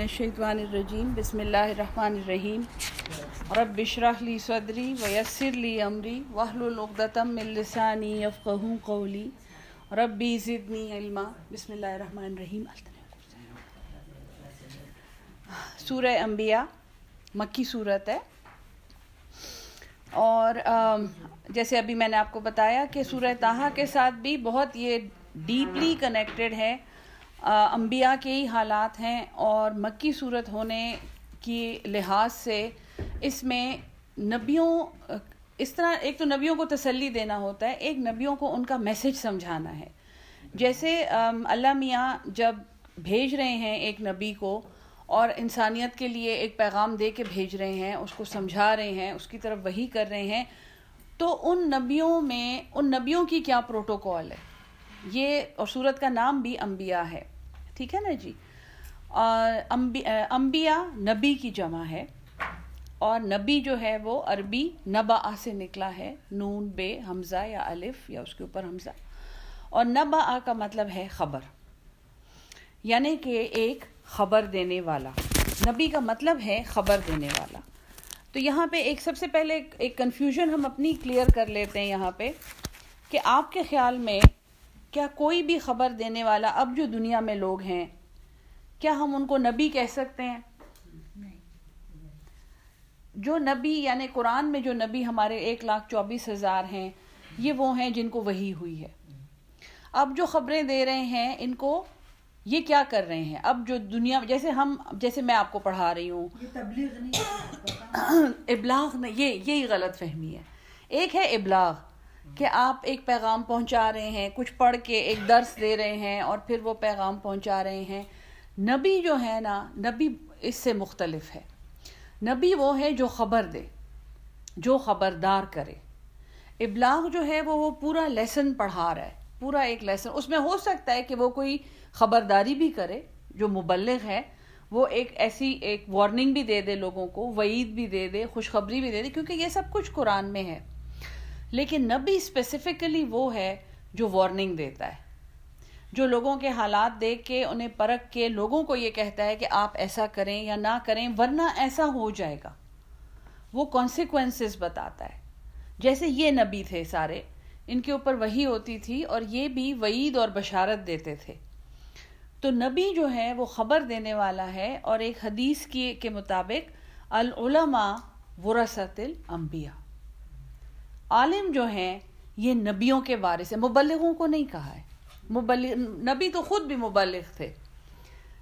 الشیطان الرجیم، بسم اللہ الرحمن الرحیم۔ رب اشرح لی صدری ویسر لی امری واحلل عقدۃ من لسانی یفقهوا قولی۔ ربی زدنی علما۔ بسم اللہ الرحمن الرحیم۔ سورہ انبیاء، مکی صورت ہے۔ اور جیسے ابھی میں نے آپ کو بتایا کہ سورہ تاہا کے ساتھ بھی بہت یہ ڈیپلی کنیکٹڈ ہے۔ انبیاء کے ہی حالات ہیں اور مکی صورت ہونے کی لحاظ سے اس میں نبیوں، اس طرح ایک تو نبیوں کو تسلی دینا ہوتا ہے، ایک نبیوں کو ان کا میسج سمجھانا ہے۔ جیسے اللہ میاں جب بھیج رہے ہیں ایک نبی کو اور انسانیت کے لیے ایک پیغام دے کے بھیج رہے ہیں، اس کو سمجھا رہے ہیں، اس کی طرف وہی کر رہے ہیں، تو ان نبیوں میں، ان نبیوں کی کیا پروٹوکول ہے؟ یہ اور صورت کا نام بھی انبیاء ہے۔ ٹھیک ہے نا جی؟ اور انبیاء نبی کی جمع ہے اور نبی جو ہے وہ عربی نبا سے نکلا ہے، نون، بے، حمزہ یا الف یا اس کے اوپر حمزہ۔ اور نبا کا مطلب ہے خبر یعنی کہ ایک خبر دینے والا۔ نبی کا مطلب ہے خبر دینے والا۔ تو یہاں پہ ایک سب سے پہلے ایک کنفیوژن ہم اپنی کلیئر کر لیتے ہیں یہاں پہ کہ آپ کے خیال میں کیا کوئی بھی خبر دینے والا اب جو دنیا میں لوگ ہیں کیا ہم ان کو نبی کہہ سکتے ہیں؟ جو نبی یعنی قرآن میں جو نبی ہمارے ایک لاکھ چوبیس ہزار ہیں یہ وہ ہیں جن کو وہی ہوئی ہے۔ اب جو خبریں دے رہے ہیں ان کو یہ کیا کر رہے ہیں؟ اب جو دنیا جیسے ہم جیسے میں آپ کو پڑھا رہی ہوں۔ ابلاغ نہیں یہ یہی غلط فہمی ہے۔ ایک ہے ابلاغ۔ کہ آپ ایک پیغام پہنچا رہے ہیں، کچھ پڑھ کے ایک درس دے رہے ہیں اور پھر وہ پیغام پہنچا رہے ہیں۔ نبی جو ہے نا، نبی اس سے مختلف ہے۔ نبی وہ ہے جو خبر دے، جو خبردار کرے۔ ابلاغ جو ہے وہ وہ پورا لیسن پڑھا رہا ہے، پورا ایک لیسن اس میں ہو سکتا ہے کہ وہ کوئی خبرداری بھی کرے جو مبلغ ہے، وہ ایک ایسی ایک وارننگ بھی دے دے لوگوں کو، وعید بھی دے دے، خوشخبری بھی دے دے، کیونکہ یہ سب کچھ قرآن میں ہے۔ لیکن نبی اسپیسیفکلی وہ ہے جو وارننگ دیتا ہے۔ جو لوگوں کے حالات دیکھ کے، انہیں پرکھ کے لوگوں کو یہ کہتا ہے کہ آپ ایسا کریں یا نہ کریں، ورنہ ایسا ہو جائے گا۔ وہ کانسیکوینسز بتاتا ہے۔ جیسے یہ نبی تھے سارے، ان کے اوپر وہی ہوتی تھی اور یہ بھی وعید اور بشارت دیتے تھے۔ تو نبی جو ہے، وہ خبر دینے والا ہے اور ایک حدیث کی کے مطابق العلماء ورثت الانبیاء۔ عالم جو ہیں، یہ نبیوں کے بارے سے مبلغوں کو نہیں کہا ہے۔ مبلغ، نبی تو خود بھی مبلغ تھے۔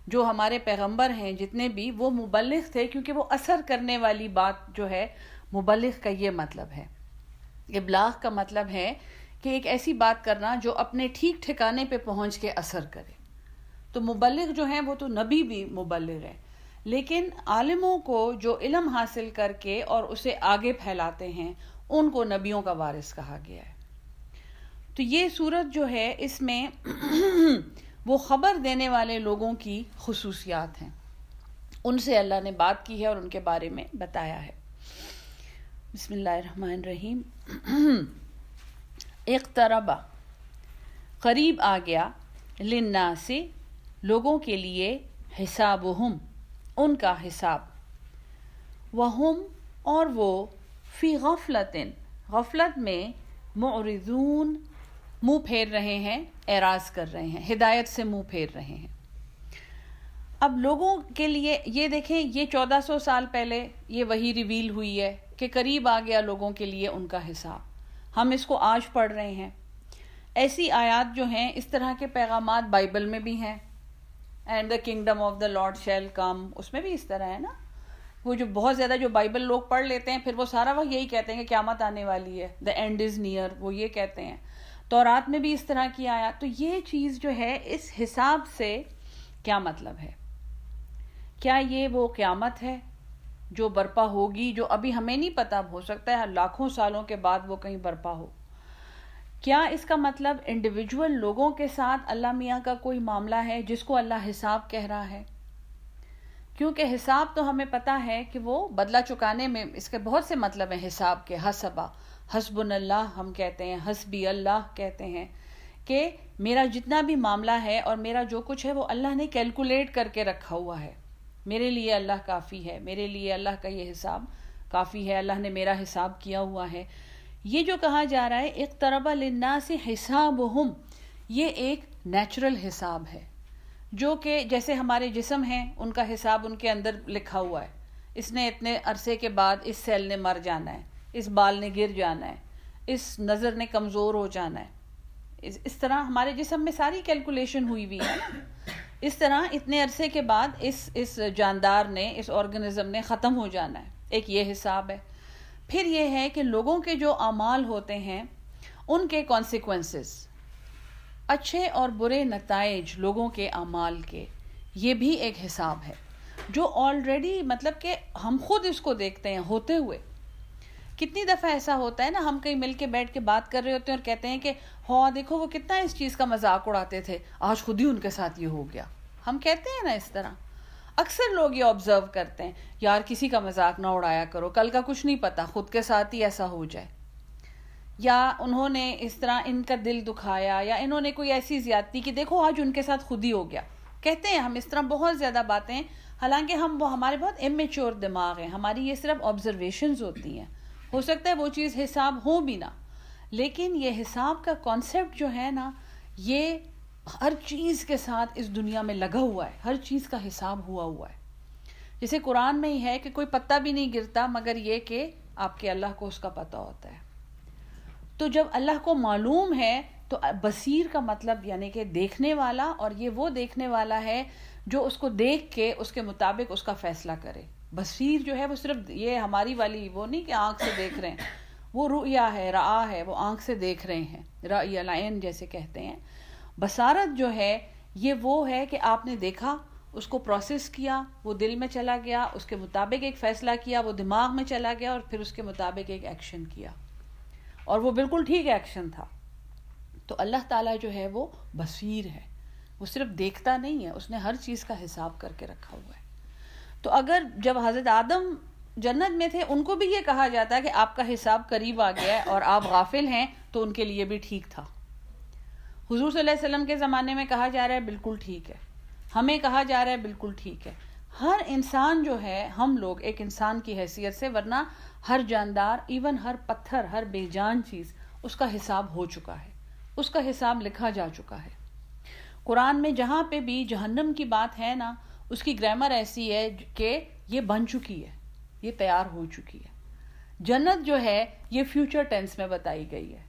جو ہمارے پیغمبر ہیں، جتنے بھی، وہ مبلغ تھے کیونکہ وہ اثر کرنے والی بات جو ہے، مبلغ کا یہ مطلب ہے۔ ابلاغ کا مطلب ہے کہ ایک ایسی بات کرنا جو اپنے ٹھیک ٹھکانے پہ پہنچ کے اثر کرے۔ تو مبلغ جو ہیں، وہ تو نبی بھی مبلغ ہے لیکن عالموں کو جو علم حاصل کر کے اور اسے آگے پھیلاتے ہیں ان کو نبیوں کا وارث کہا گیا ہے۔ تو یہ صورت جو ہے، اس میں وہ خبر دینے والے لوگوں کی خصوصیات ہیں۔ ان سے اللہ نے بات کی ہے اور ان کے بارے میں بتایا ہے۔ بسم اللہ الرحمن الرحیم۔ اقتربا، قریب آ گیا۔ لنا سے لوگوں کے لیے حساب ان کا حساب۔ وہ اور وہ فی غفلت غفلت میں معرضون منہ پھیر رہے ہیں، اعراض کر رہے ہیں، ہدایت سے منہ پھیر رہے ہیں۔ اب لوگوں کے لیے یہ دیکھیں، یہ چودہ سو سال پہلے یہ وہی ریویل ہوئی ہے کہ قریب آ گیا لوگوں کے لیے ان کا حساب۔ ہم اس کو آج پڑھ رہے ہیں۔ ایسی آیات جو ہیں، اس طرح کے پیغامات بائبل میں بھی ہیں۔ And the kingdom of the Lord shall come, اس میں بھی اس طرح ہے نا؟ وہ جو بہت زیادہ جو بائبل لوگ پڑھ لیتے ہیں، پھر وہ سارا وقت یہی کہتے ہیں کہ قیامت آنے والی ہے۔ دا اینڈ از نیئر وہ یہ کہتے ہیں۔ تو رات میں بھی اس طرح کی آیا۔ تو یہ چیز جو ہے، اس حساب سے کیا مطلب ہے؟ کیا یہ وہ قیامت ہے جو برپا ہوگی، جو ابھی ہمیں نہیں پتا؟ ہو سکتا ہے، لاکھوں سالوں کے بعد وہ کہیں برپا ہو۔ کیا اس کا مطلب انڈیویجول لوگوں کے ساتھ اللہ میاں کا کوئی معاملہ ہے، جس کو اللہ حساب کہہ رہا ہے؟ کیونکہ حساب تو ہمیں پتا ہے کہ وہ بدلہ چکانے میں اس کے بہت سے مطلب ہیں، حساب کے، حسبا۔ حسب اللہ ہم کہتے ہیں، حسبی اللہ کہتے ہیں کہ میرا جتنا بھی معاملہ ہے اور میرا جو کچھ ہے وہ اللہ نے کیلکولیٹ کر کے رکھا ہوا ہے۔ میرے لیے اللہ کافی ہے، میرے لیے اللہ کا یہ حساب کافی ہے، اللہ نے میرا حساب کیا ہوا ہے۔ یہ جو کہا جا رہا ہے ایک طربہ لنا سے حساب یہ ایک نیچرل حساب ہے۔ جو کہ جیسے ہمارے جسم ہیں، ان کا حساب ان کے اندر لکھا ہوا ہے۔ اس نے اتنے عرصے کے بعد اس سیل نے مر جانا ہے، اس بال نے گر جانا ہے، اس نظر نے کمزور ہو جانا ہے۔ اس اس طرح ہمارے جسم میں ساری کیلکولیشن ہوئی ہوئی ہے۔ اس طرح اتنے عرصے کے بعد اس اس جاندار نے، اس آرگنزم نے ختم ہو جانا ہے۔ ایک یہ حساب ہے۔ پھر یہ ہے کہ لوگوں کے جو اعمال ہوتے ہیں، ان کے کانسیکوینسز اچھے اور برے نتائج لوگوں کے اعمال کے۔ یہ بھی ایک حساب ہے۔ جو آلریڈی مطلب کہ ہم خود اس کو دیکھتے ہیں، ہوتے ہوئے۔ کتنی دفعہ ایسا ہوتا ہے نا، ہم کہیں مل کے بیٹھ کے بات کر رہے ہوتے ہیں اور کہتے ہیں کہ ہوا دیکھو، وہ کتنا اس چیز کا مذاق اڑاتے تھے۔ آج خود ہی ان کے ساتھ یہ ہو گیا۔ ہم کہتے ہیں نا اس طرح۔ اکثر لوگ یہ آبزرو کرتے ہیں، یار، کسی کا مذاق نہ اڑایا کرو، کل کا کچھ نہیں پتا، خود کے ساتھ ہی ایسا ہو جائے۔ یا انہوں نے اس طرح ان کا دل دکھایا یا انہوں نے کوئی ایسی زیادتی کہ دیکھو آج ان کے ساتھ خود ہی ہو گیا۔ کہتے ہیں ہم اس طرح بہت زیادہ باتیں، حالانکہ ہم وہ ہمارے بہت امیچور دماغ ہیں، ہماری یہ صرف آبزرویشنز ہوتی ہیں۔ ہو سکتا ہے وہ چیز حساب ہو بھی نہ، لیکن یہ حساب کا کانسیپٹ جو ہے نا، یہ ہر چیز کے ساتھ اس دنیا میں لگا ہوا ہے، ہر چیز کا حساب ہوا ہوا ہے۔ جیسے قرآن میں ہی ہے کہ کوئی پتہ بھی نہیں گرتا، مگر یہ کہ آپ کے اللہ کو اس کا پتہ ہوتا ہے۔ تو جب اللہ کو معلوم ہے، تو بصیر کا مطلب یعنی کہ دیکھنے والا، اور یہ وہ دیکھنے والا ہے جو اس کو دیکھ کے اس کے مطابق اس کا فیصلہ کرے۔ بصیر جو ہے، وہ صرف یہ ہماری والی وہ نہیں کہ آنکھ سے دیکھ رہے ہیں۔ وہ رؤیا ہے را ہے، وہ آنکھ سے دیکھ رہے ہیں۔ رعی لائن جیسے کہتے ہیں۔ بصارت جو ہے، یہ وہ ہے کہ آپ نے دیکھا، اس کو پروسیس کیا، وہ دل میں چلا گیا، اس کے مطابق ایک فیصلہ کیا، وہ دماغ میں چلا گیا، اور پھر اس کے مطابق ایک ایکشن کیا۔ اور وہ بالکل ٹھیک ایکشن تھا۔ تو اللہ تعالیٰ جو ہے وہ بصیر ہے۔ وہ صرف دیکھتا نہیں ہے، اس نے ہر چیز کا حساب کر کے رکھا ہوا ہے۔ تو اگر جب حضرت آدم جنت میں تھے، ان کو بھی یہ کہا جاتا ہے کہ آپ کا حساب قریب آ گیا ہے اور آپ غافل ہیں، تو ان کے لیے بھی ٹھیک تھا۔ حضور صلی اللہ علیہ وسلم کے زمانے میں کہا جا رہا ہے بالکل ٹھیک ہے۔ ہمیں کہا جا رہا ہے بالکل ٹھیک ہے۔ ہر انسان جو ہے، ہم لوگ ایک انسان کی حیثیت سے، ورنہ ہر جاندار ایون ہر پتھر، ہر بے جان چیز، اس کا حساب ہو چکا ہے۔ اس کا حساب لکھا جا چکا ہے۔ قرآن میں جہاں پہ بھی جہنم کی بات ہے نا، اس کی گرامر ایسی ہے کہ یہ بن چکی ہے، یہ تیار ہو چکی ہے۔ جنت جو ہے، یہ فیوچر ٹینس میں بتائی گئی ہے۔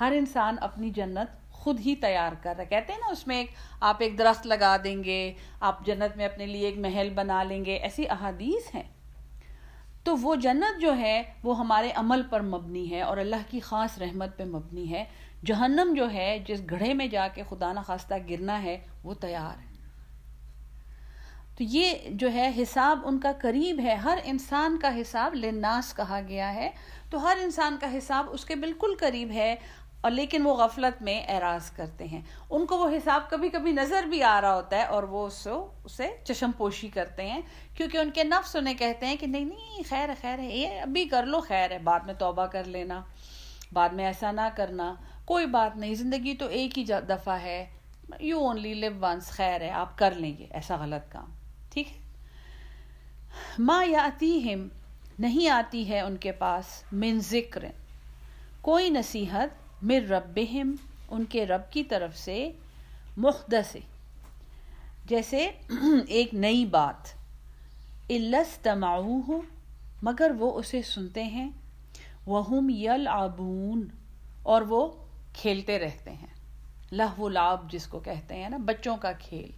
ہر انسان اپنی جنت خود ہی تیار کر رہا کہتے ہیں نا اس میں ایک، آپ ایک درخت لگا دیں گے، آپ جنت میں اپنے لیے ایک محل بنا لیں گے، ایسی احادیث ہیں۔ تو وہ جنت جو ہے، وہ ہمارے عمل پر مبنی ہے اور اللہ کی خاص رحمت پہ مبنی ہے۔ جہنم جو ہے، جس گھڑے میں جا کے خدا نخواستہ گرنا ہے، وہ تیار ہے۔ تو یہ جو ہے، حساب ان کا قریب ہے۔ ہر انسان کا حساب لناس کہا گیا ہے۔ تو ہر انسان کا حساب اس کے بالکل قریب ہے۔ اور لیکن وہ غفلت میں اعراض کرتے ہیں۔ ان کو وہ حساب کبھی کبھی نظر بھی آ رہا ہوتا ہے اور وہ اس اسے چشم پوشی کرتے ہیں کیونکہ ان کے نفس انہیں کہتے ہیں کہ نہیں نہیں، خیر ہے خیر ہے، یہ ابھی کر لو، خیر ہے، بعد میں توبہ کر لینا، بعد میں ایسا نہ کرنا، کوئی بات نہیں، زندگی تو ایک ہی دفعہ ہے یو اونلی لیو ونس خیر ہے، آپ کر لیں گے، ایسا غلط کام، ٹھیک ہے؟ ماں یا نہیں آتی ہے ان کے پاس من ذکر، کوئی نصیحت مر ربہم ان کے رب کی طرف سے مخدس جیسے ایک نئی بات الس تماؤ ہو مگر وہ اسے سنتے ہیں۔ وہ یل آبون اور وہ کھیلتے رہتے ہیں۔ لہ و لاب جس کو کہتے ہیں نا، بچوں کا کھیل۔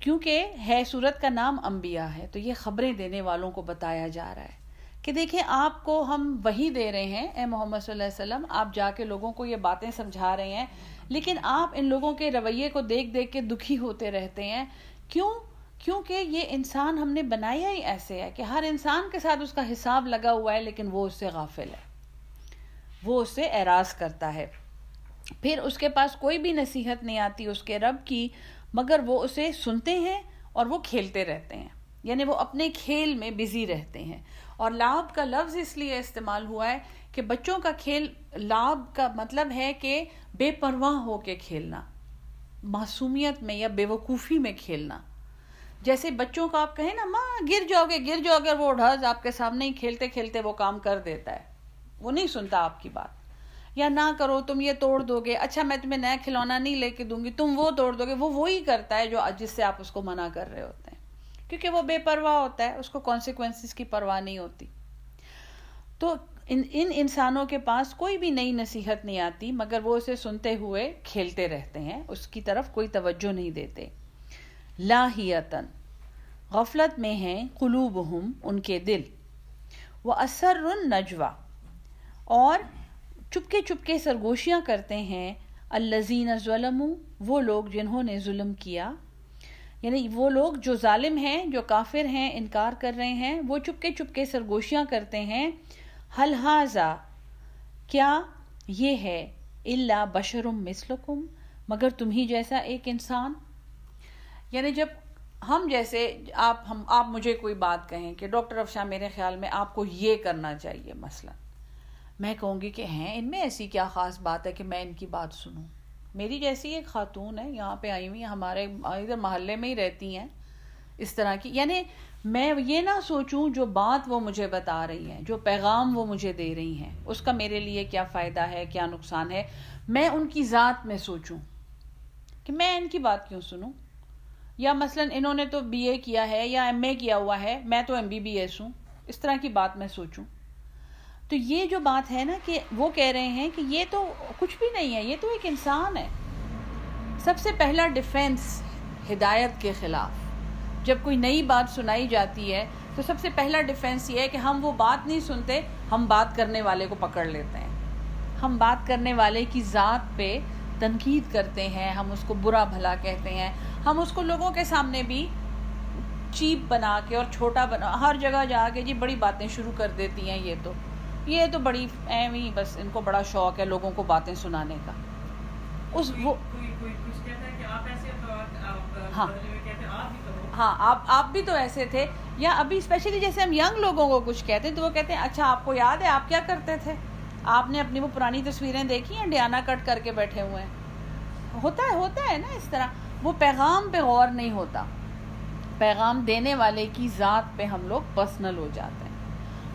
کیونکہ ہے صورت کا نام انبیاء ہے، تو یہ خبریں دینے والوں کو بتایا جا رہا ہے۔ کہ دیکھیں آپ کو ہم وہی دے رہے ہیں، اے محمد صلی اللہ علیہ وسلم، آپ جا کے لوگوں کو یہ باتیں سمجھا رہے ہیں، لیکن آپ ان لوگوں کے رویے کو دیکھ دیکھ کے دکھی ہوتے رہتے ہیں۔ کیوں؟ کیونکہ یہ انسان ہم نے بنایا ہی ایسے ہے کہ ہر انسان کے ساتھ اس کا حساب لگا ہوا ہے، لیکن وہ اس سے غافل ہے۔ وہ اس سے اعراض کرتا ہے۔ پھر اس کے پاس کوئی بھی نصیحت نہیں آتی اس کے رب کی، مگر وہ اسے سنتے ہیں اور وہ کھیلتے رہتے ہیں۔ یعنی وہ اپنے کھیل میں بزی رہتے ہیں۔ اور لاب کا لفظ اس لیے استعمال ہوا ہے کہ بچوں کا کھیل لاب کا مطلب ہے کہ بے پرواہ ہو کے کھیلنا، معصومیت میں یا بے وقوفی میں کھیلنا۔ جیسے بچوں کو آپ کہیں نا، ماں، گر جاؤ گے، گر جاؤ گے وہ ڈھز آپ کے سامنے ہی کھیلتے کھیلتے وہ کام کر دیتا ہے۔ وہ نہیں سنتا آپ کی بات۔ یا نہ کرو، تم یہ توڑ دو گے اچھا میں تمہیں نیا کھلونا نہیں لے کے دوں گی، تم وہ توڑ دو گے، وہ وہی کرتا ہے جو، جس سے آپ اس کو منع کر رہے ہوتے کیونکہ وہ بے پرواہ ہوتا ہے، اس کو کانسیکوینسز کی پرواہ نہیں ہوتی۔ تو ان ان انسانوں کے پاس کوئی بھی نئی نصیحت نہیں آتی، مگر وہ اسے سنتے ہوئے کھیلتے رہتے ہیں، اس کی طرف کوئی توجہ نہیں دیتے۔ لاہیتن غفلت میں ہیں قلوبہم، ان کے دل۔ وہ اثر نجوا اور چپکے چپکے سرگوشیاں کرتے ہیں۔ الزین ظلم وہ لوگ جنہوں نے ظلم کیا۔ یعنی وہ لوگ جو ظالم ہیں، جو کافر ہیں، انکار کر رہے ہیں، وہ چپکے چپکے سرگوشیاں کرتے ہیں۔ حلحاظہ کیا یہ ہے؟ اللہ بشرم مثلکم، مگر تم ہی جیسا ایک انسان۔ یعنی جب ہم جیسے آپ، ہم، آپ مجھے کوئی بات کہیں کہ ڈاکٹر افشاں میرے خیال میں آپ کو یہ کرنا چاہیے مثلا۔ میں کہوں گی کہ ہیں، ان میں ایسی کیا خاص بات ہے کہ میں ان کی بات سنوں؟ میری جیسی ایک خاتون ہے، یہاں پہ آئی ہوئی ہمارے ادھر محلے میں ہی رہتی ہیں، اس طرح کی۔ یعنی میں یہ نہ سوچوں جو بات وہ مجھے بتا رہی ہیں، جو پیغام وہ مجھے دے رہی ہیں۔ اس کا میرے لیے کیا فائدہ ہے، کیا نقصان ہے؟ میں ان کی ذات میں سوچوں کہ میں ان کی بات کیوں سنوں؟ یا مثلا انہوں نے تو بی اے کیا ہے یا ایم اے کیا ہوا ہے، میں تو ایم بی بی ایس ہوں، اس طرح کی بات میں سوچوں۔ تو یہ جو بات ہے نا کہ وہ کہہ رہے ہیں کہ یہ تو کچھ بھی نہیں ہے، یہ تو ایک انسان ہے۔ سب سے پہلا ڈیفینس ہدایت کے خلاف۔ جب کوئی نئی بات سنائی جاتی ہے، تو سب سے پہلا ڈیفینس یہ ہے کہ ہم وہ بات نہیں سنتے، ہم بات کرنے والے کو پکڑ لیتے ہیں۔ ہم بات کرنے والے کی ذات پہ تنقید کرتے ہیں، ہم اس کو برا بھلا کہتے ہیں۔ ہم اس کو لوگوں کے سامنے بھی چیپ بنا کے اور چھوٹا بنا، ہر جگہ جا کے جی بڑی باتیں شروع کر دیتی ہیں یہ تو۔ یہ تو بڑی ایویں بس ان کو بڑا شوق ہے لوگوں کو باتیں سنانے کا۔ اس وہ ہاں۔ ہاں آپ آپ بھی تو ایسے تھے۔ یا ابھی اسپیشلی جیسے ہم ینگ لوگوں کو کچھ کہتے ہیں تو وہ کہتے ہیں اچھا آپ کو یاد ہے آپ کیا کرتے تھے؟ آپ نے اپنی وہ پرانی تصویریں دیکھی ہیں ڈیانا کٹ کر کے بیٹھے ہوئے ہیں؟ ہوتا ہے ہوتا ہے نا اس طرح۔ وہ پیغام پہ غور نہیں ہوتا۔ پیغام دینے والے کی ذات پہ ہم لوگ پرسنل ہو جاتے ہیں۔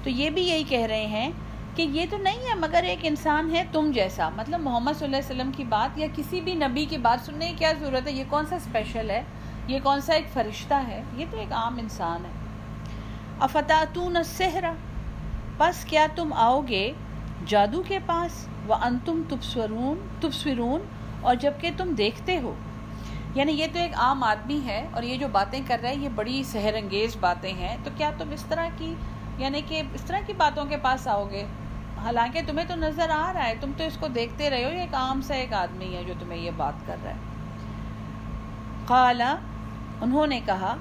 تو یہ بھی یہی کہہ رہے ہیں کہ یہ تو نہیں ہے، مگر ایک انسان ہے تم جیسا۔ مطلب محمد صلی اللہ علیہ وسلم کی بات یا کسی بھی نبی کی بات سننے کی کیا ضرورت ہے؟ یہ کون سا اسپیشل ہے؟ یہ کون سا ایک فرشتہ ہے؟ یہ تو ایک عام انسان ہے۔ افتاتون السحرا پس کیا تم آؤ گے جادو کے پاس؟ وہ انتم تبصرون تبصرون، اور جبکہ تم دیکھتے ہو۔ یعنی یہ تو ایک عام آدمی ہے اور یہ جو باتیں کر رہا ہے، یہ بڑی سحر انگیز باتیں ہیں۔ تو کیا تم اس طرح کی یعنی کہ اس طرح کی باتوں کے پاس آؤ گے۔ حالانکہ تمہیں تو نظر آ رہا ہے، تم تو اس کو دیکھتے رہے ہو، یہ ایک عام سا ایک آدمی ہے جو تمہیں یہ بات کر رہا ہے۔ قالا انہوں نے کہا،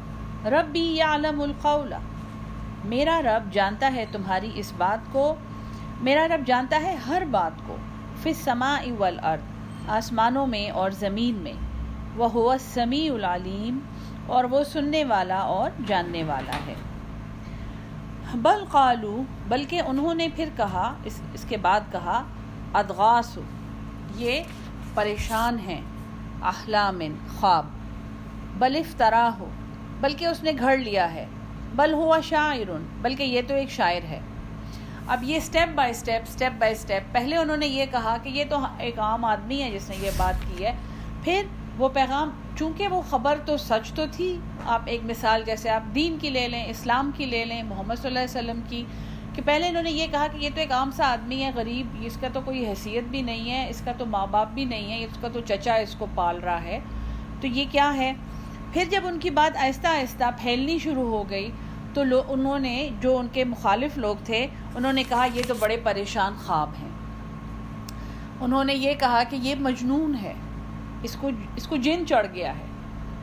ربی یعلم القول، میرا رب جانتا ہے تمہاری اس بات کو، میرا رب جانتا ہے ہر بات کو، فی السماء والارض، آسمانوں میں اور زمین میں وہ ہوا سمیع العلیم، اور وہ سننے والا اور جاننے والا ہے۔ بل قالو، بلکہ انہوں نے پھر کہا، اس اس کے بعد کہا ادغاس یہ پریشان ہیں احلام خواب، بل افطرا ہو بلکہ اس نے گھڑ لیا ہے، بل ہوا شاعر بلکہ یہ تو ایک شاعر ہے۔ اب یہ step by step step by step پہلے انہوں نے یہ کہا کہ یہ تو ایک عام آدمی ہے جس نے یہ بات کی ہے، پھر وہ پیغام، چونکہ وہ خبر تو سچ تو تھی، آپ ایک مثال جیسے آپ دین کی لے لیں، اسلام کی لے لیں، محمد صلی اللہ علیہ وسلم کی، کہ پہلے انہوں نے یہ کہا کہ یہ تو ایک عام سا آدمی ہے، غریب، اس کا تو کوئی حیثیت بھی نہیں ہے، اس کا تو ماں باپ بھی نہیں ہے، اس کا تو چچا اس کو پال رہا ہے۔ تو یہ کیا ہے؟ پھر جب ان کی بات آہستہ آہستہ پھیلنی شروع ہو گئی، تو لو، انہوں نے، جو ان کے مخالف لوگ تھے، انہوں نے کہا یہ تو بڑے پریشان خواب ہیں۔ انہوں نے یہ کہا کہ یہ مجنون ہے۔ اس کو اس کو جن چڑھ گیا ہے،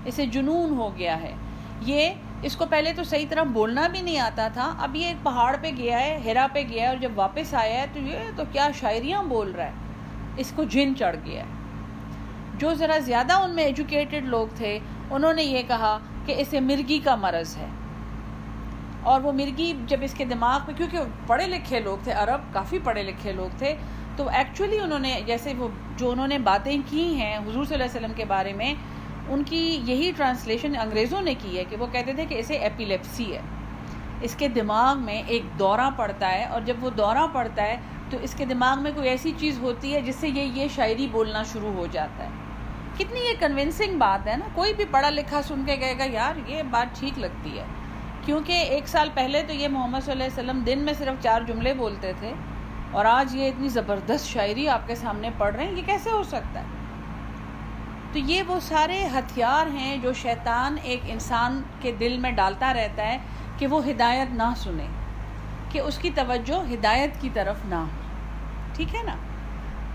اسے جنون ہو گیا ہے۔ یہ اس کو پہلے تو صحیح طرح بولنا بھی نہیں آتا تھا، اب یہ ایک پہاڑ پہ گیا ہے ہیرا پہ گیا ہے اور جب واپس آیا ہے تو یہ تو کیا شاعریاں بول رہا ہے۔ اس کو جن چڑھ گیا ہے۔ جو ذرا زیادہ ان میں ایجوکیٹڈ لوگ تھے، انہوں نے یہ کہا کہ اسے مرگی کا مرض ہے۔ اور وہ مرگی جب اس کے دماغ میں، کیونکہ پڑھے لکھے لوگ تھے، عرب، کافی پڑھے لکھے لوگ تھے تو ایکچولی انہوں نے جیسے وہ جو انہوں نے باتیں کی ہیں حضور صلی اللہ علیہ وسلم کے بارے میں، ان کی یہی ٹرانسلیشن انگریزوں نے کی ہے کہ وہ کہتے تھے کہ اسے ایپیلیپسی ہے۔ اس کے دماغ میں ایک دورہ پڑتا ہے اور جب وہ دورہ پڑتا ہے تو اس کے دماغ میں کوئی ایسی چیز ہوتی ہے جس سے یہ یہ شاعری بولنا شروع ہو جاتا ہے۔ کتنی یہ کنونسنگ بات ہے نا، کوئی بھی پڑھا لکھا سن کے کہے گا، یار، یہ بات ٹھیک لگتی ہے۔ کیونکہ ایک سال پہلے تو یہ محمد صلی اللہ علیہ وسلم دن میں صرف چار جملے بولتے تھے۔ اور آج یہ اتنی زبردست شاعری آپ کے سامنے پڑھ رہے ہیں، یہ کیسے ہو سکتا ہے؟ تو یہ وہ سارے ہتھیار ہیں جو شیطان ایک انسان کے دل میں ڈالتا رہتا ہے کہ وہ ہدایت نہ سنے، کہ اس کی توجہ ہدایت کی طرف نہ ہو۔ ٹھیک ہے نا؟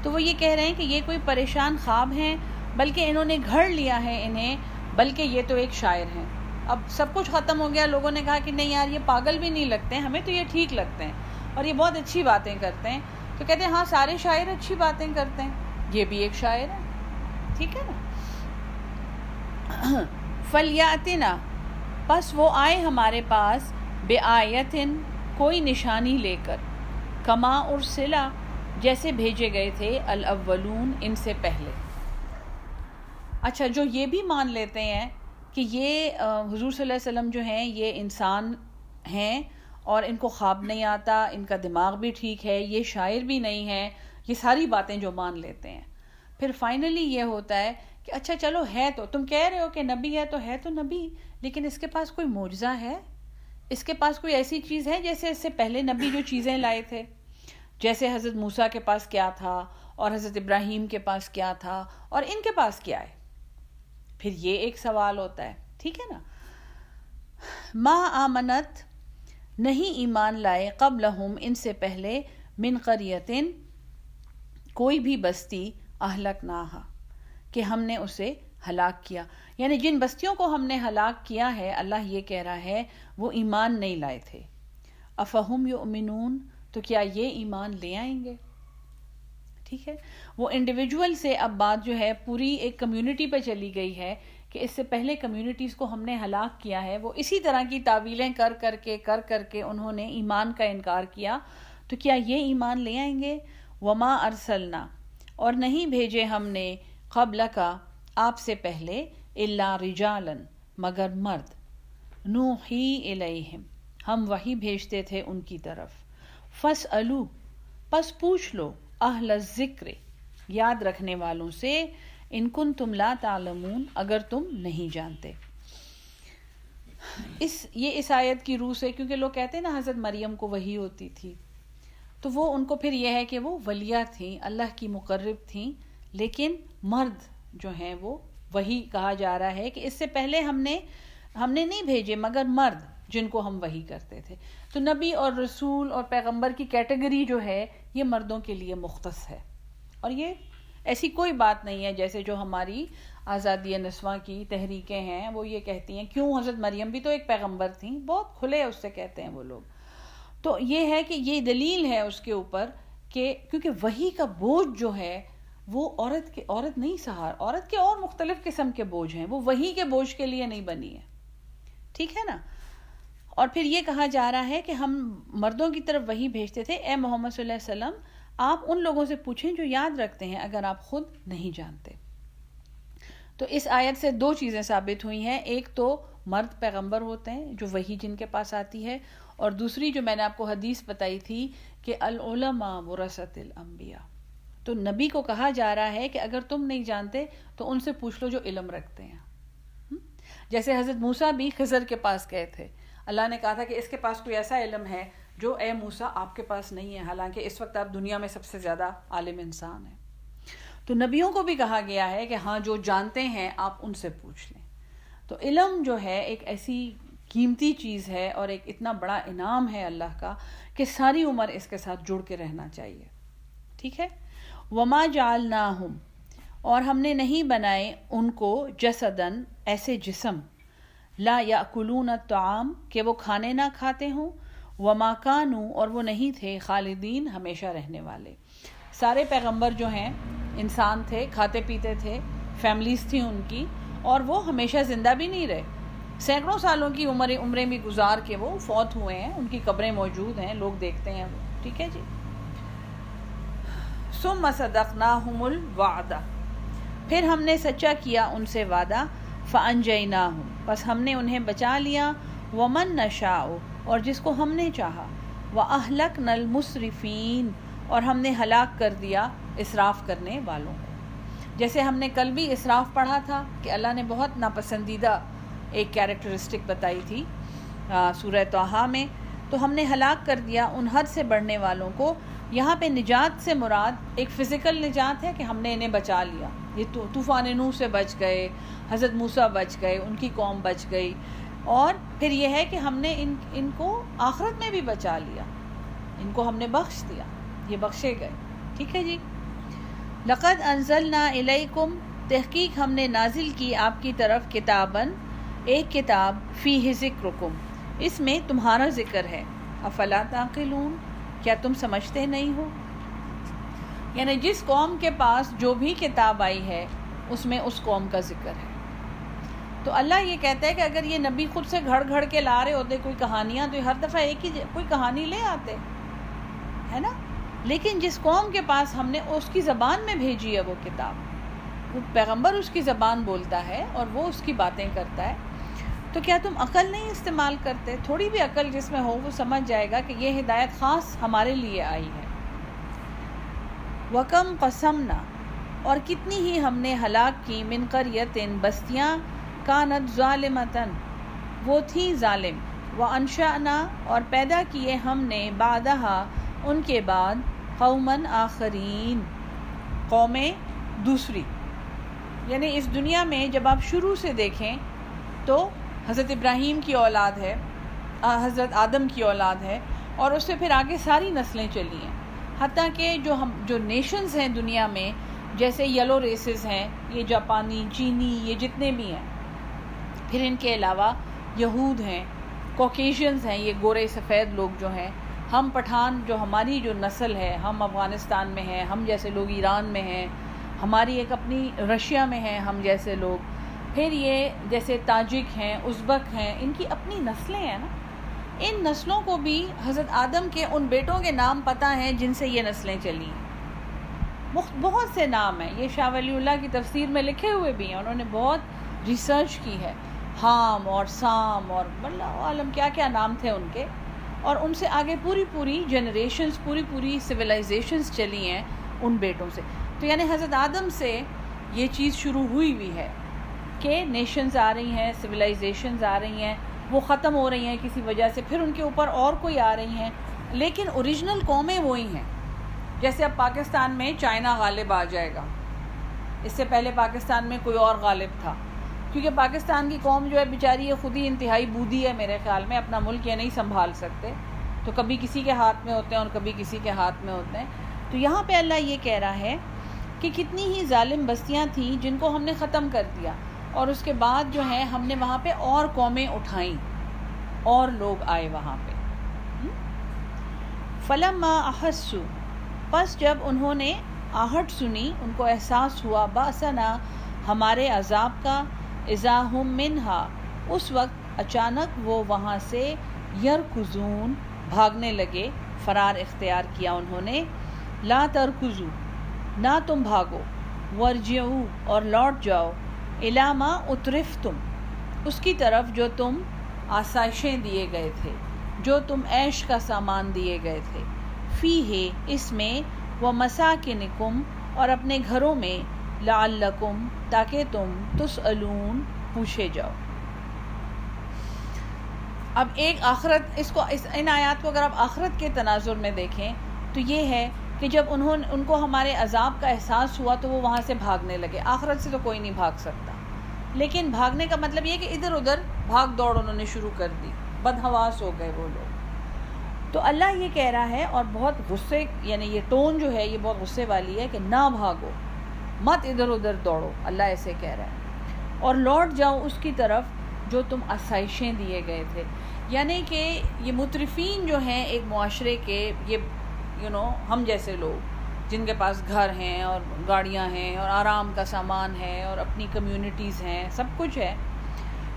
تو وہ یہ کہہ رہے ہیں کہ یہ کوئی پریشان خواب ہیں، بلکہ انہوں نے گھڑ لیا ہے انہیں، بلکہ یہ تو ایک شاعر ہیں۔ اب سب کچھ ختم ہو گیا، لوگوں نے کہا کہ نہیں یار، یہ پاگل بھی نہیں لگتے، ہمیں تو یہ ٹھیک لگتے ہیں۔ اور یہ بہت اچھی باتیں کرتے ہیں۔ تو کہتے ہیں ہاں سارے شاعر اچھی باتیں کرتے ہیں۔ یہ بھی ایک شاعر ہے۔ ٹھیک ہے نا؟ فلیاتنا بس وہ آئے ہمارے پاس بے آیتن، کوئی نشانی لے کر۔ کما اور سلا جیسے بھیجے گئے تھے الاولون، ان سے پہلے۔ اچھا جو یہ بھی مان لیتے ہیں کہ یہ حضور صلی اللہ علیہ وسلم جو ہیں، یہ انسان ہیں اور ان کو خواب نہیں آتا، ان کا دماغ بھی ٹھیک ہے، یہ شاعر بھی نہیں ہے، یہ ساری باتیں جو مان لیتے ہیں۔ پھر فائنلی یہ ہوتا ہے کہ اچھا چلو ہے تو، تم کہہ رہے ہو کہ نبی ہے تو ہے تو نبی، لیکن اس کے پاس کوئی معجزہ ہے؟ اس کے پاس کوئی ایسی چیز ہے جیسے اس سے پہلے نبی جو چیزیں لائے تھے؟ جیسے حضرت موسا کے پاس کیا تھا اور حضرت ابراہیم کے پاس کیا تھا اور ان کے پاس کیا ہے؟ پھر یہ ایک سوال ہوتا ہے، ٹھیک ہے نا؟ ماں آمنت نہیں ایمان لائے قبل ان سے پہلے من قریتن، کوئی بھی بستی اہلک نہ کہ ہم نے اسے ہلاک کیا۔ یعنی جن بستیوں کو ہم نے ہلاک کیا ہے، اللہ یہ کہہ رہا ہے، وہ ایمان نہیں لائے تھے۔ افہم یؤمنون، تو کیا یہ ایمان لے آئیں گے؟ ٹھیک ہے؟ وہ انڈیویجول سے اب بات جو ہے پوری ایک کمیونٹی پہ چلی گئی ہے کہ اس سے پہلے کمیونٹیز کو ہم نے ہلاک کیا ہے، وہ اسی طرح کی تعویلیں کر کر کے، کر کر کے انہوں نے ایمان کا انکار کیا۔ تو کیا یہ ایمان لے آئیں گے؟ وما ارسلنا اور نہیں بھیجے ہم نے قبل کا آپ سے پہلے اللہ رجالن مگر مرد۔ نو ہی الیہم ہم وہی بھیجتے تھے ان کی طرف۔ فس الو پس پوچھ لو اہل ذکر یاد رکھنے والوں سے ان کن تم لا تعلمون اگر تم نہیں جانتے۔ اس یہ اس آیت کی روح سے، کیونکہ لوگ کہتے ہیں نا حضرت مریم کو وہی ہوتی تھی، تو وہ ان کو پھر یہ ہے کہ وہ ولیہ تھیں، اللہ کی مقرب تھیں، لیکن مرد جو ہیں وہ وہی کہا جا رہا ہے کہ اس سے پہلے ہم نے ہم نے نہیں بھیجے، مگر مرد جن کو ہم وہی کرتے تھے۔ تو نبی اور رسول اور پیغمبر کی کیٹیگری جو ہے، یہ مردوں کے لیے مختص ہے۔ اور یہ ایسی کوئی بات نہیں ہے جیسے جو ہماری آزادی نسواں کی تحریکیں ہیں، وہ یہ کہتی ہیں، کیوں حضرت مریم بھی تو ایک پیغمبر تھیں؟ بہت کھلے اس سے کہتے ہیں وہ لوگ۔ تو یہ ہے کہ یہ دلیل ہے اس کے اوپر کہ کیونکہ وہی کا بوجھ جو ہے، وہ عورت کے، عورت نہیں سہار، عورت کے اور مختلف قسم کے بوجھ ہیں۔ وہ وہی کے بوجھ کے لیے نہیں بنی ہے۔ ٹھیک ہے نا؟ اور پھر یہ کہا جا رہا ہے کہ ہم مردوں کی طرف وہی بھیجتے تھے، اے محمد صلی اللہ علیہ وسلم آپ ان لوگوں سے پوچھیں جو یاد رکھتے ہیں اگر آپ خود نہیں جانتے۔ تو اس آیت سے دو چیزیں ثابت ہوئی ہیں۔ ایک تو مرد پیغمبر ہوتے ہیں جو وہی جن کے پاس آتی ہے، اور دوسری جو میں نے آپ کو حدیث بتائی تھی کہ العلماء ورثت الانبیاء۔ تو نبی کو کہا جا رہا ہے کہ اگر تم نہیں جانتے تو ان سے پوچھ لو جو علم رکھتے ہیں۔ جیسے حضرت موسا بھی خزر کے پاس گئے تھے۔ اللہ نے کہا تھا کہ اس کے پاس کوئی ایسا علم ہے جو اے موسا آپ کے پاس نہیں ہے، حالانکہ اس وقت آپ دنیا میں سب سے زیادہ عالم انسان ہیں۔ تو نبیوں کو بھی کہا گیا ہے کہ ہاں جو جانتے ہیں، آپ ان سے پوچھ لیں۔ تو علم جو ہے ایک ایسی قیمتی چیز ہے اور ایک اتنا بڑا انعام ہے اللہ کا کہ ساری عمر اس کے ساتھ جڑ کے رہنا چاہیے۔ ٹھیک ہے؟ وما جال اور ہم نے نہیں بنائے ان کو جسدن ایسے جسم۔ لا یا کلون تعام کہ وہ کھانے نہ کھاتے ہوں۔ وما کانو اور وہ نہیں تھے خالدین ہمیشہ رہنے والے۔ سارے پیغمبر جو ہیں، انسان تھے، کھاتے پیتے تھے، فیملیز تھیں ان کی، اور وہ ہمیشہ زندہ بھی نہیں رہے۔ سینکڑوں سالوں کی عمر، عمریں بھی گزار کے وہ فوت ہوئے ہیں۔ ان کی قبریں موجود ہیں، لوگ دیکھتے ہیں وہ۔ ٹھیک ہے جی؟ سم صدقناہم الوعدہ پھر ہم نے سچا کیا ان سے وعدہ فن جینا ہوں بس ہم نے انہیں بچا لیا۔ ومن نشا اور جس کو ہم نے چاہا۔ وہ اہلک نل مصرفین اور ہم نے ہلاک کر دیا اصراف کرنے والوں کو۔ جیسے ہم نے کل بھی اصراف پڑھا تھا کہ اللہ نے بہت ناپسندیدہ ایک کیریکٹرسٹک بتائی تھی سورہ توحا میں۔ تو ہم نے ہلاک کر دیا ان حد سے بڑھنے والوں کو۔ یہاں پہ نجات سے مراد ایک فزیکل نجات ہے کہ ہم نے انہیں بچا لیا۔ یہ طوفان نو سے بچ گئے، حضرت موسیٰ بچ گئے، ان کی قوم بچ گئی۔ اور پھر یہ ہے کہ ہم نے ان ان کو آخرت میں بھی بچا لیا۔ ان کو ہم نے بخش دیا۔ یہ بخشے گئے۔ ٹھیک ہے جی؟ لقد انزلنا الیکم، تحقیق ہم نے نازل کی آپ کی طرف کتابن ایک کتاب فی ذکرکم۔ اس میں تمہارا ذکر ہے۔ افلا تعقلون؟ کیا تم سمجھتے نہیں ہو؟ یعنی جس قوم کے پاس جو بھی کتاب آئی ہے، اس میں اس قوم کا ذکر ہے۔ تو اللہ یہ کہتا ہے کہ اگر یہ نبی خود سے گھڑ گھڑ کے لا رہے ہوتے، کوئی کہانیاں، تو ہر دفعہ ایک ہی کوئی کہانی لے آتے، ہے نا؟ لیکن جس قوم کے پاس ہم نے اس کی زبان میں بھیجی ہے وہ کتاب، وہ پیغمبر اس کی زبان بولتا ہے اور وہ اس کی باتیں کرتا ہے۔ تو کیا تم عقل نہیں استعمال کرتے؟ تھوڑی بھی عقل جس میں ہو وہ سمجھ جائے گا کہ یہ ہدایت خاص ہمارے لیے آئی ہے۔ وکم قسمنا، اور کتنی ہی ہم نے ہلاک کی من قریتن بستیاں کانت ظالمتن وہ تھی ظالم۔ و انشانا اور پیدا کیے ہم نے بادہ ان کے بعد قومن آخرین قومیں دوسری۔ یعنی اس دنیا میں جب آپ شروع سے دیکھیں تو حضرت ابراہیم کی اولاد ہے حضرت آدم کی اولاد ہے، اور اس سے پھر آگے ساری نسلیں چلی ہیں۔ حتیٰ کہ جو ہم، جو نیشنز ہیں دنیا میں، جیسے یلو ریسز ہیں، یہ جاپانی، چینی، یہ جتنے بھی ہیں۔ پھر ان کے علاوہ یہود ہیں کوکیشنز ہیں، یہ گورے سفید لوگ جو ہیں۔ ہم پٹھان جو ہماری جو نسل ہے، ہم افغانستان میں ہیں، ہم جیسے لوگ ایران میں ہیں، ہماری ایک اپنی رشیا میں ہیں ہم جیسے لوگ۔ پھر یہ جیسے تاجک ہیں، ازبک ہیں، ان کی اپنی نسلیں ہیں نا۔ ان نسلوں کو بھی حضرت آدم کے ان بیٹوں کے نام پتہ ہیں جن سے یہ نسلیں چلی ہیں بہت سے نام ہیں۔ یہ شاہ ولی اللہ کی تفسیر میں لکھے ہوئے بھی ہیں، انہوں نے بہت ریسرچ کی ہے۔ حام اور سام اور اللہ عالم کیا کیا نام تھے ان کے۔ اور ان سے آگے پوری پوری جنریشنز پوری پوری سویلائزیشنز چلی ہیں ان بیٹوں سے۔ تو یعنی حضرت آدم سے یہ چیز شروع ہوئی ہوئی ہے کہ نیشنز آ رہی ہیں سویلائزیشنز آ رہی ہیں، وہ ختم ہو رہی ہیں کسی وجہ سے، پھر ان کے اوپر اور کوئی آ رہی ہیں۔ لیکن اوریجنل قومیں وہی ہیں۔ جیسے اب پاکستان میں چائنا غالب آ جائے گا۔ اس سے پہلے پاکستان میں کوئی اور غالب تھا۔ کیونکہ پاکستان کی قوم جو ہے بیچاری یہ خود ہی انتہائی بودی ہے میرے خیال میں، اپنا ملک یہ نہیں سنبھال سکتے۔ تو کبھی کسی کے ہاتھ میں ہوتے ہیں اور کبھی کسی کے ہاتھ میں ہوتے ہیں۔ تو یہاں پہ اللہ یہ کہہ رہا ہے کہ کتنی ہی ظالم بستیاں تھیں جن کو ہم نے ختم کر دیا، اور اس کے بعد جو ہے ہم نے وہاں پہ اور قومیں اٹھائیں، اور لوگ آئے وہاں پہ۔ فلم احسو، پس جب انہوں نے آہٹ سنی، ان کو احساس ہوا، باسنا ہمارے عذاب کا اضاحم منہا، اس وقت اچانک وہ وہاں سے یرکزون بھاگنے لگے، فرار اختیار کیا انہوں نے، لا ترکزو، نہ تم بھاگو، ورجعو اور لوٹ جاؤ علامہ اترف تم اس کی طرف جو تم آسائشیں دیے گئے تھے، جو تم عیش کا سامان دیے گئے تھے فی ہے اس میں وہ مسا کے نکم اور اپنے گھروں میں لعلکم، تاکہ تم تسألون، پوچھے جاؤ۔ اب ایک آخرت، اس کو، اس، ان آیات کو اگر آپ آخرت کے تناظر میں دیکھیں، تو یہ ہے کہ جب انہوں، ان کو ہمارے عذاب کا احساس ہوا تو وہ وہاں سے بھاگنے لگے۔ آخرت سے تو کوئی نہیں بھاگ سکتا۔ لیکن بھاگنے کا مطلب یہ کہ ادھر ادھر بھاگ دوڑ انہوں نے شروع کر دی۔ بدہواس ہو گئے وہ لوگ۔ تو اللہ یہ کہہ رہا ہے اور بہت غصے یعنی یہ ٹون جو ہے، یہ بہت غصے والی ہے کہ نہ بھاگو۔ مت ادھر ادھر دوڑو، اللہ ایسے کہہ رہا ہے۔ اور لوٹ جاؤ اس کی طرف جو تم آسائشیں دیے گئے تھے۔ یعنی کہ یہ مترفین جو ہیں ایک معاشرے کے، یہ یو نو ہم جیسے لوگ، جن کے پاس گھر ہیں اور گاڑیاں ہیں اور آرام کا سامان ہے اور اپنی کمیونٹیز ہیں، سب کچھ ہے۔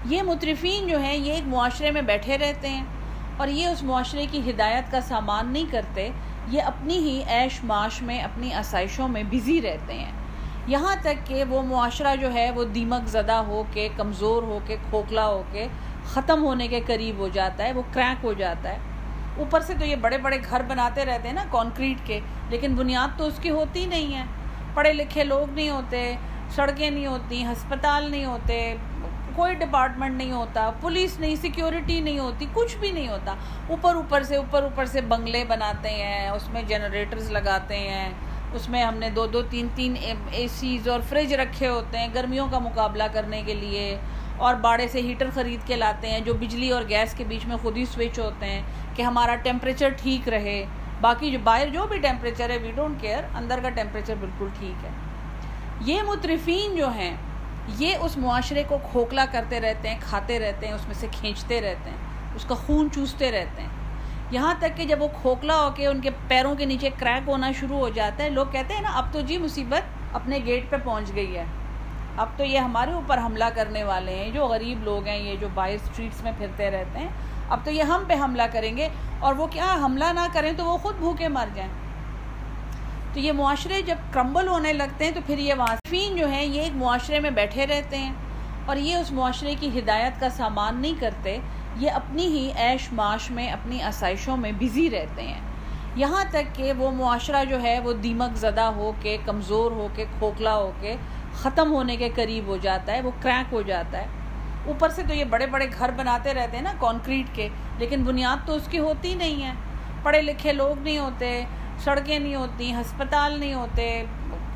یہ مترفین جو ہیں، یہ ایک معاشرے میں بیٹھے رہتے ہیں اور یہ اس معاشرے کی ہدایت کا سامان نہیں کرتے، یہ اپنی ہی عیش معاش میں، اپنی آسائشوں میں بزی رہتے ہیں۔ یہاں تک کہ وہ معاشرہ جو ہے وہ دیمک زدہ ہو کے، کمزور ہو کے، کھوکھلا ہو کے، ختم ہونے کے قریب ہو جاتا ہے، وہ کریک ہو جاتا ہے۔ اوپر سے تو یہ بڑے بڑے گھر بناتے رہتے ہیں نا کانکریٹ کے، لیکن بنیاد تو اس کی ہوتی نہیں ہے۔ پڑھے لکھے لوگ نہیں ہوتے، سڑکیں نہیں ہوتی، ہسپتال نہیں ہوتے، کوئی ڈپارٹمنٹ نہیں ہوتا، پولیس نہیں سیکیورٹی نہیں ہوتی، کچھ بھی نہیں ہوتا۔ اوپر اوپر سے، اوپر اوپر سے بنگلے بناتے ہیں، اس میں جنریٹرز لگاتے ہیں۔ اس میں ہم نے دو دو تین تین اے سیز اور فریج رکھے ہوتے ہیں گرمیوں کا مقابلہ کرنے کے لیے اور باڑے سے ہیٹر خرید کے لاتے ہیں جو بجلی اور گیس کے بیچ میں خود ہی سوئچ ہوتے ہیں کہ ہمارا ٹیمپریچر ٹھیک رہے۔ باقی جو باہر جو بھی ٹیمپریچر ہے وی ڈونٹ کیئر اندر کا ٹیمپریچر بالکل ٹھیک ہے۔ یہ مترفین جو ہیں، یہ اس معاشرے کو کھوکھلا کرتے رہتے ہیں، کھاتے رہتے ہیں، اس میں سے کھینچتے رہتے ہیں، اس کا خون چوستے رہتے ہیں۔ یہاں تک کہ جب وہ کھوکھلا ہو کے ان کے پیروں کے نیچے کریک ہونا شروع ہو جاتا ہے، لوگ کہتے ہیں نا، اب تو جی مصیبت اپنے گیٹ پہ پہنچ گئی ہے۔ اب تو یہ ہمارے اوپر حملہ کرنے والے ہیں، جو غریب لوگ ہیں، یہ جو باہر اسٹریٹس میں پھرتے رہتے ہیں۔ اب تو یہ ہم پہ حملہ کریں گے اور وہ کیا حملہ نہ کریں تو وہ خود بھوکے مر جائیں۔ تو یہ معاشرے جب کرمبل ہونے لگتے ہیں تو پھر یہ واسفین جو ہیں، یہ ایک معاشرے میں بیٹھے رہتے ہیں۔ اور یہ اس معاشرے کی ہدایت کا سامان نہیں کرتے۔ یہ اپنی ہی عیش معاش میں، اپنی آسائشوں میں بزی رہتے ہیں۔ یہاں تک کہ وہ معاشرہ جو ہے، وہ دیمک زدہ ہو کے، کمزور ہو کے، کھوکھلا ہو کے، ختم ہونے کے قریب ہو جاتا ہے، وہ کریک ہو جاتا ہے۔ اوپر سے تو یہ بڑے بڑے گھر بناتے رہتے ہیں نا کانکریٹ کے، لیکن بنیاد تو اس کی ہوتی نہیں ہے۔ پڑھے لکھے لوگ نہیں ہوتے، سڑکیں نہیں ہوتی، ہسپتال نہیں ہوتے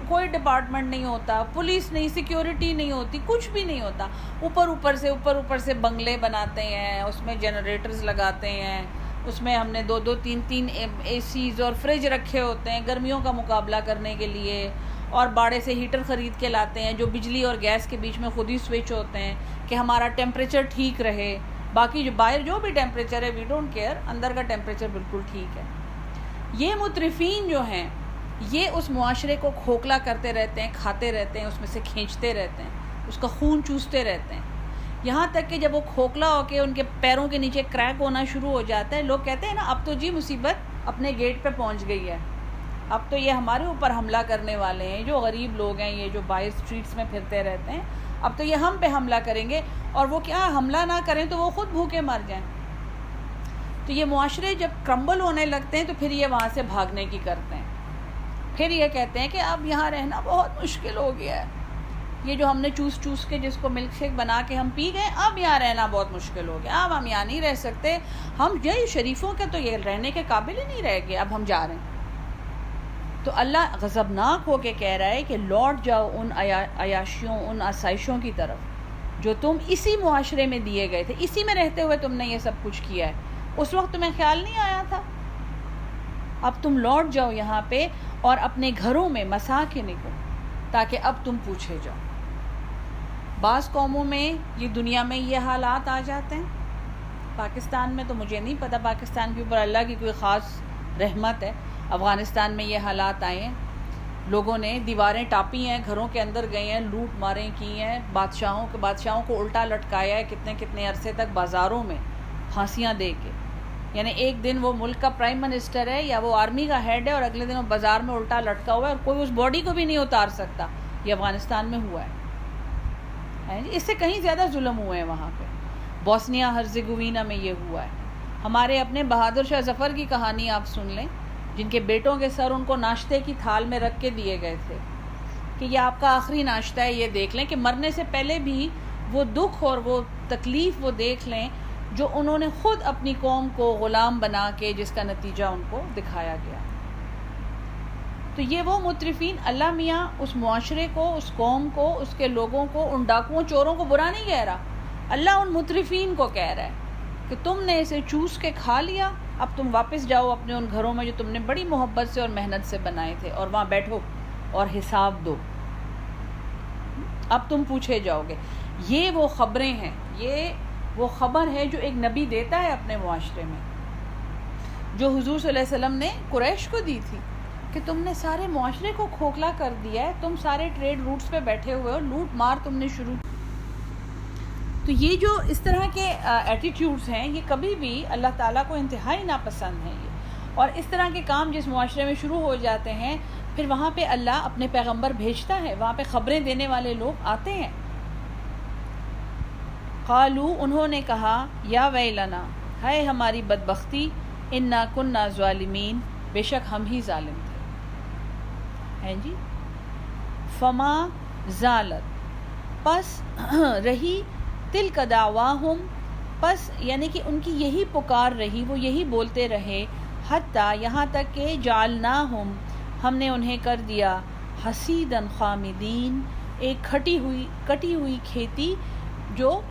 کوئی ڈپارٹمنٹ نہیں ہوتا، پولیس نہیں، سیکیورٹی نہیں ہوتی، کچھ بھی نہیں ہوتا۔ اوپر اوپر سے، اوپر اوپر سے بنگلے بناتے ہیں، اس میں جنریٹرز لگاتے ہیں، اس میں ہم نے دو دو، تین تین اے سیز اور فریج رکھے ہوتے ہیں گرمیوں کا مقابلہ کرنے کے لیے۔ اور باڑے سے ہیٹر خرید کے لاتے ہیں جو بجلی اور گیس کے بیچ میں خود ہی سوئچ ہوتے ہیں کہ ہمارا ٹیمپریچر ٹھیک رہے۔ باقی جو باہر جو بھی ٹیمپریچر ہے وی ڈونٹ کیئر اندر کا ٹیمپریچر بالکل ٹھیک ہے۔ یہ مترفین جو ہیں یہ اس معاشرے کو کھوکھلا کرتے رہتے ہیں، کھاتے رہتے ہیں، اس میں سے کھینچتے رہتے ہیں، اس کا خون چوستے رہتے ہیں۔ یہاں تک کہ جب وہ کھوکھلا ہو کے ان کے پیروں کے نیچے کریک ہونا شروع ہو جاتا ہے، لوگ کہتے ہیں نا، اب تو جی مصیبت اپنے گیٹ پہ پہنچ گئی ہے۔ اب تو یہ ہمارے اوپر حملہ کرنے والے ہیں، جو غریب لوگ ہیں، یہ جو باہر اسٹریٹس میں پھرتے رہتے ہیں۔ اب تو یہ ہم پہ حملہ کریں گے اور وہ کیا حملہ نہ کریں تو وہ خود بھوکے مر جائیں۔ تو یہ معاشرے جب کرمبل ہونے لگتے ہیں تو پھر یہ وہاں سے بھاگنے کی کرتے ہیں۔ پھر یہ کہتے ہیں کہ اب یہاں رہنا بہت مشکل ہو گیا ہے۔ یہ جو ہم نے چوس چوس کے جس کو ملک شیک بنا کے ہم پی گئے، اب یہاں رہنا بہت مشکل ہو گیا۔ اب ہم یہاں نہیں رہ سکتے۔ ہم یہ شریفوں کے تو یہ رہنے کے قابل ہی نہیں رہ گئے۔ اب ہم جا رہے ہیں۔ تو اللہ غضبناک ہو کے کہہ رہا ہے کہ لوٹ جاؤ ان عیاشیوں، ان آسائشوں کی طرف۔ جو تم اسی معاشرے میں دیے گئے تھے، اسی میں رہتے ہوئے تم نے یہ سب کچھ کیا ہے۔ اس وقت تمہیں خیال نہیں آیا تھا؟ اب تم لوٹ جاؤ یہاں پہ اور اپنے گھروں میں مسا کے نکلو تاکہ اب تم پوچھے جاؤ۔ بعض قوموں میں یہ دنیا میں یہ حالات آ جاتے ہیں۔ پاکستان میں تو مجھے نہیں پتا، پاکستان کے اوپر اللہ کی کوئی خاص رحمت ہے۔ افغانستان میں یہ حالات آئے ہیں۔ لوگوں نے دیواریں ٹاپی ہیں، گھروں کے اندر گئے ہیں، لوٹ ماریں کی ہیں، بادشاہوں کے، بادشاہوں کو الٹا لٹکایا ہے کتنے کتنے عرصے تک بازاروں میں پھانسیاں دے کے۔ یعنی ایک دن وہ ملک کا پرائم منسٹر ہے یا وہ آرمی کا ہیڈ ہے اور اگلے دن وہ بازار میں الٹا لٹکا ہوا ہے اور کوئی اس باڈی کو بھی نہیں اتار سکتا۔ یہ افغانستان میں ہوا ہے۔ جی؟ اس سے کہیں زیادہ ظلم ہوئے ہیں وہاں پہ۔ بوسنیا ہرزگوینا میں یہ ہوا ہے۔ ہمارے اپنے بہادر شاہ ظفر کی کہانی آپ سن لیں۔ جن کے بیٹوں کے سر ان کو ناشتے کی تھال میں رکھ کے دیے گئے تھے۔ کہ یہ آپ کا آخری ناشتہ ہے، یہ دیکھ لیں کہ مرنے سے پہلے بھی وہ دکھ اور وہ تکلیف وہ دیکھ لیں۔ جو انہوں نے خود اپنی قوم کو غلام بنا کے جس کا نتیجہ ان کو دکھایا گیا۔ تو یہ وہ مترفین اللہ میاں اس معاشرے کو، اس قوم کو، اس کے لوگوں کو، ان ڈاکوؤں چوروں کو برا نہیں کہہ رہا۔ اللہ ان مترفین کو کہہ رہا ہے کہ تم نے اسے چوس کے کھا لیا، اب تم واپس جاؤ اپنے ان گھروں میں جو تم نے بڑی محبت سے اور محنت سے بنائے تھے، اور وہاں بیٹھو اور حساب دو۔ اب تم پوچھے جاؤ گے۔ یہ وہ خبریں ہیں، یہ وہ خبر ہے جو ایک نبی دیتا ہے اپنے معاشرے میں۔ جو حضور صلی اللہ علیہ وسلم نے قریش کو دی تھی کہ تم نے سارے معاشرے کو کھوکھلا کر دیا ہے، تم سارے ٹریڈ روٹس پہ بیٹھے ہوئے ہو، لوٹ مار تم نے شروع۔ تو یہ جو اس طرح کے ایٹیٹیوڈس ہیں، یہ کبھی بھی اللہ تعالیٰ کو انتہائی ناپسند ہیں یہ۔ اور اس طرح کے کام جس معاشرے میں شروع ہو جاتے ہیں، پھر وہاں پہ اللہ اپنے پیغمبر بھیجتا ہے، وہاں پہ خبریں دینے والے لوگ آتے ہیں۔ قالو انہوں نے کہا، یا ویلنا ہے ہماری بدبختی ان نا کن ظالمین، بے شک ہم ہی ظالم تھے۔ ہیں جی؟ فما ضالت پس رہی تل کا دعواہم، پس یعنی کہ ان کی یہی پکار رہی، وہ یہی بولتے رہے، حتیٰ یہاں تک کہ جالنا ہم نے انہیں کر دیا حسیدن خامدین، ایک کھٹی ہوئی، کٹی ہوئی کھیتی جو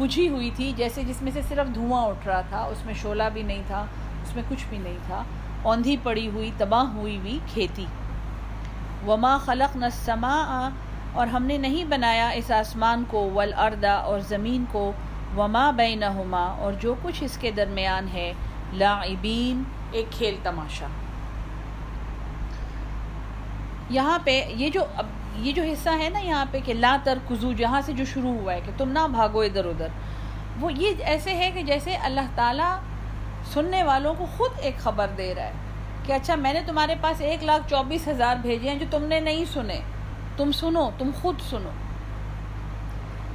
بجھی ہوئی تھی، جیسے جس میں سے صرف دھواں اٹھ رہا تھا، اس میں شولہ بھی نہیں تھا، اس میں کچھ بھی نہیں تھا۔ اوندھی پڑی ہوئی، تباہ ہوئی ہوئی کھیتی۔ وما خلق نسما اور ہم نے نہیں بنایا اس آسمان کو ول اور زمین کو۔ وما بینہما اور جو کچھ اس کے درمیان ہے۔ لاعبین ایک کھیل تماشا۔ یہاں پہ یہ جو اب یہ جو حصہ ہے نا یہاں پہ کہ لا تر کزو جہاں سے جو شروع ہوا ہے کہ تم نہ بھاگو ادھر ادھر۔ وہ یہ ایسے ہے کہ جیسے اللہ تعالیٰ سننے والوں کو خود ایک خبر دے رہا ہے کہ اچھا میں نے تمہارے پاس ایک لاکھ چوبیس ہزار بھیجے ہیں جو تم نے نہیں سنے۔ تم سنو، تم خود سنو۔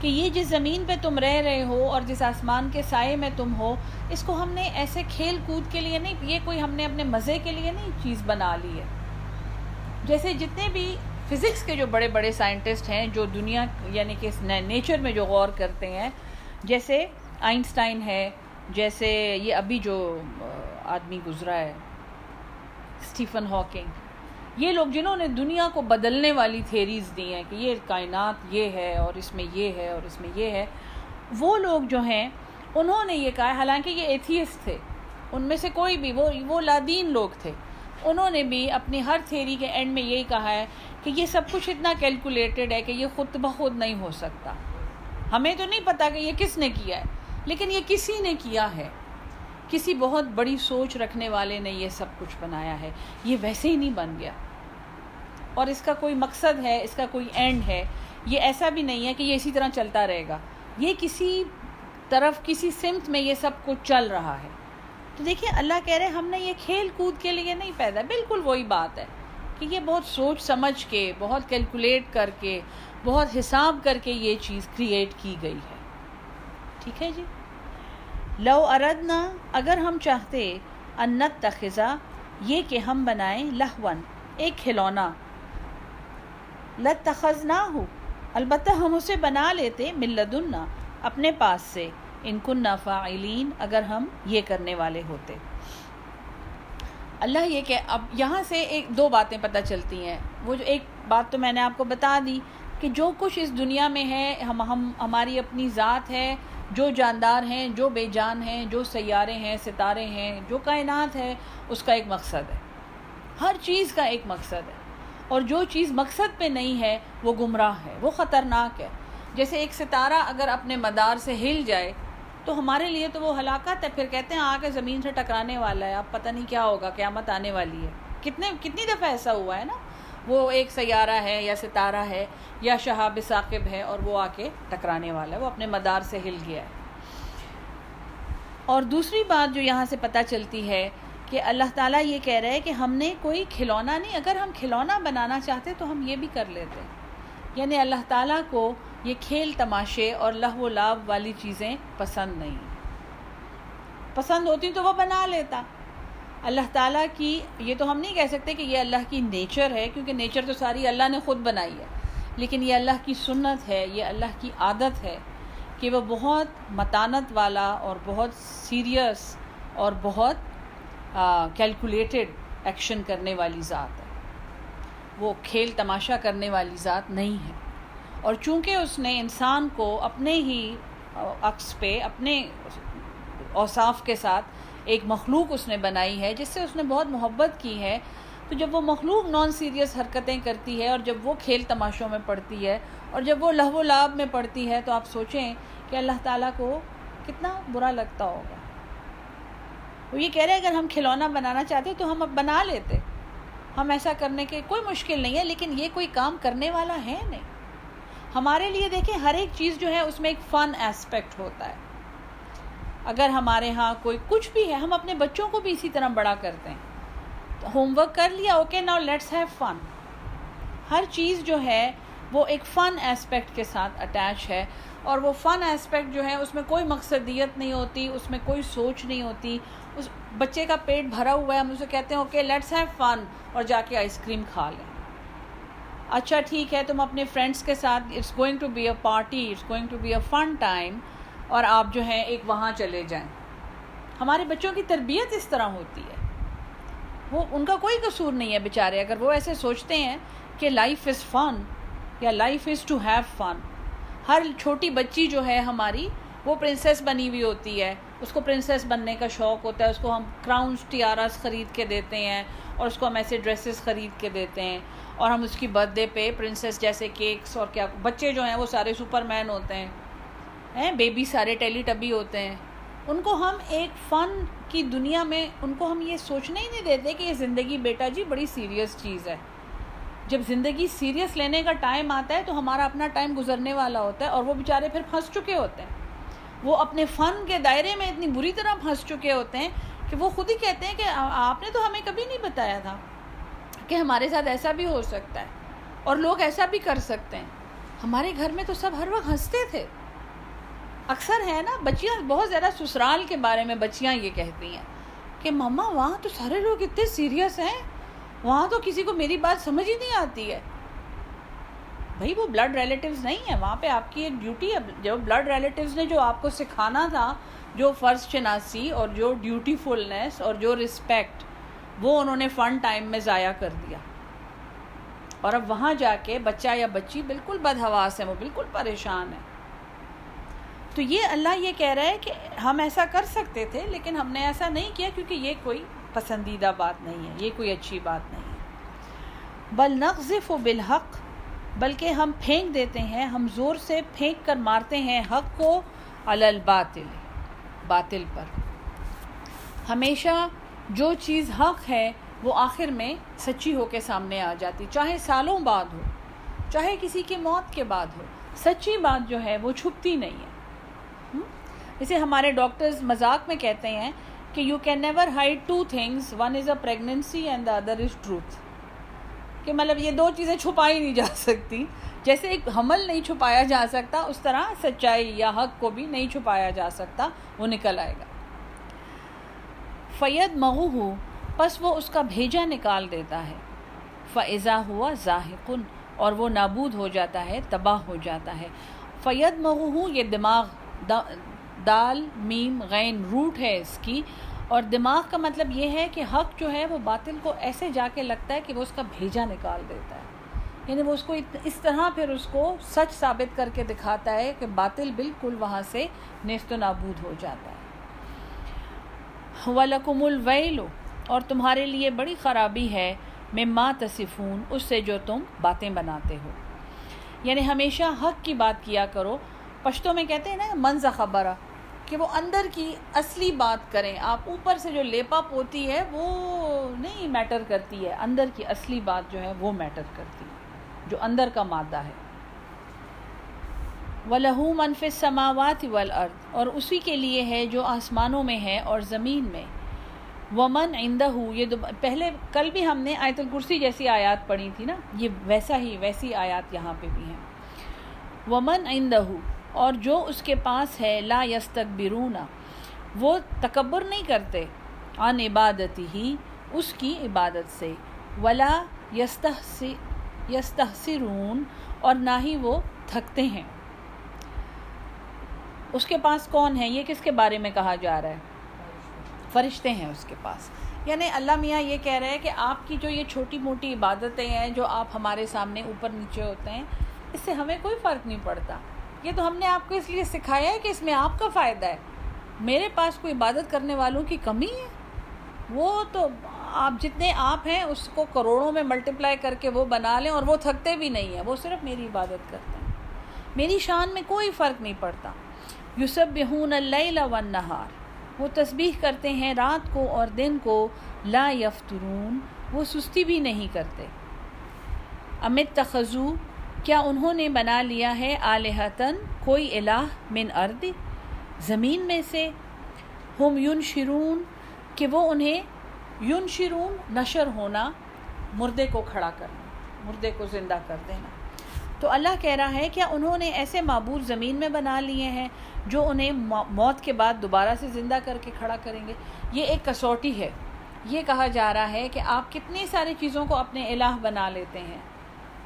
کہ یہ جس زمین پہ تم رہ رہے ہو اور جس آسمان کے سائے میں تم ہو، اس کو ہم نے ایسے کھیل کود کے لیے نہیں، یہ کوئی ہم نے اپنے مزے کے لیے نہیں چیز بنا لی ہے۔ جیسے جتنے بھی فزکس کے جو بڑے بڑے سائنٹسٹ ہیں جو دنیا یعنی کہ نیچر میں جو غور کرتے ہیں، جیسے آئنسٹائن ہے، جیسے یہ ابھی جو آدمی گزرا ہے، اسٹیفن ہاکنگ، یہ لوگ جنہوں نے دنیا کو بدلنے والی تھیریز دی ہیں کہ یہ کائنات یہ ہے اور اس میں یہ ہے اور اس میں یہ ہے، وہ لوگ جو ہیں، انہوں نے یہ کہا حالانکہ یہ ایتھیس تھے، ان میں سے کوئی بھی، وہ وہ لادین لوگ تھے۔ انہوں نے بھی اپنی ہر تھیری کے اینڈ میں یہی کہا ہے کہ یہ سب کچھ اتنا کیلکولیٹڈ ہے کہ یہ خود بخود نہیں ہو سکتا۔ ہمیں تو نہیں پتا کہ یہ کس نے کیا ہے، لیکن یہ کسی نے کیا ہے۔ کسی بہت بڑی سوچ رکھنے والے نے یہ سب کچھ بنایا ہے۔ یہ ویسے ہی نہیں بن گیا۔ اور اس کا کوئی مقصد ہے، اس کا کوئی اینڈ ہے۔ یہ ایسا بھی نہیں ہے کہ یہ اسی طرح چلتا رہے گا۔ یہ کسی طرف، کسی سمت میں یہ سب کچھ چل رہا ہے۔ تو دیکھیے، اللہ کہہ رہے ہم نے یہ کھیل کود کے لیے نہیں پیدا، بالکل وہی بات ہے کہ یہ بہت سوچ سمجھ کے، بہت کیلکولیٹ کر کے، بہت حساب کر کے یہ چیز کریٹ کی گئی ہے۔ ٹھیک ہے جی؟ لو اردنا، اگر ہم چاہتے انت تخذہ یہ کہ ہم بنائیں لہون ایک کھلونا۔ لتخذ نہ ہو البتہ ہم اسے بنا لیتے ملدنا اپنے پاس سے۔ ان کن فاعلین اگر ہم یہ کرنے والے ہوتے۔ اللہ یہ کہ اب یہاں سے ایک دو باتیں پتہ چلتی ہیں۔ وہ جو ایک بات تو میں نے آپ کو بتا دی کہ جو کچھ اس دنیا میں ہے، ہم ہم ہماری اپنی ذات ہے، جو جاندار ہیں، جو بے جان ہیں، جو سیارے ہیں، ستارے ہیں، جو کائنات ہے، اس کا ایک مقصد ہے۔ ہر چیز کا ایک مقصد ہے۔ اور جو چیز مقصد پہ نہیں ہے، وہ گمراہ ہے، وہ خطرناک ہے۔ جیسے ایک ستارہ اگر اپنے مدار سے ہل جائے تو ہمارے لیے تو وہ ہلاکت ہے۔ پھر کہتے ہیں آ کے زمین سے ٹکرانے والا ہے۔ اب پتہ نہیں کیا ہوگا، قیامت آنے والی ہے۔ کتنے، کتنی دفعہ ایسا ہوا ہے نا؟ وہ ایک سیارہ ہے یا ستارہ ہے یا شہاب ثاقب ہے اور وہ آ کے ٹکرانے والا ہے۔ وہ اپنے مدار سے ہل گیا ہے۔ اور دوسری بات جو یہاں سے پتہ چلتی ہے کہ اللہ تعالیٰ یہ کہہ رہے کہ ہم نے کوئی کھلونا نہیں۔ اگر ہم کھلونا بنانا چاہتے تو ہم یہ بھی کر لیتے۔ یعنی اللہ تعالیٰ کو یہ کھیل تماشے اور لہ و لاب والی چیزیں پسند نہیں۔ پسند ہوتی تو وہ بنا لیتا۔ اللہ تعالیٰ کی، یہ تو ہم نہیں کہہ سکتے کہ یہ اللہ کی نیچر ہے، کیونکہ نیچر تو ساری اللہ نے خود بنائی ہے۔ لیکن یہ اللہ کی سنت ہے، یہ اللہ کی عادت ہے کہ وہ بہت متانت والا اور بہت سیریس اور بہت کیلکولیٹڈ ایکشن کرنے والی ذات ہے۔ وہ کھیل تماشا کرنے والی ذات نہیں ہے۔ اور چونکہ اس نے انسان کو اپنے ہی عکس پہ، اپنے اوصاف کے ساتھ ایک مخلوق اس نے بنائی ہے، جس سے اس نے بہت محبت کی ہے، تو جب وہ مخلوق نان سیریس حرکتیں کرتی ہے اور جب وہ کھیل تماشوں میں پڑتی ہے اور جب وہ لہو لاب میں پڑتی ہے، تو آپ سوچیں کہ اللہ تعالیٰ کو کتنا برا لگتا ہوگا۔ وہ یہ کہہ رہے اگر ہم کھلونا بنانا چاہتے تو ہم اب بنا لیتے۔ ہم ایسا کرنے کے کوئی مشکل نہیں ہے، لیکن یہ کوئی کام کرنے والا ہے نہیں۔ ہمارے لیے دیکھیں، ہر ایک چیز جو ہے، اس میں ایک فن ایسپیکٹ ہوتا ہے۔ اگر ہمارے ہاں کوئی کچھ بھی ہے، ہم اپنے بچوں کو بھی اسی طرح بڑا کرتے ہیں۔ تو ہوم ورک کر لیا okay now let's have fun ہر چیز جو ہے، وہ ایک فن اسپیکٹ کے ساتھ اٹیچ ہے۔ اور وہ فن اسپیکٹ جو ہے، اس میں کوئی مقصدیت نہیں ہوتی، اس میں کوئی سوچ نہیں ہوتی۔ اس بچے کا پیٹ بھرا ہوا ہے، ہم اسے کہتے ہیں اوکے لیٹس ہیو فن اور جا کے آئس کریم کھا لیں۔ اچھا ٹھیک ہے، تم اپنے فرینڈس کے ساتھ it's going to be a party it's going to be a fun time اور آپ جو ہیں ایک وہاں چلے جائیں۔ ہمارے بچوں کی تربیت اس طرح ہوتی ہے۔ وہ، ان کا کوئی قصور نہیں ہے بیچارے، اگر وہ ایسے سوچتے ہیں کہ لائف از فن یا life is to have fun ہر چھوٹی بچی جو ہے ہماری، وہ پرنسس بنی ہوئی ہوتی ہے۔ اس کو پرنسس بننے کا شوق ہوتا ہے، اس کو ہم کراؤنس ٹیاراس خرید کے دیتے ہیں، اور اس کو ہم ایسے ڈریسز خرید کے دیتے ہیں۔ اور ہم اس کی برتھ ڈے پہ پرنسس جیسے کیکس اور کیا بچے جو ہیں وہ سارے سپر مین ہوتے ہیں۔ بیبی سارے ٹیلی ٹبی ہوتے ہیں۔ ان کو ہم ایک فن کی دنیا میں ان کو ہم یہ سوچنے ہی نہیں دیتے کہ یہ زندگی بیٹا جی بڑی سیریس چیز ہے۔ جب زندگی سیریس لینے کا ٹائم آتا ہے تو ہمارا اپنا ٹائم گزرنے والا ہوتا ہے اور وہ بیچارے پھر پھنس چکے ہوتے ہیں۔ وہ اپنے فن کے دائرے میں اتنی بری طرح پھنس چکے ہوتے ہیں کہ وہ خود ہی کہتے ہیں کہ آپ نے تو ہمیں کبھی نہیں بتایا تھا۔ کہ ہمارے ساتھ ایسا بھی ہو سکتا ہے اور لوگ ایسا بھی کر سکتے ہیں۔ ہمارے گھر میں تو سب ہر وقت ہنستے تھے۔ اکثر ہے نا، بچیاں بہت زیادہ سسرال کے بارے میں بچیاں یہ کہتی ہیں کہ مما وہاں تو سارے لوگ اتنے سیریس ہیں۔ وہاں تو کسی کو میری بات سمجھ ہی نہیں آتی ہے۔ بھائی، وہ بلڈ ریلیٹیوز نہیں ہیں۔ وہاں پہ آپ کی ایک ڈیوٹی ہے۔ جو بلڈ ریلیٹیوز نے جو آپ کو سکھانا تھا، جو فرض شناسی اور جو ڈیوٹی فلنس اور جو رسپیکٹ وہ انہوں نے فن ٹائم میں ضائع کر دیا۔ اور اب وہاں جا کے بچہ یا بچی بالکل بدہواس ہے وہ بالکل پریشان ہے تو یہ اللہ یہ کہہ رہا ہے کہ ہم ایسا کر سکتے تھے، لیکن ہم نے ایسا نہیں کیا کیونکہ یہ کوئی پسندیدہ بات نہیں ہے، یہ کوئی اچھی بات نہیں ہے۔ بل نقذف و بالحق، بلکہ ہم پھینک دیتے ہیں، ہم زور سے پھینک کر مارتے ہیں حق کو الباطل، باطل پر۔ ہمیشہ جو چیز حق ہے وہ آخر میں سچی ہو کے سامنے آ جاتی، چاہے سالوں بعد ہو، چاہے کسی کی موت کے بعد ہو، سچی بات جو ہے وہ چھپتی نہیں ہے۔ جیسے ہمارے ڈاکٹرز مذاق میں کہتے ہیں کہ you can never hide two things one is a pregnancy and the other is truth کہ مطلب یہ دو چیزیں چھپائی نہیں جا سکتی۔ جیسے ایک حمل نہیں چھپایا جا سکتا، اس طرح سچائی یا حق کو بھی نہیں چھپایا جا سکتا، وہ نکل آئے گا۔ فید مغو ہو پس وہ اس کا بھیجا نکال دیتا ہے۔ فضا ہوا ذاہقن اور وہ نابود ہو جاتا ہے، تباہ ہو جاتا ہے۔ فید مغو ہوں یہ دماغ دال، میم، غین، روٹ ہے اس کی۔ اور دماغ کا مطلب یہ ہے کہ حق جو ہے، وہ باطل کو ایسے جا کے لگتا ہے کہ وہ اس کا بھیجا نکال دیتا ہے۔ یعنی وہ اس کو اس طرح پھر اس کو سچ ثابت کر کے دکھاتا ہے کہ باطل بالکل وہاں سے نیست و نابود ہو جاتا ہے۔ وَلَكُمُ الْوَيْلُ، اور تمہارے لیے بڑی خرابی ہے میں ماں تصفون، اس سے جو تم باتیں بناتے ہو۔ یعنی ہمیشہ حق کی بات کیا کرو۔ پشتوں میں کہتے ہیں نا منز خبرہ کہ وہ اندر کی اصلی بات کریں۔ آپ اوپر سے جو لیپا پوتی ہے، وہ نہیں میٹر کرتی ہے۔ اندر کی اصلی بات جو ہے، وہ میٹر کرتی ہے۔ جو اندر کا مادہ ہے۔ و لہو منف سماوات ولاد اور اسی کے لیے ہے جو آسمانوں میں ہے اور زمین میں۔ ومن آئندہ یہ پہلے کل بھی ہم نے آیت الکرسی جیسی آیات پڑھی تھی نا، یہ ویسا ہی ویسی آیات یہاں پہ بھی ہیں۔ ومن آئندہ اور جو اس کے پاس ہے، لا یستکبرون وہ تکبر نہیں کرتے، عن عبادتی ہی اس کی عبادت سے۔ ولا یستحسرون اور نہ ہی وہ تھکتے ہیں۔ اس کے پاس کون ہے؟ یہ کس کے بارے میں کہا جا رہا ہے؟ فرشتے ہیں اس کے پاس۔ یعنی اللہ میاں یہ کہہ رہے ہیں کہ آپ کی جو یہ چھوٹی موٹی عبادتیں ہیں، جو آپ ہمارے سامنے اوپر نیچے ہوتے ہیں، اس سے ہمیں کوئی فرق نہیں پڑتا۔ یہ تو ہم نے آپ کو اس لیے سکھایا ہے کہ اس میں آپ کا فائدہ ہے۔ میرے پاس کوئی عبادت کرنے والوں کی کمی ہے؟ وہ تو آپ جتنے آپ ہیں، اس کو کروڑوں میں ملٹیپلائی کر کے وہ بنا لیں اور وہ تھکتے بھی نہیں ہیں۔ وہ صرف میری عبادت کرتے ہیں۔ میری شان میں کوئی فرق نہیں پڑتا۔ یوسف بہون اللہ ون نہار وہ تسبیح کرتے ہیں رات کو اور دن کو، لا یفترون۔ وہ سستی بھی نہیں کرتے۔ امت تخذو کیا انہوں نے بنا لیا ہے آلحتن کوئی الہ من ارد زمین میں سے۔ ہم یون شرون کہ وہ انہیں یون شرون نشر ہونا، مردے کو کھڑا کرنا، مردے کو زندہ کر دینا۔ تو اللہ کہہ رہا ہے کیا انہوں نے ایسے معبود زمین میں بنا لیے ہیں جو انہیں موت کے بعد دوبارہ سے زندہ کر کے کھڑا کریں گے؟ یہ ایک کسوٹی ہے۔ یہ کہا جا رہا ہے کہ آپ کتنی ساری چیزوں کو اپنے الہ بنا لیتے ہیں۔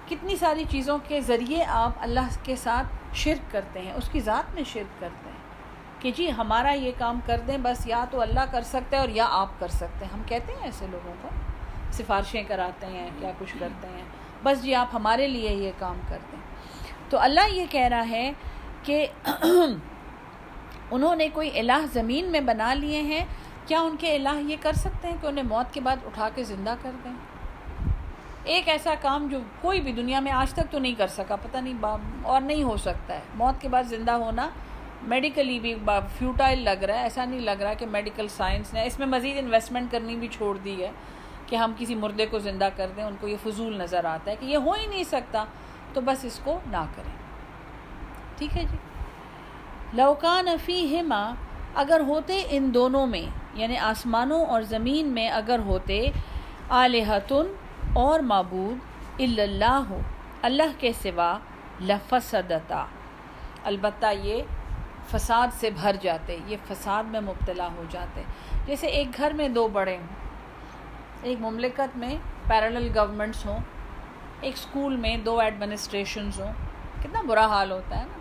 کتنی ساری چیزوں کے ذریعے آپ اللہ کے ساتھ شرک کرتے ہیں، اس کی ذات میں شرک کرتے ہیں۔ کہ جی ہمارا یہ کام کر دیں، بس یا تو اللہ کر سکتے ہیں اور یا آپ کر سکتے ہیں۔ ہم کہتے ہیں ایسے لوگوں کو، سفارشیں کراتے ہیں، کیا کچھ کرتے ہیں۔ بس جی آپ ہمارے لیے یہ کام کر دیں۔ تو اللہ یہ کہہ رہا ہے کہ انہوں نے کوئی الہ زمین میں بنا لیے ہیں، کیا ان کے الہ یہ کر سکتے ہیں کہ انہیں موت کے بعد اٹھا کے زندہ کر دیں؟ ایک ایسا کام جو کوئی بھی دنیا میں آج تک تو نہیں کر سکا، پتہ نہیں اور نہیں ہو سکتا ہے۔ موت کے بعد زندہ ہونا میڈیکلی بھی فیوٹائل لگ رہا ہے۔ ایسا نہیں لگ رہا کہ میڈیکل سائنس نے، اس میں مزید انویسٹمنٹ کرنی بھی چھوڑ دی ہے۔ کہ ہم کسی مردے کو زندہ کر دیں، ان کو یہ فضول نظر آتا ہے کہ یہ ہو ہی نہیں سکتا، تو بس اس کو نہ کریں۔ ٹھیک ہے جی؟ لوکان فی ہما اگر ہوتے ان دونوں میں یعنی آسمانوں اور زمین میں اگر ہوتے آلحتن اور معبود اللہ ہو اللہ کے سوا، لفسدتا۔ البتہ یہ فساد سے بھر جاتے، یہ فساد میں مبتلا ہو جاتے۔ جیسے ایک گھر میں دو بڑے ہوں ایک مملکت میں پیرالل گورنمنٹس ہوں، ایک اسکول میں دو ایڈمنسٹریشنز ہوں۔ کتنا برا حال ہوتا ہے نا۔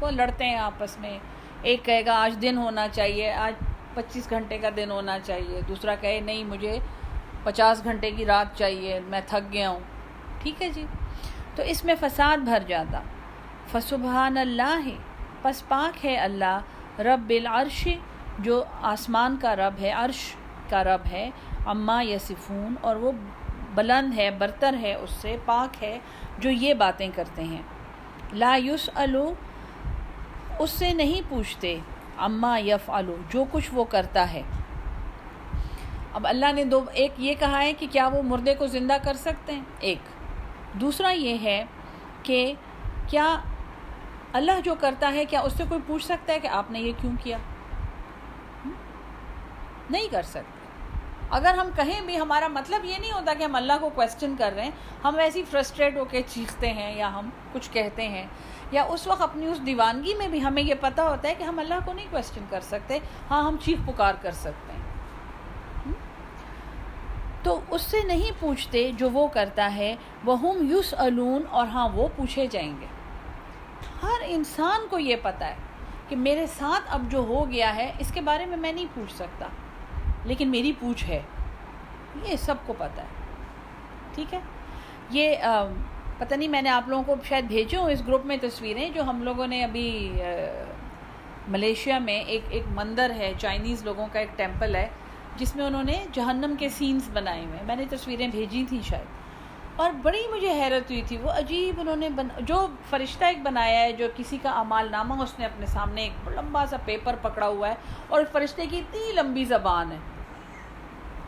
وہ لڑتے ہیں آپس میں۔ ایک کہے گا آج دن ہونا چاہیے، آج پچیس گھنٹے کا دن ہونا چاہیے۔ دوسرا کہے نہیں، مجھے پچاس گھنٹے کی رات چاہیے، میں تھک گیا ہوں۔ ٹھیک ہے جی۔ تو اس میں فساد بھر جاتا۔ فسبحان اللہ ہے پس پاک ہے اللہ، رب العرش، جو آسمان کا رب ہے، عرش کا رب ہے۔ اماں یسفون اور وہ بلند ہے، برتر ہے، اس سے پاک ہے، جو یہ باتیں کرتے ہیں۔ لا یس اس سے نہیں پوچھتے اماں یف الو جو کچھ وہ کرتا ہے۔ اب اللہ نے دو، ایک یہ کہا ہے کہ کیا وہ مردے کو زندہ کر سکتے ہیں؟ ایک۔ دوسرا یہ ہے کہ کیا اللہ جو کرتا ہے، کیا اس سے کوئی پوچھ سکتا ہے کہ آپ نے یہ کیوں کیا؟ نہیں کر سکتے۔ اگر ہم کہیں بھی، ہمارا مطلب یہ نہیں ہوتا کہ ہم اللہ کو کوشچن کر رہے ہیں، ہم ایسی فرسٹریٹ ہو کے چیختے ہیں یا ہم کچھ کہتے ہیں یا اس وقت اپنی اس دیوانگی میں بھی ہمیں یہ پتہ ہوتا ہے کہ ہم اللہ کو نہیں کوشچن کر سکتے ہاں ہم چیخ پکار کر سکتے ہیں۔ تو اس سے نہیں پوچھتے جو وہ کرتا ہے وہ ہم یوس علون اور ہاں وہ پوچھے جائیں گے۔ ہر انسان کو یہ پتہ ہے کہ میرے ساتھ اب جو ہو گیا ہے، اس کے بارے میں میں نہیں پوچھ سکتا۔ لیکن میری پوچھ ہے۔ یہ سب کو پتہ ہے۔ ٹھیک ہے؟ یہ پتہ نہیں میں نے آپ لوگوں کو شاید بھیجو اس گروپ میں تصویریں جو ہم لوگوں نے ابھی ملیشیا میں ایک ایک مندر ہے، چائنیز لوگوں کا ایک ٹیمپل ہے، جس میں انہوں نے جہنم کے سینس بنائے ہوئے ہیں۔ میں نے تصویریں بھیجی تھیں شاید۔ اور بڑی مجھے حیرت ہوئی تھی، وہ عجیب انہوں نے بن، جو فرشتہ ایک بنایا ہے، جو کسی کا امال نامہ اس نے اپنے سامنے ایک لمبا سا پیپر پکڑا ہوا ہے اور فرشتے کی اتنی لمبی زبان ہے۔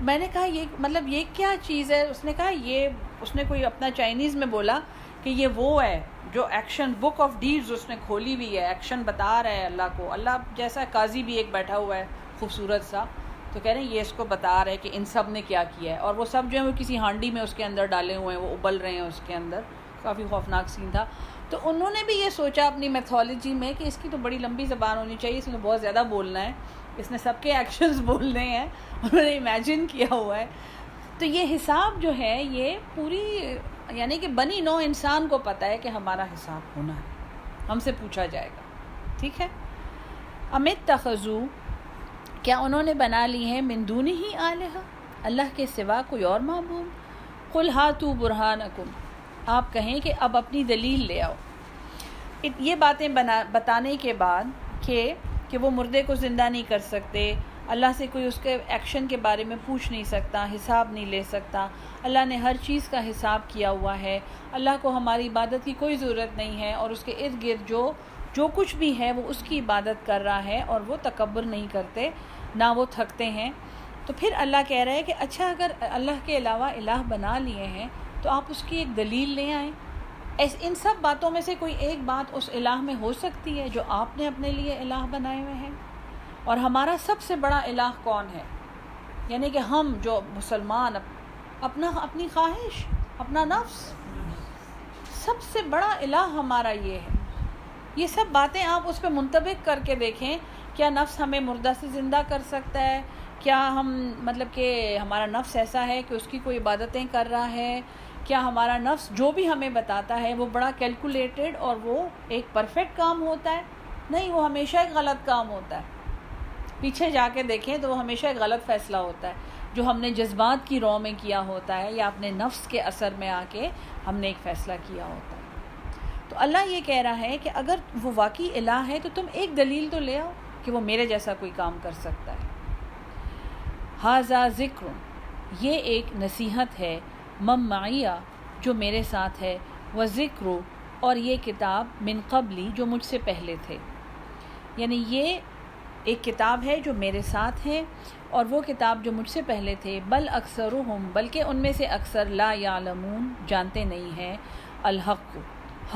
میں نے کہا، یہ مطلب یہ کیا چیز ہے؟ اس نے کہا، یہ اس نے کوئی اپنا چائنیز میں بولا کہ یہ وہ ہے جو ایکشن بک آف ڈیڈز اس نے کھولی ہوئی ہے، ایکشن بتا رہا ہے اللہ کو۔ اللہ جیسا قاضی بھی ایک بیٹھا ہوا ہے، خوبصورت سا۔ تو کہہ رہے ہیں یہ اس کو بتا رہے کہ ان سب نے کیا کیا ہے۔ اور وہ سب جو ہیں وہ کسی ہانڈی میں اس کے اندر ڈالے ہوئے ہیں، وہ ابل رہے ہیں اس کے اندر۔ کافی خوفناک سین تھا۔ تو انہوں نے بھی یہ سوچا اپنی میتھولوجی میں کہ اس کی تو بڑی لمبی زبان ہونی چاہیے، اس نے بہت زیادہ بولنا ہے۔ اس نے سب کے ایکشنز بولنے ہیں، انہوں نے امیجن کیا ہوا ہے۔ تو یہ حساب جو ہے، یہ پوری یعنی کہ بنی نو انسان کو پتہ ہے کہ ہمارا حساب ہونا ہے۔ ہم سے پوچھا جائے گا۔ ٹھیک ہے؟ امت تخذو کیا انہوں نے بنا لی ہیں مندونی ہی آلیہ اللہ کے سوا کوئی اور معبود؟ کل ہاتھو برہان آپ کہیں کہ اب اپنی دلیل لے آؤ۔ یہ باتیں بنا بتانے کے بعد کہ کہ وہ مردے کو زندہ نہیں کر سکتے، اللہ سے کوئی اس کے ایکشن کے بارے میں پوچھ نہیں سکتا، حساب نہیں لے سکتا۔ اللہ نے ہر چیز کا حساب کیا ہوا ہے۔ اللہ کو ہماری عبادت کی کوئی ضرورت نہیں ہے اور اس کے ارد گرد جو جو کچھ بھی ہے، وہ اس کی عبادت کر رہا ہے اور وہ تکبر نہیں کرتے۔ نہ وہ تھکتے ہیں۔ تو پھر اللہ کہہ رہا ہے کہ اچھا اگر اللہ کے علاوہ الہ بنا لیے ہیں، تو آپ اس کی ایک دلیل لے آئیں۔ ایس، ان سب باتوں میں سے کوئی ایک بات اس الہ میں ہو سکتی ہے جو آپ نے اپنے لیے الہ بنائے ہوئے ہیں؟ اور ہمارا سب سے بڑا الہ کون ہے؟ یعنی کہ ہم جو مسلمان، اپنا، اپنی خواہش، اپنا نفس۔ سب سے بڑا الہ ہمارا یہ ہے۔ یہ سب باتیں آپ اس پہ منطبق کر کے دیکھیں۔ کیا نفس ہمیں مردہ سے زندہ کر سکتا ہے؟ کیا ہم مطلب کہ ہمارا نفس ایسا ہے کہ اس کی کوئی عبادتیں کر رہا ہے؟ کیا ہمارا نفس جو بھی ہمیں بتاتا ہے وہ بڑا کیلکولیٹڈ اور وہ ایک پرفیکٹ کام ہوتا ہے؟ نہیں، وہ ہمیشہ ایک غلط کام ہوتا ہے۔ پیچھے جا کے دیکھیں تو وہ ہمیشہ ایک غلط فیصلہ ہوتا ہے۔ جو ہم نے جذبات کی رو میں کیا ہوتا ہے یا اپنے نفس کے اثر میں آ کے ہم نے ایک فیصلہ کیا ہوتا ہے۔ تو اللہ یہ کہہ رہا ہے کہ اگر وہ واقعی الہ ہے تو تم ایک دلیل تو لے آؤ۔ کہ وہ میرے جیسا کوئی کام کر سکتا ہے۔ حاضہ ذکر، یہ ایک نصیحت ہے مم جو میرے ساتھ ہے وہ ذکر، اور یہ کتاب من قبلی جو مجھ سے پہلے تھے۔ یعنی یہ ایک کتاب ہے جو میرے ساتھ ہے اور وہ کتاب جو مجھ سے پہلے تھے۔ بل اکثر بلکہ ان میں سے اکثر لا یعلمون، جانتے نہیں ہیں۔ الحق کو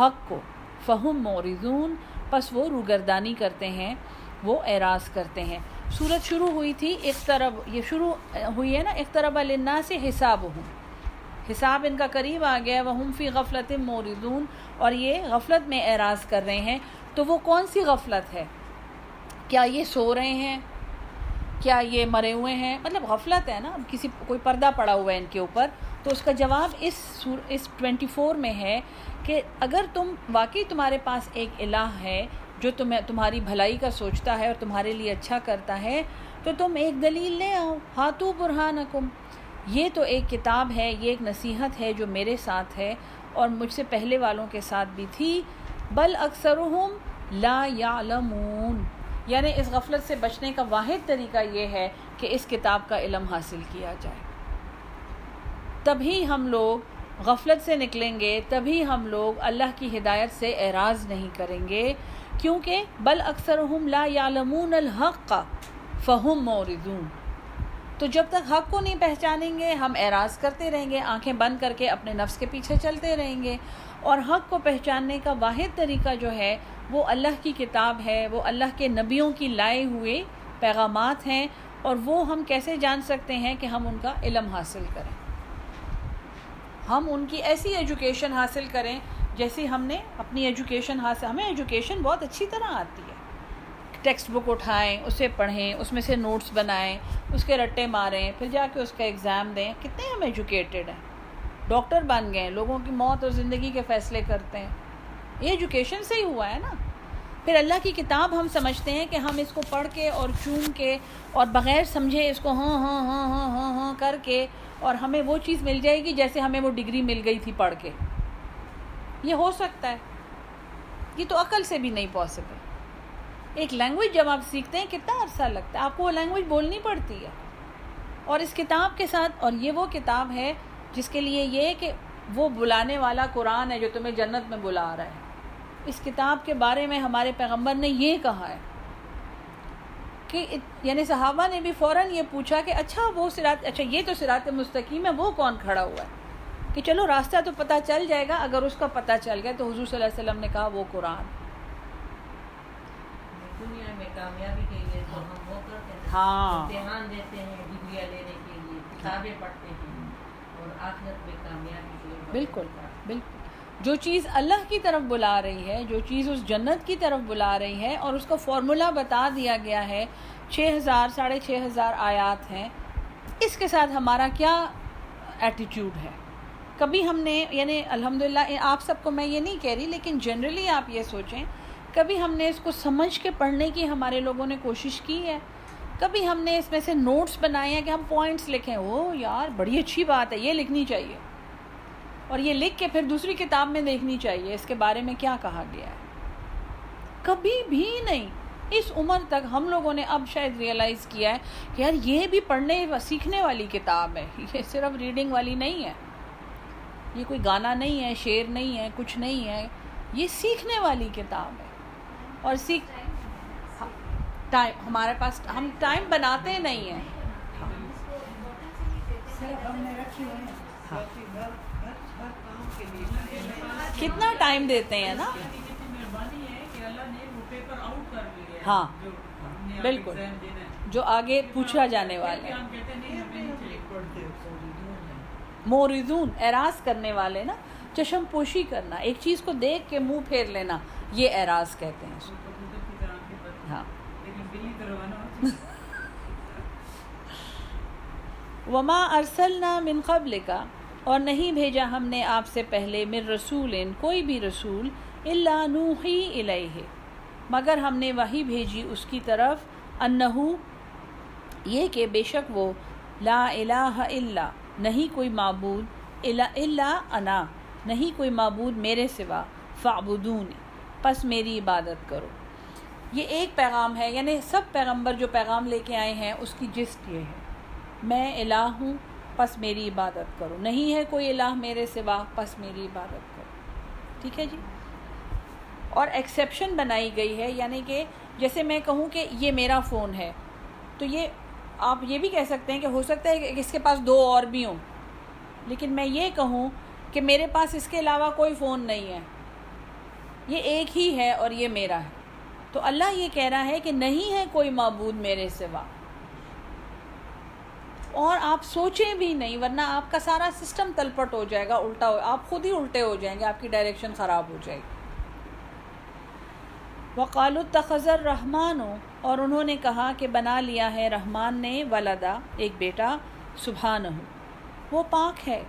حق کو، فہم مورزون پس وہ روگردانی کرتے ہیں۔ وہ اعراض کرتے ہیں۔ صورت شروع ہوئی تھی اخترب یہ شروع ہوئی ہے نا اخترب النا سے حساب ہوں حساب ان کا قریب آ گیا وہ فی غفلت موردون۔ اور یہ غفلت میں اعراض کر رہے ہیں۔ تو وہ کون سی غفلت ہے؟ کیا یہ سو رہے ہیں؟ کیا یہ مرے ہوئے ہیں؟ مطلب غفلت ہے نا، کسی، کوئی پردہ پڑا ہوا ہے ان کے اوپر۔ تو اس کا جواب اس اس ٹوینٹی فور میں ہے کہ اگر تم، واقعی تمہارے پاس ایک الہ ہے جو تمہیں تمہاری بھلائی کا سوچتا ہے اور تمہارے لیے اچھا کرتا ہے، تو تم ایک دلیل لے آؤ۔ ہاتھو برہان یہ تو ایک کتاب ہے، یہ ایک نصیحت ہے جو میرے ساتھ ہے اور مجھ سے پہلے والوں کے ساتھ بھی تھی۔ بل اکثر لا یعلمون۔ یعنی اس غفلت سے بچنے کا واحد طریقہ یہ ہے کہ اس کتاب کا علم حاصل کیا جائے۔ تبھی ہم لوگ غفلت سے نکلیں گے، تبھی ہم لوگ اللہ کی ہدایت سے اعراض نہیں کریں گے۔ کیونکہ بل اکثر ہم لا یعلمون الحق کا فہم موردون۔ تو جب تک حق کو نہیں پہچانیں گے، ہم اعراض کرتے رہیں گے، آنکھیں بند کر کے اپنے نفس کے پیچھے چلتے رہیں گے۔ اور حق کو پہچاننے کا واحد طریقہ جو ہے، وہ اللہ کی کتاب ہے، وہ اللہ کے نبیوں کی لائے ہوئے پیغامات ہیں۔ اور وہ ہم کیسے جان سکتے ہیں کہ ہم ان کا علم حاصل کریں؟ ہم ان کی ایسی ایجوکیشن حاصل کریں جیسی ہم نے اپنی ایجوکیشن ہاں حاصل ہمیں ایجوکیشن بہت اچھی طرح آتی ہے۔ ٹیکسٹ بک اٹھائیں، اسے پڑھیں، اس میں سے نوٹس بنائیں، اس کے رٹے ماریں، پھر جا کے اس کا ایگزام دیں۔ کتنے ہم ایجوکیٹڈ ہیں۔ ڈاکٹر بن گئے، لوگوں کی موت اور زندگی کے فیصلے کرتے ہیں۔ یہ ایجوکیشن سے ہی ہوا ہے نا۔ پھر اللہ کی کتاب ہم سمجھتے ہیں کہ ہم اس کو پڑھ کے اور چون کے اور بغیر سمجھے اس کو ہاں ہاں ہاں ہاں ہاں ہاں کر کے اور ہمیں وہ چیز مل جائے گی جیسے ہمیں وہ ڈگری مل گئی تھی پڑھ کے۔ یہ ہو سکتا ہے۔ یہ تو عقل سے بھی نہیں پاسبل ایک لینگویج جب آپ سیکھتے ہیں، کتنا عرصہ لگتا ہے؟ آپ کو وہ لینگویج بولنی پڑتی ہے۔ اور اس کتاب کے ساتھ، اور یہ وہ کتاب ہے جس کے لیے یہ کہ وہ بلانے والا قرآن ہے جو تمہیں جنت میں بلا رہا ہے۔ اس کتاب کے بارے میں ہمارے پیغمبر نے یہ کہا ہے کہ یعنی صحابہ نے بھی فوراً یہ پوچھا کہ اچھا وہ سرات اچھا یہ تو سرات مستقیم ہے، وہ کون کھڑا ہوا ہے؟ کہ چلو راستہ تو پتہ چل جائے گا اگر اس کا پتہ چل گیا تو حضور صلی اللہ علیہ وسلم نے کہا وہ قرآن۔ دنیا میں کامیابی کے لیے تو ہم وہ کرتے ہیں۔ ہاں۔ دیتے ہیں ڈگریاں لینے کے لیے کتابیں پڑھتے ہیں۔ اور آخرت میں کامیابی کے لیے۔ بالکل بالکل۔ جو چیز اللہ کی طرف بلا رہی ہے جو چیز اس جنت کی طرف بلا رہی ہے اور اس کا فارمولا بتا دیا گیا ہے چھ ہزار ساڑھے چھ ہزار آیات ہیں اس کے ساتھ ہمارا کیا ایٹیٹیوڈ ہے؟ کبھی ہم نے یعنی الحمد للہ آپ سب کو میں یہ نہیں کہہ رہی، لیکن جنرلی آپ یہ سوچیں، کبھی ہم نے اس کو سمجھ کے پڑھنے کی ہمارے لوگوں نے کوشش کی ہے؟ کبھی ہم نے اس میں سے نوٹس بنائے ہیں کہ ہم پوائنٹس لکھیں؟ او یار، بڑی اچھی بات ہے، یہ لکھنی چاہیے۔ اور یہ لکھ کے پھر دوسری کتاب میں دیکھنی چاہیے، اس کے بارے میں کیا کہا گیا ہے؟ کبھی بھی نہیں۔ اس عمر تک ہم لوگوں نے اب شاید ریئلائز کیا ہے کہ یار، یہ بھی پڑھنے، سیکھنے والی کتاب ہے۔ یہ صرف ریڈنگ والی نہیں ہے۔ یہ کوئی گانا نہیں ہے، شعر نہیں ہے، کچھ نہیں ہے، یہ سیکھنے والی کتاب ہے۔ اور سیکھ ٹائم ہمارے پاس ہم ٹائم بناتے نہیں ہیں۔ کتنا ٹائم دیتے ہیں نا؟ ہاں بالکل۔ جو آگے پوچھا جانے والے۔ مورزون اعراض کرنے والے نا، چشم پوشی کرنا، ایک چیز کو دیکھ کے منہ پھیر لینا، یہ اعراض کہتے ہیں۔ ہاں۔ وما ارسلنا من قبل کا اور نہیں بھیجا ہم نے آپ سے پہلے من رسول کوئی بھی رسول اللہ نوحی الیہ مگر ہم نے وہی بھیجی اس کی طرف انہو یہ کہ بے شک وہ لا الہ الا نہیں کوئی معبود الا انا، نہیں کوئی معبود میرے سوا فعبدون پس میری عبادت کرو۔ یہ ایک پیغام ہے یعنی سب پیغمبر جو پیغام لے کے آئے ہیں، اس کی جسٹ یہ ہے۔ میں الہ ہوں، پس میری عبادت کرو۔ نہیں ہے کوئی الہ میرے سوا، پس میری عبادت کرو۔ ٹھیک ہے جی؟ اور ایکسیپشن بنائی گئی ہے یعنی کہ جیسے میں کہوں کہ یہ میرا فون ہے، تو یہ آپ یہ بھی کہہ سکتے ہیں کہ ہو سکتا ہے کہ اس کے پاس دو اور بھی ہوں۔ لیکن میں یہ کہوں کہ میرے پاس اس کے علاوہ کوئی فون نہیں ہے۔ یہ ایک ہی ہے اور یہ میرا ہے۔ تو اللہ یہ کہہ رہا ہے کہ نہیں ہے کوئی معبود میرے سوا۔ اور آپ سوچیں بھی نہیں، ورنہ آپ کا سارا سسٹم تلپٹ ہو جائے گا، الٹا ہو، آپ خود ہی الٹے ہو جائیں گے، آپ کی ڈائریکشن خراب ہو جائے گی۔ وقال التخذر رحمان ہو اور انہوں نے کہا کہ بنا لیا ہے رحمان نے ولدا، ایک بیٹا سبحان وہ پاک ہے۔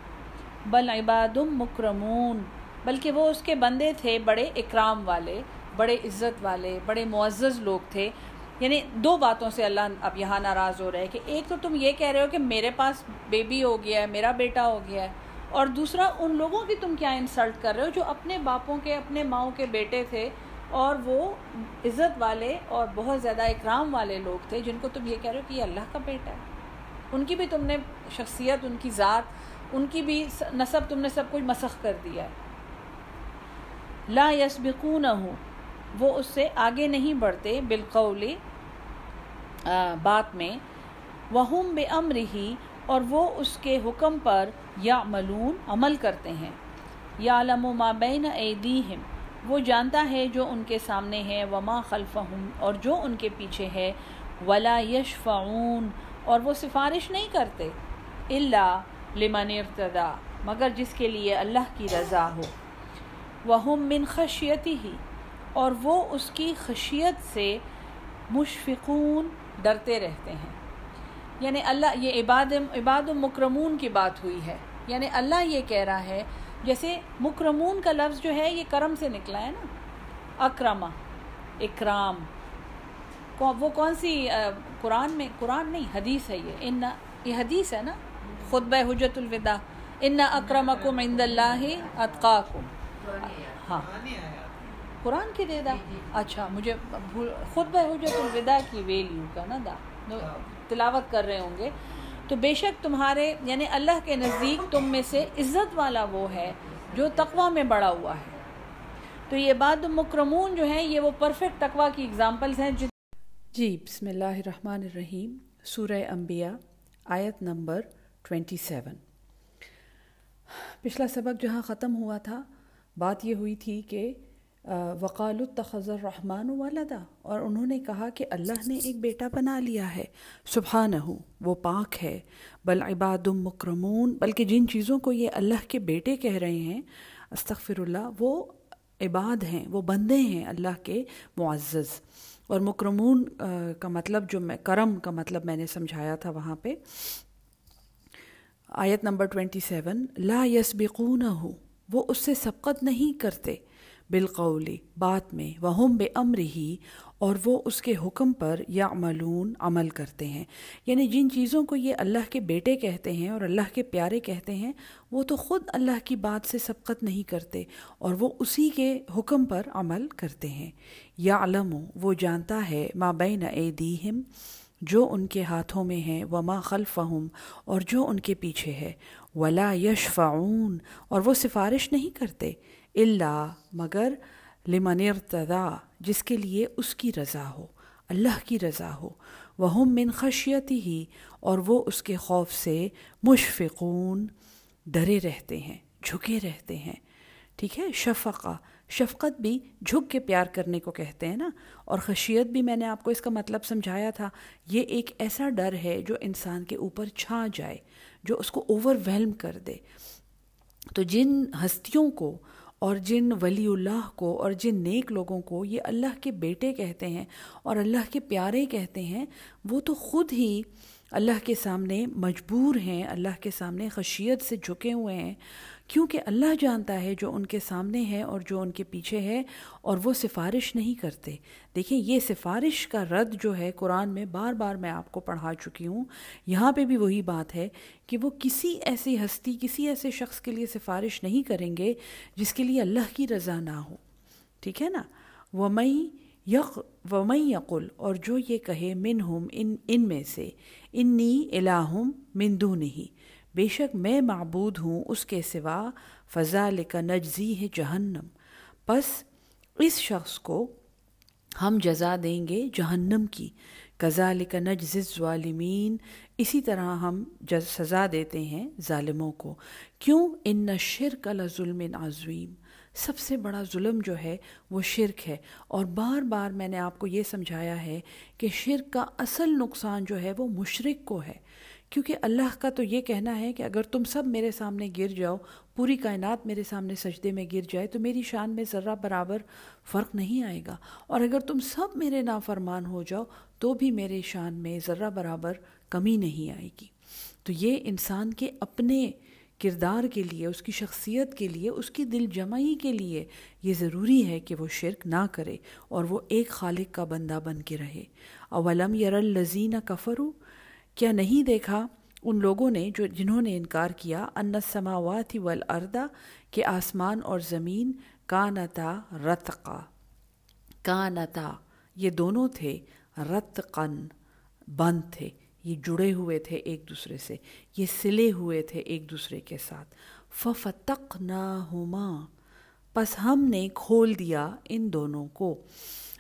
بل عباد مکرمون۔ بلکہ وہ اس کے بندے تھے، بڑے اکرام والے، بڑے عزت والے، بڑے معزز لوگ تھے۔ یعنی دو باتوں سے اللہ اب یہاں ناراض ہو رہا ہے کہ ایک تو تم یہ کہہ رہے ہو کہ میرے پاس بیبی ہو گیا ہے، میرا بیٹا ہو گیا ہے۔ اور دوسرا، ان لوگوں کی تم کیا انسلٹ کر رہے ہو جو اپنے باپوں کے، اپنے ماؤں کے بیٹے تھے؟ اور وہ عزت والے اور بہت زیادہ اکرام والے لوگ تھے، جن کو تم یہ کہہ رہے ہو کہ یہ اللہ کا بیٹا ہے۔ ان کی بھی تم نے شخصیت، ان کی ذات، ان کی بھی نصب تم نے سب کچھ مسخ کر دیا ہے۔ لا یسبقون ہوں وہ اس سے آگے نہیں بڑھتے بالقول بات میں۔ وہم بے امر ہی اور وہ اس کے حکم پر یا ملون عمل کرتے ہیں۔ یا علم و مابین ایدیہم۔ وہ جانتا ہے جو ان کے سامنے ہے، وما خلفہم اور جو ان کے پیچھے ہے، ولا یشفعون اور وہ سفارش نہیں کرتے اللہ لمن ارتدا مگر جس کے لیے اللہ کی رضا ہو۔ وہم من خشیتی ہی اور وہ اس کی خشیت سے مشفقون، ڈرتے رہتے ہیں۔ یعنی اللہ، یہ عباد عباد مکرمون کی بات ہوئی ہے۔ یعنی اللہ یہ کہہ رہا ہے جیسے مکرمون کا لفظ جو ہے یہ کرم سے نکلا ہے نا، اکرما، اکرام۔ وہ کون سی قرآن میں، قرآن نہیں، حدیث ہے یہ۔ ان یہ حدیث ہے نا خطب حجت الوداع۔ ان اکرمکم عند اللہ اتقاکم۔ ہاں۔ قرآن کی دے دا؟ اچھا مجھے خود بہ حجت الوداع کی ویلیو کا نا دا۔ تلاوت کر رہے ہوں گے۔ تو بے شک تمہارے یعنی اللہ کے نزدیک تم میں سے عزت والا وہ ہے جو تقوی میں بڑا ہوا ہے۔ تو یہ بعد مکرمون جو ہیں، یہ وہ پرفیکٹ تقوی کی اگزامپلز ہیں جی بسم اللہ الرحمن الرحیم، سورہ انبیاء، آیت نمبر 27 پچھلا سبق جہاں ختم ہوا تھا، بات یہ ہوئی تھی کہ وقال التخذ الرحمن والدہ اور انہوں نے کہا کہ اللہ نے ایک بیٹا بنا لیا ہے۔ سبحانہ وہ پاک ہے۔ بل عباد مکرمون، بلکہ جن چیزوں کو یہ اللہ کے بیٹے کہہ رہے ہیں استغفر اللہ وہ عباد ہیں، وہ بندے ہیں اللہ کے معزز۔ اور مکرمون کا مطلب جو میں، کرم کا مطلب میں نے سمجھایا تھا وہاں پہ۔ آیت نمبر 27 لا یسبقونہ، وہ اس سے سبقت نہیں کرتے۔ بالقول، بات میں وہم بے امر ہی اور وہ اس کے حکم پر یا عملون عمل کرتے ہیں۔ یعنی جن چیزوں کو یہ اللہ کے بیٹے کہتے ہیں اور اللہ کے پیارے کہتے ہیں، وہ تو خود اللہ کی بات سے سبقت نہیں کرتے، اور وہ اسی کے حکم پر عمل کرتے ہیں۔ یا علم وہ جانتا ہے، ما بین ایدیہم، جو ان کے ہاتھوں میں ہے وما خلفہم، اور جو ان کے پیچھے ہے۔ ولا یشفعون، اور وہ سفارش نہیں کرتے۔ اللہ مگر لمن ارتدا، جس کے لیے اس کی رضا ہو، اللہ کی رضا ہو۔ وہ من خشیتی ہی اور وہ اس کے خوف سے مشفقون، ڈرے رہتے ہیں، جھکے رہتے ہیں۔ ٹھیک ہے؟ شفقہ۔ شفقت بھی جھک کے پیار کرنے کو کہتے ہیں نا۔ اور خشیت بھی میں نے آپ کو اس کا مطلب سمجھایا تھا۔ یہ ایک ایسا ڈر ہے جو انسان کے اوپر چھا جائے، جو اس کو اوور ویلم کر دے۔ تو جن ہستیوں کو اور جن ولی اللہ کو اور جن نیک لوگوں کو یہ اللہ کے بیٹے کہتے ہیں اور اللہ کے پیارے کہتے ہیں، وہ تو خود ہی اللہ کے سامنے مجبور ہیں، اللہ کے سامنے خشیت سے جھکے ہوئے ہیں۔ کیونکہ اللہ جانتا ہے جو ان کے سامنے ہے اور جو ان کے پیچھے ہے اور وہ سفارش نہیں کرتے۔ دیکھیں، یہ سفارش کا رد جو ہے قرآن میں بار بار میں آپ کو پڑھا چکی ہوں۔ یہاں پہ بھی وہی بات ہے کہ وہ کسی ایسی ہستی، کسی ایسے شخص کے لیے سفارش نہیں کریں گے جس کے لیے اللہ کی رضا نہ ہو۔ ٹھیک ہے نا؟ وہ مئی یق ومئی یقل، اور جو یہ کہے من ہم ان ان میں سے۔ انی الہم مندو نہیں بے شک میں معبود ہوں، اس کے سوا فضا کا نجزی ہے جہنم پس اس شخص کو ہم جزا دیں گے جہنم کی۔ کزا کا نجز ظالمین اسی طرح ہم سزا دیتے ہیں ظالموں کو۔ کیوں؟ ان نہ شرک ظلم عظیم سب سے بڑا ظلم جو ہے وہ شرک ہے۔ اور بار بار میں نے آپ کو یہ سمجھایا ہے کہ شرک کا اصل نقصان جو ہے وہ مشرق کو ہے۔ کیونکہ اللہ کا تو یہ کہنا ہے کہ اگر تم سب میرے سامنے گر جاؤ، پوری کائنات میرے سامنے سجدے میں گر جائے، تو میری شان میں ذرہ برابر فرق نہیں آئے گا۔ اور اگر تم سب میرے نافرمان ہو جاؤ، تو بھی میرے شان میں ذرہ برابر کمی نہیں آئے گی۔ تو یہ انسان کے اپنے کردار کے لیے، اس کی شخصیت کے لیے، اس کی دل جمعی کے لیے یہ ضروری ہے کہ وہ شرک نہ کرے اور وہ ایک خالق کا بندہ بن کے رہے۔ اولم یر الزین کفرو کیا نہیں دیکھا ان لوگوں نے جو جنہوں نے انکار کیا ان السماوات والارض کہ آسمان اور زمین کانتا رتقا۔ کانتا، یہ دونوں تھے رتقن بند تھے۔ یہ جڑے ہوئے تھے ایک دوسرے سے، یہ سلے ہوئے تھے ایک دوسرے کے ساتھ۔ ففتقناہما، پس ہم نے کھول دیا ان دونوں کو۔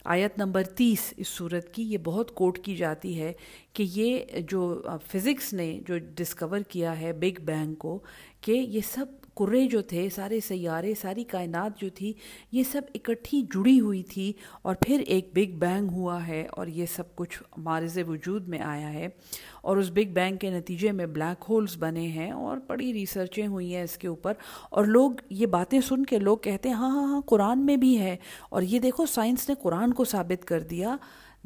آیت نمبر تیس اس صورت کی، یہ بہت کوٹ کی جاتی ہے کہ یہ جو فزکس نے جو ڈسکور کیا ہے بگ بینگ کو، کہ یہ سب کرے جو تھے، سارے سیارے، ساری کائنات جو تھی، یہ سب اکٹھی جڑی ہوئی تھی اور پھر ایک بگ بینگ ہوا ہے اور یہ سب کچھ مارز وجود میں آیا ہے اور اس بگ بینگ کے نتیجے میں بلیک ہولز بنے ہیں اور بڑی ریسرچیں ہوئی ہیں اس کے اوپر اور لوگ یہ باتیں سن کے لوگ کہتے ہیں ہاں ہاں ہاں قرآن میں بھی ہے اور یہ دیکھو سائنس نے قرآن کو ثابت کر دیا۔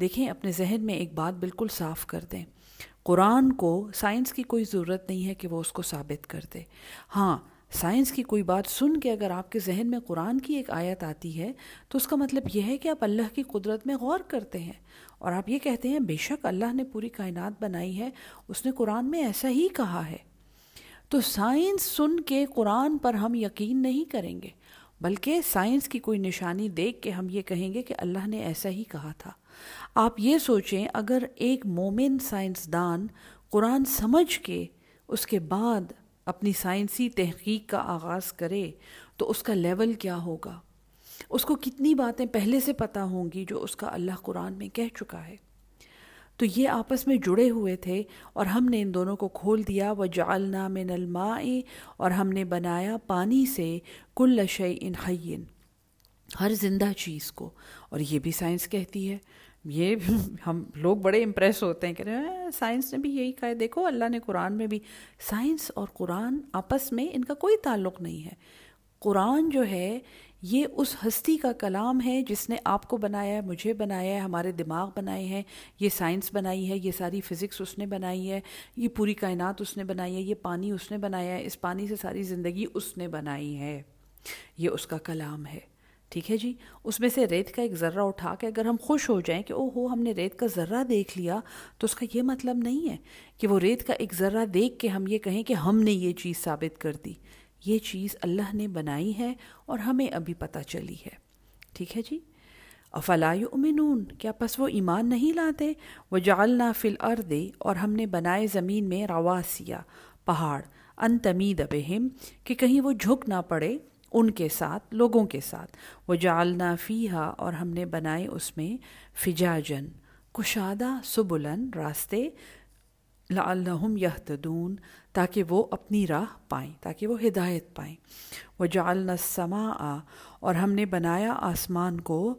دیکھیں اپنے ذہن میں ایک بات بالکل صاف کر دیں۔ قرآن کو، سائنس کی کوئی ضرورت نہیں ہے کہ وہ اس کو ثابت کر دے۔ ہاں سائنس کی کوئی بات سن کے اگر آپ کے ذہن میں قرآن کی ایک آیت آتی ہے، تو اس کا مطلب یہ ہے کہ آپ اللہ کی قدرت میں غور کرتے ہیں۔ اور آپ یہ کہتے ہیں، بے شک اللہ نے پوری کائنات بنائی ہے، اس نے قرآن میں ایسا ہی کہا ہے۔ تو سائنس سن کے قرآن پر ہم یقین نہیں کریں گے، بلکہ سائنس کی کوئی نشانی دیکھ کے ہم یہ کہیں گے کہ اللہ نے ایسا ہی کہا تھا۔ آپ یہ سوچیں، اگر ایک مومن سائنسدان قرآن سمجھ کے اس کے بعد اپنی سائنسی تحقیق کا آغاز کرے تو اس کا لیول کیا ہوگا؟ اس کو کتنی باتیں پہلے سے پتہ ہوں گی جو اس کا اللہ قرآن میں کہہ چکا ہے؟ تو یہ آپس میں جڑے ہوئے تھے اور ہم نے ان دونوں کو کھول دیا وہ جالنا من الماء اور ہم نے بنایا پانی سے کل شعین حین ہر زندہ چیز کو۔ اور یہ بھی سائنس کہتی ہے۔ یہ ہم لوگ بڑے امپریس ہوتے ہیں کہ سائنس نے بھی یہی کہا ہے۔ دیکھو، اللہ نے قرآن میں بھی سائنس اور قرآن آپس میں ان کا کوئی تعلق نہیں ہے۔ قرآن جو ہے، یہ اس ہستی کا کلام ہے جس نے آپ کو بنایا ہے، مجھے بنایا ہے، ہمارے دماغ بنائے ہیں۔ یہ سائنس بنائی ہے، یہ ساری فزکس اس نے بنائی ہے۔ یہ پوری کائنات اس نے بنائی ہے، یہ پانی اس نے بنایا ہے۔ اس پانی سے ساری زندگی اس نے بنائی ہے۔ یہ اس کا کلام ہے۔ ٹھیک ہے جی؟ اس میں سے ریت کا ایک ذرہ اٹھا کے اگر ہم خوش ہو جائیں کہ او ہو ہم نے ریت کا ذرہ دیکھ لیا، تو اس کا یہ مطلب نہیں ہے کہ وہ ریت کا ایک ذرہ دیکھ کے ہم یہ کہیں کہ ہم نے یہ چیز ثابت کر دی۔ یہ چیز اللہ نے بنائی ہے اور ہمیں ابھی پتہ چلی ہے۔ ٹھیک ہے جی؟ افلا یؤمنون؟ کیا پس وہ ایمان نہیں لاتے؟ وہ جالنا فل اردے اور ہم نے بنائے زمین میں رواسیا پہاڑ ان تمید بہم، کہ کہیں وہ جھک نہ پڑے۔ ان کے ساتھ، لوگوں کے ساتھ۔ وہ جالنا فیہا اور ہم نے بنائے اس میں فجاجن کشادہ، سبلن راستے لعلہم یہتدون تاکہ وہ اپنی راہ پائیں، تاکہ وہ ہدایت پائیں۔ وہ جعلنا السماء، اور ہم نے بنایا آسمان کو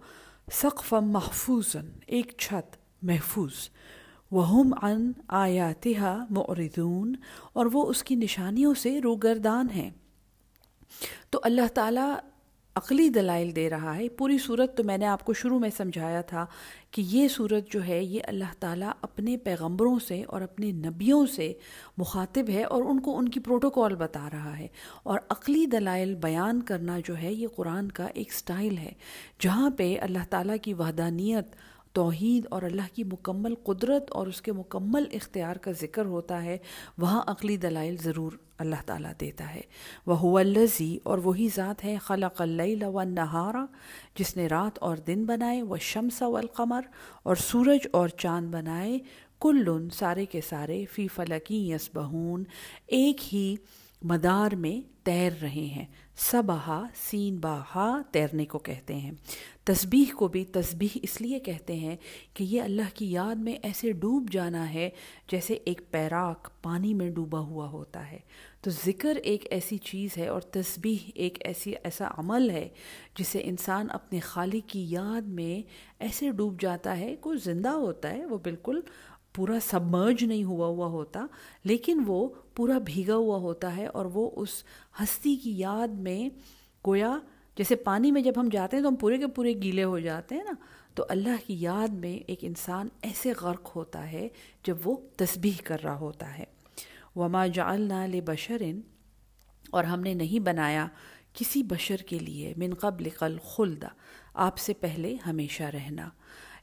سقف محفوظ ایک چھت محفوظ۔ وہم عن آیاتہا معرضون، اور وہ اس کی نشانیوں سے روگردان ہیں۔ تو اللہ تعالیٰ عقلی دلائل دے رہا ہے۔ پوری صورت تو میں نے آپ کو شروع میں سمجھایا تھا کہ یہ صورت جو ہے، یہ اللہ تعالیٰ اپنے پیغمبروں سے اور اپنے نبیوں سے مخاطب ہے اور ان کو ان کی پروٹوکول بتا رہا ہے۔ اور عقلی دلائل بیان کرنا جو ہے، یہ قرآن کا ایک سٹائل ہے جہاں پہ اللہ تعالیٰ کی وحدانیت توحید اور اللہ کی مکمل قدرت اور اس کے مکمل اختیار کا ذکر ہوتا ہے، وہاں عقلی دلائل ضرور اللہ تعالیٰ دیتا ہے۔ وہ الزی اور وہی ذات ہے، خلق اللیل و نہارا جس نے رات اور دن بنائے وہ شمس والقمر، اور سورج اور چاند بنائے۔ کلن، سارے کے سارے، فی فلکی یسبہون ایک ہی مدار میں تیر رہے ہیں۔ سبہا سین باہا تیرنے کو کہتے ہیں۔ تسبیح کو بھی تسبیح اس لیے کہتے ہیں کہ یہ اللہ کی یاد میں ایسے ڈوب جانا ہے جیسے ایک پیراک پانی میں ڈوبا ہوا ہوتا ہے۔ تو ذکر ایک ایسی چیز ہے اور تسبیح ایک ایسی ایسا عمل ہے جسے انسان اپنے خالق کی یاد میں ایسے ڈوب جاتا ہے، کوئی زندہ ہوتا ہے، وہ بالکل پورا سبمرج نہیں ہوا ہوا ہوتا، لیکن وہ پورا بھیگا ہوا ہوتا ہے اور وہ اس ہستی کی یاد میں گویا، جیسے پانی میں جب ہم جاتے ہیں تو ہم پورے کے پورے گیلے ہو جاتے ہیں نا، تو اللہ کی یاد میں ایک انسان ایسے غرق ہوتا ہے جب وہ تسبیح کر رہا ہوتا ہے۔ وما جعلنا لبشرن اور ہم نے نہیں بنایا کسی بشر کے لیے، من قبل قل خلد آپ سے پہلے ہمیشہ رہنا۔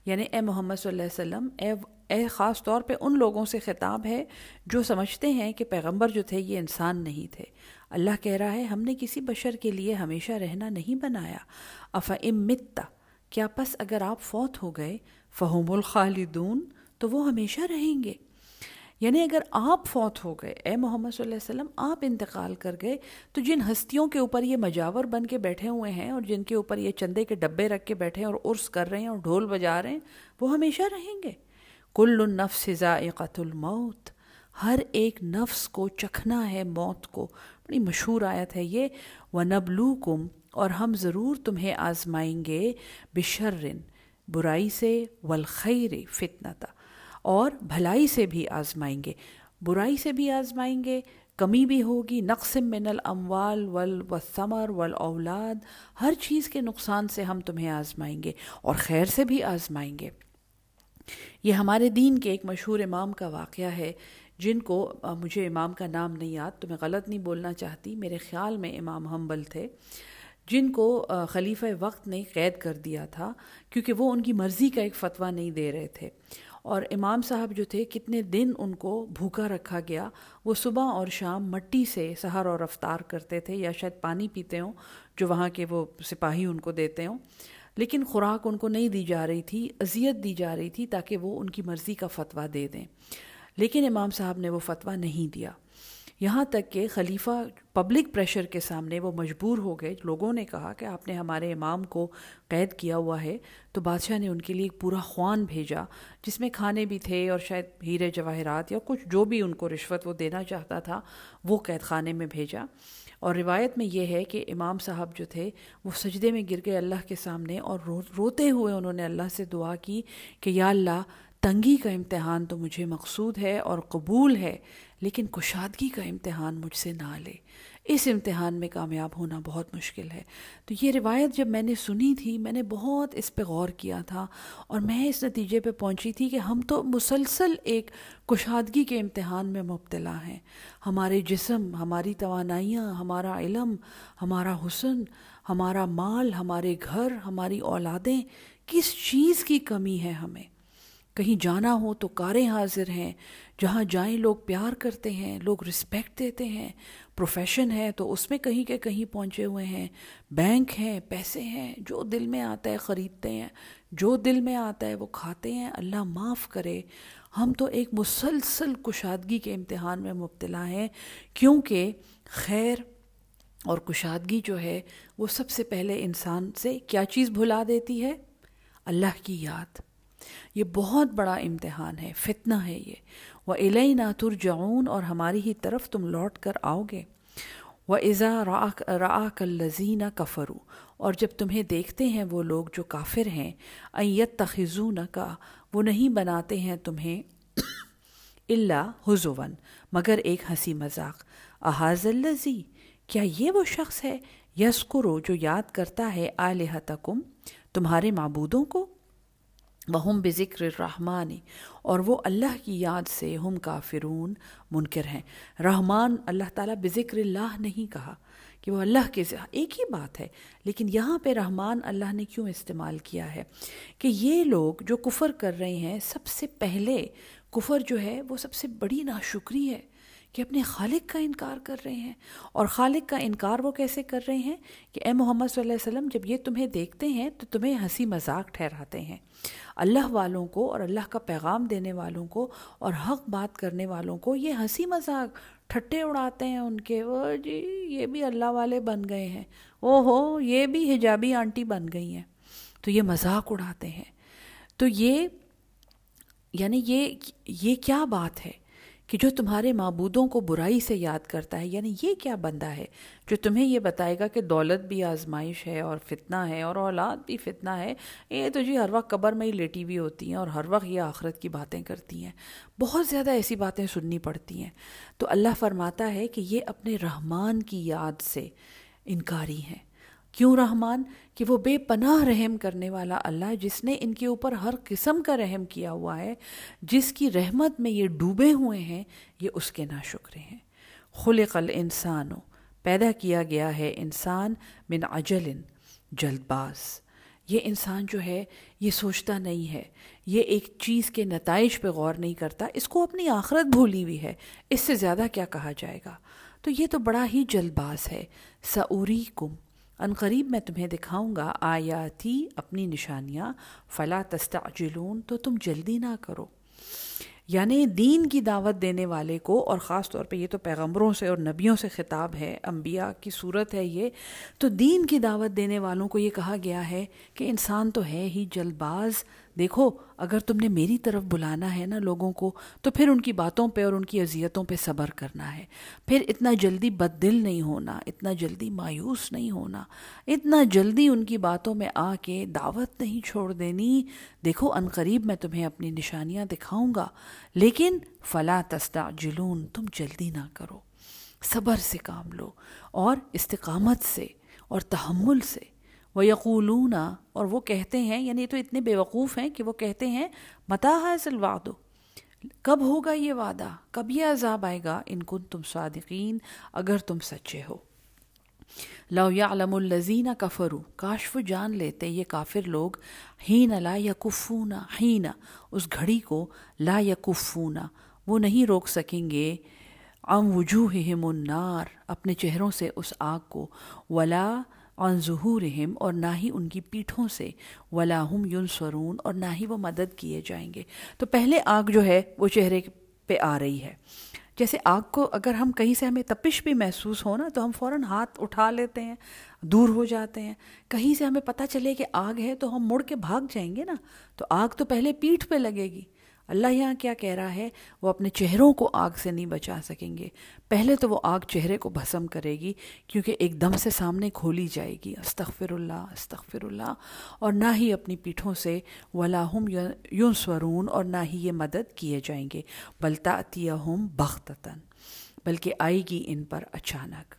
یعنی اے محمد صلی اللہ علیہ وسلم، اے اے خاص طور پہ ان لوگوں سے خطاب ہے جو سمجھتے ہیں کہ پیغمبر جو تھے یہ انسان نہیں تھے۔ اللہ کہہ رہا ہے، ہم نے کسی بشر کے لیے ہمیشہ رہنا نہیں بنایا۔ افا متا کیا پس اگر آپ فوت ہو گئے، فہم الخالدون، تو وہ ہمیشہ رہیں گے۔ یعنی اگر آپ فوت ہو گئے، اے محمد صلی اللہ علیہ وسلم، آپ انتقال کر گئے، تو جن ہستیوں کے اوپر یہ مجاور بن کے بیٹھے ہوئے ہیں اور جن کے اوپر یہ چندے کے ڈبے رکھ کے بیٹھے ہیں اور عرس کر رہے ہیں اور ڈھول بجا رہے ہیں، وہ ہمیشہ رہیں گے۔ کل النفس ذائقۃ الموت۔ ہر ایک نفس کو چکھنا ہے موت کو۔ بڑی مشہور آیت ہے یہ۔ وَنَبْلُوكُمْ اور ہم ضرور تمہیں آزمائیں گے بشرن برائی سے، والخیر فتنتا اور بھلائی سے بھی آزمائیں گے۔ برائی سے بھی آزمائیں گے، کمی بھی ہوگی۔ نقصم من الاموال والثمر والاولاد، ہر چیز کے نقصان سے ہم تمہیں آزمائیں گے اور خیر سے بھی آزمائیں گے۔ یہ ہمارے دین کے ایک مشہور امام کا واقعہ ہے، جن کو مجھے امام کا نام نہیں یاد، تو میں غلط نہیں بولنا چاہتی۔ میرے خیال میں امام حنبل تھے، جن کو خلیفہ وقت نے قید کر دیا تھا، کیونکہ وہ ان کی مرضی کا ایک فتویٰ نہیں دے رہے تھے۔ اور امام صاحب جو تھے، کتنے دن ان کو بھوکا رکھا گیا۔ وہ صبح اور شام مٹی سے سحر اور افطار کرتے تھے یا شاید پانی پیتے ہوں، جو وہاں کے وہ سپاہی ان کو دیتے ہوں۔ لیکن خوراک ان کو نہیں دی جا رہی تھی، اذیت دی جا رہی تھی تاکہ وہ ان کی مرضی کا فتویٰ دے دیں۔ لیکن امام صاحب نے وہ فتویٰ نہیں دیا۔ یہاں تک کہ خلیفہ پبلک پریشر کے سامنے وہ مجبور ہو گئے۔ لوگوں نے کہا کہ آپ نے ہمارے امام کو قید کیا ہوا ہے۔ تو بادشاہ نے ان کے لیے ایک پورا خوان بھیجا جس میں کھانے بھی تھے اور شاید ہیرے جواہرات یا کچھ جو بھی ان کو رشوت وہ دینا چاہتا تھا وہ قید خانے میں بھیجا۔ اور روایت میں یہ ہے کہ امام صاحب جو تھے وہ سجدے میں گر گئے اللہ کے سامنے اور رو، روتے ہوئے انہوں نے اللہ سے دعا کی کہ یا اللہ تنگی کا امتحان تو مجھے مقصود ہے اور قبول ہے، لیکن کشادگی کا امتحان مجھ سے نہ لے۔ اس امتحان میں کامیاب ہونا بہت مشکل ہے۔ تو یہ روایت جب میں نے سنی تھی، میں نے بہت اس پہ غور کیا تھا اور میں اس نتیجے پہ پہنچی تھی کہ ہم تو مسلسل ایک کشادگی کے امتحان میں مبتلا ہیں۔ ہمارے جسم، ہماری توانائیاں، ہمارا علم، ہمارا حسن، ہمارا مال، ہمارے گھر، ہماری اولادیں، کس چیز کی کمی ہے ہمیں؟ کہیں جانا ہو تو کاریں حاضر ہیں۔ جہاں جائیں لوگ پیار کرتے ہیں، لوگ رسپیکٹ دیتے ہیں۔ پروفیشن ہے تو اس میں کہیں کے کہیں پہنچے ہوئے ہیں۔ بینک ہیں، پیسے ہیں، جو دل میں آتا ہے خریدتے ہیں۔ جو دل میں آتا ہے وہ کھاتے ہیں۔ اللہ معاف کرے۔ ہم تو ایک مسلسل کشادگی کے امتحان میں مبتلا ہیں۔ کیونکہ خیر اور کشادگی جو ہے وہ سب سے پہلے انسان سے کیا چیز بھلا دیتی ہے؟ اللہ کی یاد۔ یہ بہت بڑا امتحان ہے، فتنہ ہے یہ۔ وہ علینا ترجعون، اور ہماری ہی طرف تم لوٹ کر آؤ گے وہ ازا را کلزینہ کفرو اور جب تمہیں دیکھتے ہیں وہ لوگ جو کافر ہیں ایت تخذون کا وہ نہیں بناتے ہیں تمہیں اللہ حضون مگر ایک ہنسی مذاق۔ احاظ الزی کیا یہ وہ شخص ہے یسکرو جو یاد کرتا ہے آلحتکم تمہارے معبودوں کو؟ وہم بذکر الرحمٰن اور وہ اللہ کی یاد سے ہم کافرون منکر ہیں۔ رحمان اللہ تعالیٰ بذکر اللہ نہیں کہا کہ وہ اللہ کے ایک ہی بات ہے، لیکن یہاں پہ رحمان اللہ نے کیوں استعمال کیا ہے؟ کہ یہ لوگ جو کفر کر رہے ہیں، سب سے پہلے کفر جو ہے، وہ سب سے بڑی ناشکری ہے۔ کہ اپنے خالق کا انکار کر رہے ہیں۔ اور خالق کا انکار وہ کیسے کر رہے ہیں کہ اے محمد صلی اللہ علیہ وسلم، جب یہ تمہیں دیکھتے ہیں تو تمہیں ہنسی مذاق ٹھہراتے ہیں۔ اللہ والوں کو اور اللہ کا پیغام دینے والوں کو اور حق بات کرنے والوں کو یہ ہنسی مذاق ٹھٹے اڑاتے ہیں ان کے۔ وہ جی یہ بھی اللہ والے بن گئے ہیں۔ او ہو یہ بھی حجابی آنٹی بن گئی ہیں۔ تو یہ مذاق اڑاتے ہیں۔ تو یہ یعنی یہ یہ کیا بات ہے؟ کہ جو تمہارے معبودوں کو برائی سے یاد کرتا ہے یعنی یہ کیا بندہ ہے جو تمہیں یہ بتائے گا کہ دولت بھی آزمائش ہے اور فتنہ ہے اور اولاد بھی فتنہ ہے، یہ تو جی ہر وقت قبر میں ہی لیٹی ہوئی ہوتی ہیں اور ہر وقت یہ آخرت کی باتیں کرتی ہیں۔ بہت زیادہ ایسی باتیں سننی پڑتی ہیں۔ تو اللہ فرماتا ہے کہ یہ اپنے رحمان کی یاد سے انکاری ہیں۔ کیوں رحمان؟ کہ وہ بے پناہ رحم کرنے والا اللہ جس نے ان کے اوپر ہر قسم کا رحم کیا ہوا ہے، جس کی رحمت میں یہ ڈوبے ہوئے ہیں، یہ اس کے ناشکرے ہیں۔ خلق الانسانو، پیدا کیا گیا ہے انسان من عجل، جلد باز۔ یہ انسان جو ہے، یہ سوچتا نہیں ہے۔ یہ ایک چیز کے نتائج پہ غور نہیں کرتا۔ اس کو اپنی آخرت بھولی ہوئی ہے۔ اس سے زیادہ کیا کہا جائے گا؟ تو یہ تو بڑا ہی جلد باز ہے۔ سعوری کم عنقریب میں تمہیں دکھاؤں گا آیاتی اپنی نشانیاں، فلا تستعجلون، تو تم جلدی نہ کرو۔ یعنی دین کی دعوت دینے والے کو، اور خاص طور پہ یہ تو پیغمبروں سے اور نبیوں سے خطاب ہے، انبیاء کی صورت ہے یہ۔ تو دین کی دعوت دینے والوں کو یہ کہا گیا ہے کہ انسان تو ہے ہی جلد باز دیکھو، اگر تم نے میری طرف بلانا ہے نا لوگوں کو، تو پھر ان کی باتوں پہ اور ان کی اذیتوں پہ صبر کرنا ہے۔ پھر اتنا جلدی بد دل نہیں ہونا، اتنا جلدی مایوس نہیں ہونا، اتنا جلدی ان کی باتوں میں آ کے دعوت نہیں چھوڑ دینی۔ دیکھو، ان قریب میں تمہیں اپنی نشانیاں دکھاؤں گا، لیکن فلا تستا جلون تم جلدی نہ کرو۔ صبر سے کام لو، اور استقامت سے اور تحمل سے۔ وہ یقولون اور وہ کہتے ہیں یعنی تو اتنے بے وقوف ہیں کہ وہ کہتے ہیں متا حاصل وعدو کب ہوگا یہ وعدہ؟ کب یہ عذاب آئے گا؟ ان کن تم صادقین، اگر تم سچے ہو۔ لو یعلم الزین کفرو کاش وہ جان لیتے یہ کافر لوگ ہین لا یکفونا ہین اس گھڑی کو لا یکفونا وہ نہیں روک سکیں گے۔ ام وجوہہم النار، اپنے چہروں سے اس آگ کو۔ ولا عن ظہورہم اور نہ ہی ان کی پیٹھوں سے۔ ولاحم ینصرون اور نہ ہی وہ مدد کیے جائیں گے۔ تو پہلے آگ جو ہے وہ چہرے پہ آ رہی ہے۔ جیسے آگ کو اگر ہم کہیں سے ہمیں تپش بھی محسوس ہو نا، تو ہم فوراً ہاتھ اٹھا لیتے ہیں، دور ہو جاتے ہیں۔ کہیں سے ہمیں پتہ چلے کہ آگ ہے تو ہم مڑ کے بھاگ جائیں گے نا۔ تو آگ تو پہلے پیٹھ پہ لگے گی۔ اللہ یہاں کیا کہہ رہا ہے؟ وہ اپنے چہروں کو آگ سے نہیں بچا سکیں گے۔ پہلے تو وہ آگ چہرے کو بھسم کرے گی، کیونکہ ایک دم سے سامنے کھولی جائے گی۔ استغفر اللہ استغفر اللہ اور نہ ہی اپنی پیٹھوں سے ولاحم یون سورون اور نہ ہی یہ مدد کیے جائیں گے۔ بلتا ہم بختتاً بلکہ آئے گی ان پر اچانک۔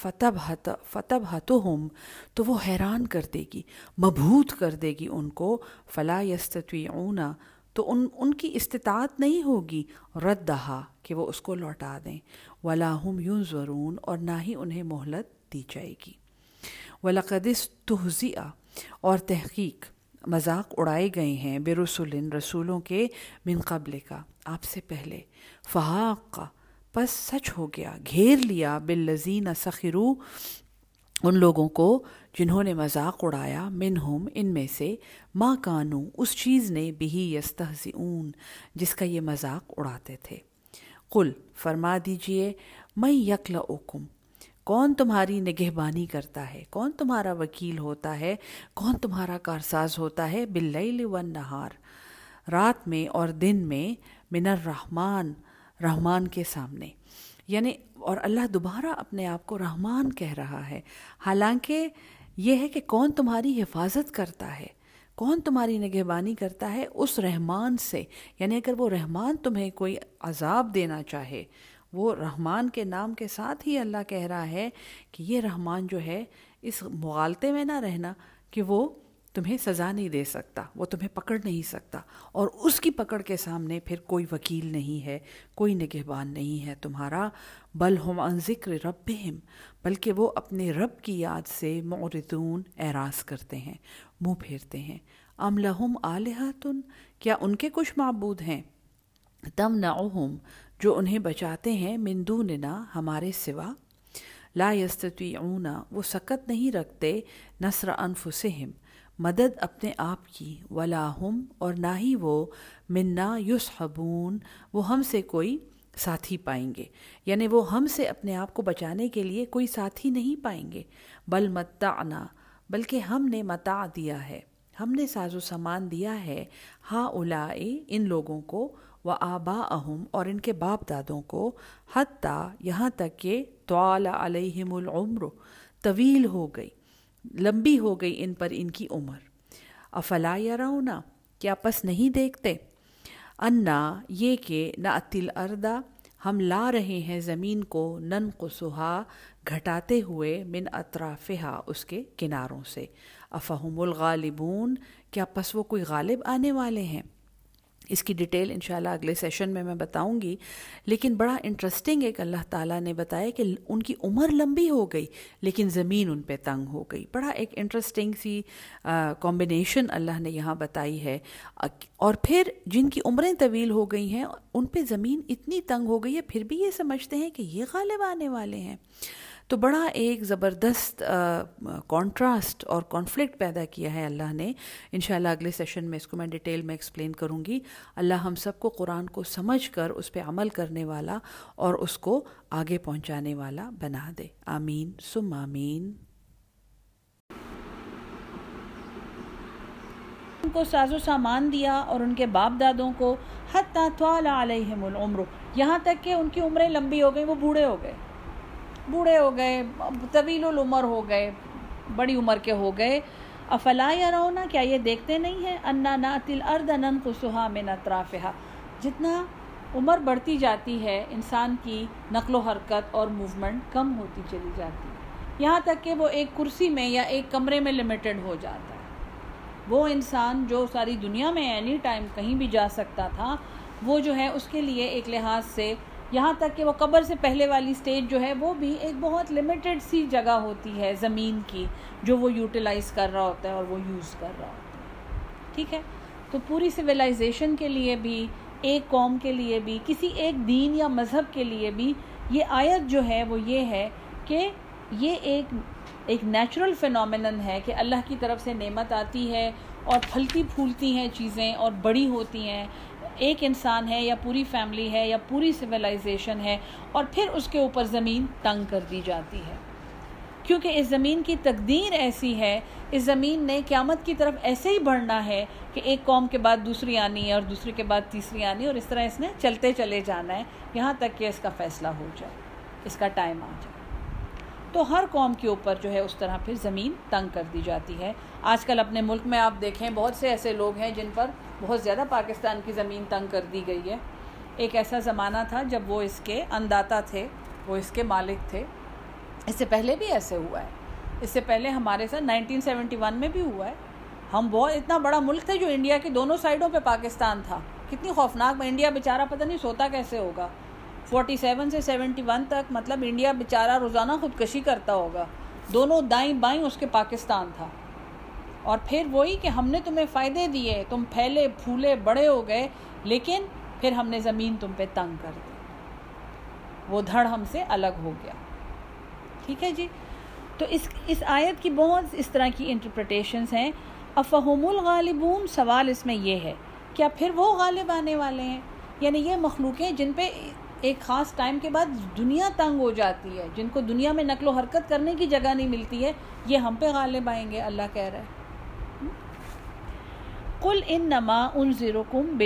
فتب ہت فتب ہتو ہم تو وہ حیران کر دے گی، مبہوت کر دے گی ان کو، فلا یستوی اونا تو ان ان کی استطاعت نہیں ہوگی رد دہا کہ وہ اس کو لوٹا دیں۔ ولاحم یوں ضرون اور نہ ہی انہیں مہلت دی جائے گی۔ ولاقدس تہذیہ اور تحقیق، مذاق اڑائے گئے ہیں بے رسول رسولوں کے من قبل کا، آپ سے پہلے۔ فحاق کا پس سچ ہو گیا۔ گھیر لیا باللزین سخرو ان لوگوں کو جنہوں نے مذاق اڑایا، منہم ان میں سے ماں کانو، اس چیز نے بھی یستہزئون، جس کا یہ مذاق اڑاتے تھے۔ قل، فرما دیجیے میں یکل اوکم کون تمہاری نگہبانی کرتا ہے؟ کون تمہارا وکیل ہوتا ہے؟ کون تمہارا کارساز ہوتا ہے؟ باللیل والنہار، رات میں اور دن میں، من الرحمن رحمان کے سامنے۔ یعنی اور اللہ دوبارہ اپنے آپ کو رحمان کہہ رہا ہے۔ حالانکہ یہ ہے کہ کون تمہاری حفاظت کرتا ہے؟ کون تمہاری نگہبانی کرتا ہے اس رحمان سے؟ یعنی اگر وہ رحمان تمہیں کوئی عذاب دینا چاہے، وہ رحمان کے نام کے ساتھ ہی اللہ کہہ رہا ہے کہ یہ رحمان جو ہے، اس مغالطے میں نہ رہنا کہ وہ تمہیں سزا نہیں دے سکتا، وہ تمہیں پکڑ نہیں سکتا۔ اور اس کی پکڑ کے سامنے پھر کوئی وکیل نہیں ہے، کوئی نگہبان نہیں ہے تمہارا۔ بل ہم ان ذکر ربہم، بلکہ وہ اپنے رب کی یاد سے معرضون اعراض کرتے ہیں، منہ پھیرتے ہیں۔ ام لہم آلہتن، کیا ان کے کچھ معبود ہیں؟ تم نعہم، جو انہیں بچاتے ہیں من دوننا، ہمارے سوا۔ لا یستطیعون، وہ سکت نہیں رکھتے، نصر انفسہم۔ مدد اپنے آپ کی، ولا ہم، اور نہ ہی وہ منا یسحبون، وہ ہم سے کوئی ساتھی پائیں گے۔ یعنی وہ ہم سے اپنے آپ کو بچانے کے لیے کوئی ساتھی نہیں پائیں گے۔ بل متعنا، بلکہ ہم نے متع دیا ہے۔ ہم نے ساز و سامان دیا ہے ہا اولائے ان لوگوں کو و آبا اہم اور ان کے باپ دادوں کو۔ حتیٰ یہاں تک کہ طوال علیہم العمر، طویل ہو گئی۔ لمبی ہو گئی ان پر ان کی عمر۔ افلا یا رونا کیا پس نہیں دیکھتے؟ انا، یہ کہ نہ اتل اردا ہم لا رہے ہیں زمین کو نن قصحا گھٹاتے ہوئے من اطرافہا، اس کے کناروں سے۔ افہم الغالبون، کیا پس وہ کوئی غالب آنے والے ہیں؟ اس کی ڈیٹیل انشاءاللہ اگلے سیشن میں میں بتاؤں گی۔ لیکن بڑا انٹرسٹنگ ایک اللہ تعالیٰ نے بتایا کہ ان کی عمر لمبی ہو گئی، لیکن زمین ان پہ تنگ ہو گئی۔ بڑا ایک انٹرسٹنگ سی کمبینیشن اللہ نے یہاں بتائی ہے۔ اور پھر جن کی عمریں طویل ہو گئی ہیں، ان پہ زمین اتنی تنگ ہو گئی ہے، پھر بھی یہ سمجھتے ہیں کہ یہ غالب آنے والے ہیں۔ تو بڑا ایک زبردست کانٹراسٹ اور کانفلکٹ پیدا کیا ہے اللہ نے۔ انشاءاللہ اگلے سیشن میں اس کو میں ڈیٹیل میں ایکسپلین کروں گی۔ اللہ ہم سب کو قرآن کو سمجھ کر اس پہ عمل کرنے والا اور اس کو آگے پہنچانے والا بنا دے۔ آمین سم آمین۔ ان کو ساز و سامان دیا اور ان کے باپ دادوں کو حتیٰ طوال علیہم العمر، یہاں تک کہ ان کی عمریں لمبی ہو گئیں، وہ بوڑھے ہو گئے۔ بوڑھے ہو گئے، طویل العمر ہو گئے، بڑی عمر کے ہو گئے۔ افلا یا رونا کیا یہ دیکھتے نہیں ہیں؟ انا ناتل ارد نن خسحا من اطرافہا۔ جتنا عمر بڑھتی جاتی ہے، انسان کی نقل و حرکت اور موومنٹ کم ہوتی چلی جاتی ہے۔ یہاں تک کہ وہ ایک کرسی میں یا ایک کمرے میں لمیٹڈ ہو جاتا ہے۔ وہ انسان جو ساری دنیا میں اینی ٹائم کہیں بھی جا سکتا تھا، وہ جو ہے اس کے لیے ایک لحاظ سے یہاں تک کہ وہ قبر سے پہلے والی سٹیج جو ہے وہ بھی ایک بہت لمیٹڈ سی جگہ ہوتی ہے زمین کی، جو وہ یوٹیلائز کر رہا ہوتا ہے اور وہ یوز کر رہا ہوتا ہے۔ ٹھیک ہے؟ تو پوری سویلائزیشن کے لیے بھی، ایک قوم کے لیے بھی، کسی ایک دین یا مذہب کے لیے بھی یہ آیت جو ہے وہ یہ ہے کہ یہ ایک ایک نیچرل فنومنن ہے کہ اللہ کی طرف سے نعمت آتی ہے اور پھلتی پھولتی ہیں چیزیں اور بڑی ہوتی ہیں۔ ایک انسان ہے یا پوری فیملی ہے یا پوری سویلائزیشن ہے اور پھر اس کے اوپر زمین تنگ کر دی جاتی ہے۔ کیونکہ اس زمین کی تقدیر ایسی ہے، اس زمین نے قیامت کی طرف ایسے ہی بڑھنا ہے کہ ایک قوم کے بعد دوسری آنی ہے اور دوسری کے بعد تیسری آنی ہے اور اس طرح اس نے چلتے چلے جانا ہے، یہاں تک کہ اس کا فیصلہ ہو جائے، اس کا ٹائم آ جائے۔ تو ہر قوم کے اوپر جو ہے اس طرح پھر زمین تنگ کر دی جاتی ہے۔ آج کل اپنے ملک میں آپ دیکھیں، بہت سے ایسے لوگ ہیں جن پر بہت زیادہ پاکستان کی زمین تنگ کر دی گئی ہے۔ ایک ایسا زمانہ تھا جب وہ اس کے انداتا تھے، وہ اس کے مالک تھے۔ اس سے پہلے بھی ایسے ہوا ہے۔ اس سے پہلے ہمارے ساتھ نائنٹین سیونٹی ون میں بھی ہوا ہے۔ ہم بہت، اتنا بڑا ملک تھے جو انڈیا کے دونوں سائڈوں پہ پاکستان تھا۔ کتنی خوفناک میں انڈیا بیچارہ پتہ نہیں سوتا کیسے ہوگا۔ فورٹی سیون سے سیونٹی ون تک مطلب انڈیا بیچارہ روزانہ خودکشی کرتا ہوگا۔ دونوں دائیں بائیں اس کے پاکستان تھا۔ اور پھر وہی کہ ہم نے تمہیں فائدے دیے، تم پھیلے، پھولے، بڑے ہو گئے، لیکن پھر ہم نے زمین تم پہ تنگ کر دی۔ وہ دھڑ ہم سے الگ ہو گیا۔ ٹھیک ہے جی؟ تو اس اس آیت کی بہت اس طرح کی انٹرپریٹیشنز ہیں۔ افہم الغالبون؟ سوال اس میں یہ ہے، کیا پھر وہ غالب آنے والے ہیں؟ یعنی یہ مخلوقیں جن پہ ایک خاص ٹائم کے بعد دنیا تنگ ہو جاتی ہے، جن کو دنیا میں نقل و حرکت کرنے کی جگہ نہیں ملتی ہے، یہ ہم پہ غالب آئیں گے، اللہ کہہ رہا ہے۔ قل ان نما ان ضرکم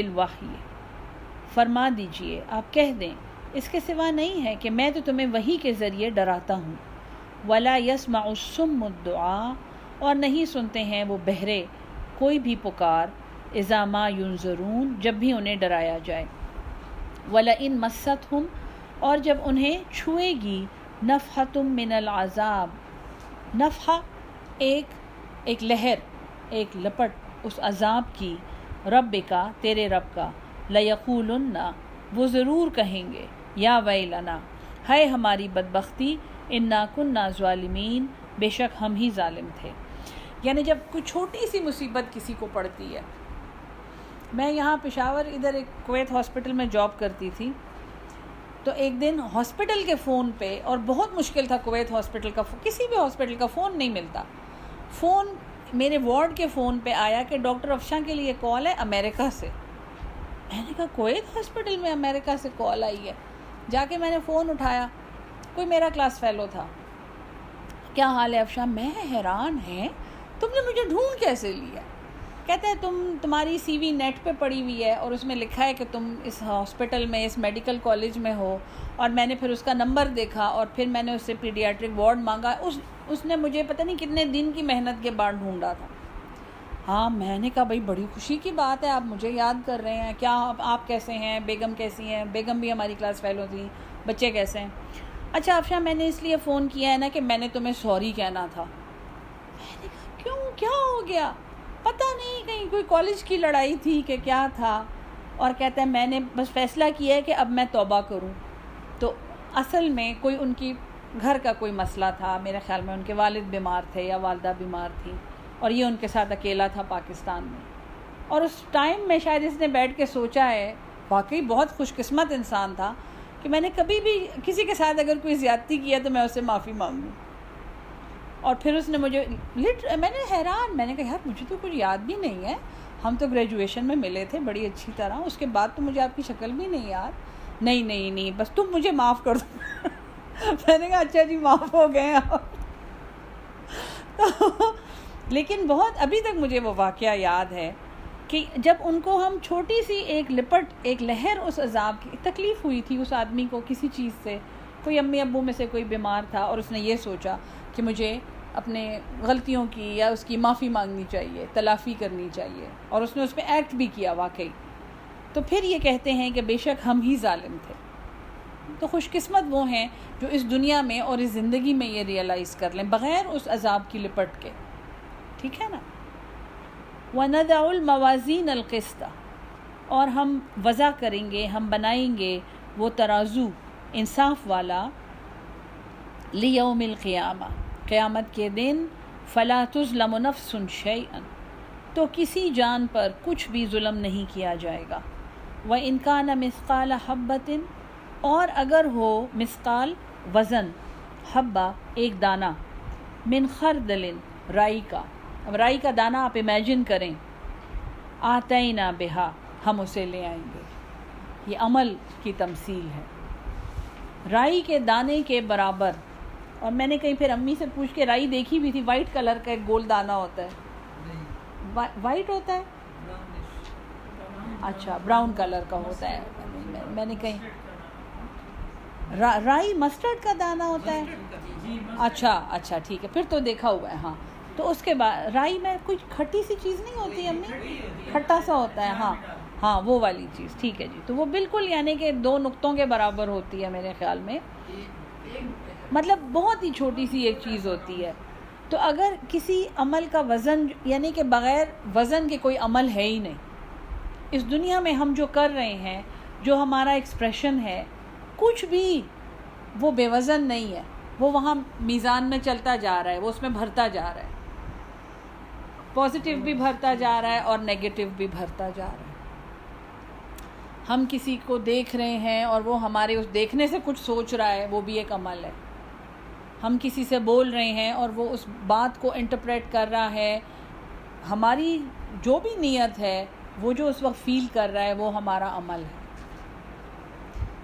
فرما دیجیے، آپ کہہ دیں، اس کے سوا نہیں ہے کہ میں تو تمہیں وہی کے ذریعے ڈراتا ہوں۔ ولا یسما السم الدعا اور نہیں سنتے ہیں وہ بہرے، کوئی بھی پکار ازامہ ینظرون، جب بھی انہیں ڈرایا جائے۔ ولا ان مست ہم اور جب انہیں چھوئے گی، نفحتم من العذاب۔ نفحہ، ایک ایک لہر، ایک لپٹ۔ اس عذاب کی، رب کا، تیرے رب کا۔ لیقولن، وہ ضرور کہیں گے، یا ویلنا ہے ہماری بدبختی، انا کننا ظالمین، بے شک ہم ہی ظالم تھے۔ یعنی جب کوئی چھوٹی سی مصیبت کسی کو پڑتی ہے۔ میں یہاں پشاور ادھر ایک کویت ہاسپٹل میں جاب کرتی تھی۔ تو ایک دن ہاسپٹل کے فون پہ، اور بہت مشکل تھا کویت ہاسپٹل کا، کسی بھی ہاسپٹل کا فون نہیں ملتا۔ فون میرے وارڈ کے فون پہ آیا کہ ڈاکٹر افشاں کے لیے کال ہے امریکہ سے۔ میں نے کہا کویت ہاسپٹل میں امریکہ سے کال آئی ہے؟ جا کے میں نے فون اٹھایا، کوئی میرا کلاس فیلو تھا۔ کیا حال ہے افشاں؟ میں حیران ہے تم نے مجھے ڈھونڈ کیسے لیا؟ کہتے ہیں، تم، تمہاری سی وی نیٹ پہ پڑی ہوئی ہے اور اس میں لکھا ہے کہ تم اس ہاسپٹل میں، اس میڈیکل کالج میں ہو۔ اور میں نے پھر اس کا نمبر دیکھا اور پھر میں نے اس سے پیڈیاٹرک وارڈ مانگا۔ اس اس نے مجھے پتہ نہیں کتنے دن کی محنت کے بعد ڈھونڈا تھا۔ ہاں میں نے کہا، بھائی، بڑی خوشی کی بات ہے، آپ مجھے یاد کر رہے ہیں۔ کیا آپ کیسے ہیں؟ بیگم کیسی ہیں؟ بیگم بھی ہماری کلاس فیلو تھی بچے کیسے ہیں؟ اچھا افشا، میں نے اس لیے فون کیا ہے نا کہ میں نے تمہیں سوری کہنا تھا۔ میں نے کہا، کیوں؟ کیا ہو گیا؟ پتہ نہیں، کہیں کوئی کالج کی لڑائی تھی کہ کیا تھا؟ اور کہتے ہیں میں نے بس فیصلہ کیا ہے کہ اب میں توبہ کروں۔ تو اصل میں کوئی ان کی گھر کا کوئی مسئلہ تھا، میرے خیال میں ان کے والد بیمار تھے یا والدہ بیمار تھی اور یہ ان کے ساتھ اکیلا تھا پاکستان میں۔ اور اس ٹائم میں شاید اس نے بیٹھ کے سوچا ہے، واقعی بہت خوش قسمت انسان تھا کہ میں نے کبھی بھی کسی کے ساتھ اگر کوئی زیادتی کیا تو میں اسے معافی مانگوں۔ اور پھر اس نے مجھے لٹ، میں نے حیران، میں نے کہا، یار، مجھے تو کچھ یاد بھی نہیں ہے۔ ہم تو گریجویشن میں ملے تھے بڑی اچھی طرح، اس کے بعد تو مجھے آپ کی شکل بھی نہیں یاد۔ نہیں نہیں نہیں، بس تم مجھے معاف کر دو۔ میں نے کہا اچھا جی معاف ہو گئے آپ۔ لیکن بہت، ابھی تک مجھے وہ واقعہ یاد ہے کہ جب ان کو ہم چھوٹی سی ایک لپٹ، ایک لہر اس عذاب کی تکلیف ہوئی تھی اس آدمی کو کسی چیز سے، کوئی امی ابو میں سے کوئی بیمار تھا اور اس نے یہ سوچا کہ مجھے اپنے غلطیوں کی یا اس کی معافی مانگنی چاہیے، تلافی کرنی چاہیے۔ اور اس نے اس پہ ایکٹ بھی کیا واقعی۔ تو پھر یہ کہتے ہیں کہ بے شک ہم ہی ظالم تھے۔ تو خوش قسمت وہ ہیں جو اس دنیا میں اور اس زندگی میں یہ ریئلائز کر لیں، بغیر اس عذاب کی لپٹ کے۔ ٹھیک ہے نا؟ وَنَدَعُ الْمَوَازِينَ الْقِسْطَ۔ اور ہم وضع کریں گے، ہم بنائیں گے وہ ترازو، انصاف والا۔ لیوم القیامہ قیامت کے دن فلا تظلم نفس شیئا تو کسی جان پر کچھ بھی ظلم نہیں کیا جائے گا۔ وہ انکان مسقال حبت اور اگر ہو مسقال وزن حبا ایک دانہ من خردل رائی کا۔ اب رائی کا دانہ آپ امیجن کریں۔ آتے نہ بہا ہم اسے لے آئیں گے۔ یہ عمل کی تمثیل ہے۔ رائی کے دانے کے برابر اور میں نے کہیں پھر امی سے پوچھ کے رائی دیکھی بھی تھی وائٹ کلر کا ایک گول دانہ ہوتا ہے۔ وائٹ ہوتا ہے؟ اچھا براؤن کلر کا ہوتا ہے۔ میں نے کہیں رائی مسٹرڈ کا دانہ ہوتا ہے؟ اچھا اچھا ٹھیک ہے پھر تو دیکھا ہوا ہے ہاں۔ تو اس کے بعد رائی میں کچھ کھٹی سی چیز نہیں ہوتی امی؟ کھٹا سا ہوتا ہے ہاں۔ ہاں وہ والی چیز ٹھیک ہے جی۔ تو وہ بالکل یعنی کہ دو نقطوں کے برابر ہوتی ہے میرے خیال میں۔ مطلب بہت ہی چھوٹی سی ایک چیز ہوتی ہے۔ تو اگر کسی عمل کا وزن یعنی کہ بغیر وزن کے کوئی عمل ہے ہی نہیں۔ اس دنیا میں ہم جو کر رہے ہیں جو ہمارا ایکسپریشن ہے کچھ بھی وہ بے وزن نہیں ہے۔ وہ وہاں میزان میں چلتا جا رہا ہے، وہ اس میں بھرتا جا رہا ہے۔ پازیٹیو بھی بھرتا جا رہا ہے اور نگیٹو بھی بھرتا جا رہا ہے۔ ہم کسی کو دیکھ رہے ہیں اور وہ ہمارے اس دیکھنے سے کچھ سوچ رہا ہے، وہ بھی ایک عمل ہے۔ ہم کسی سے بول رہے ہیں اور وہ اس بات کو انٹرپریٹ کر رہا ہے۔ ہماری جو بھی نیت ہے، وہ جو اس وقت فیل کر رہا ہے، وہ ہمارا عمل ہے۔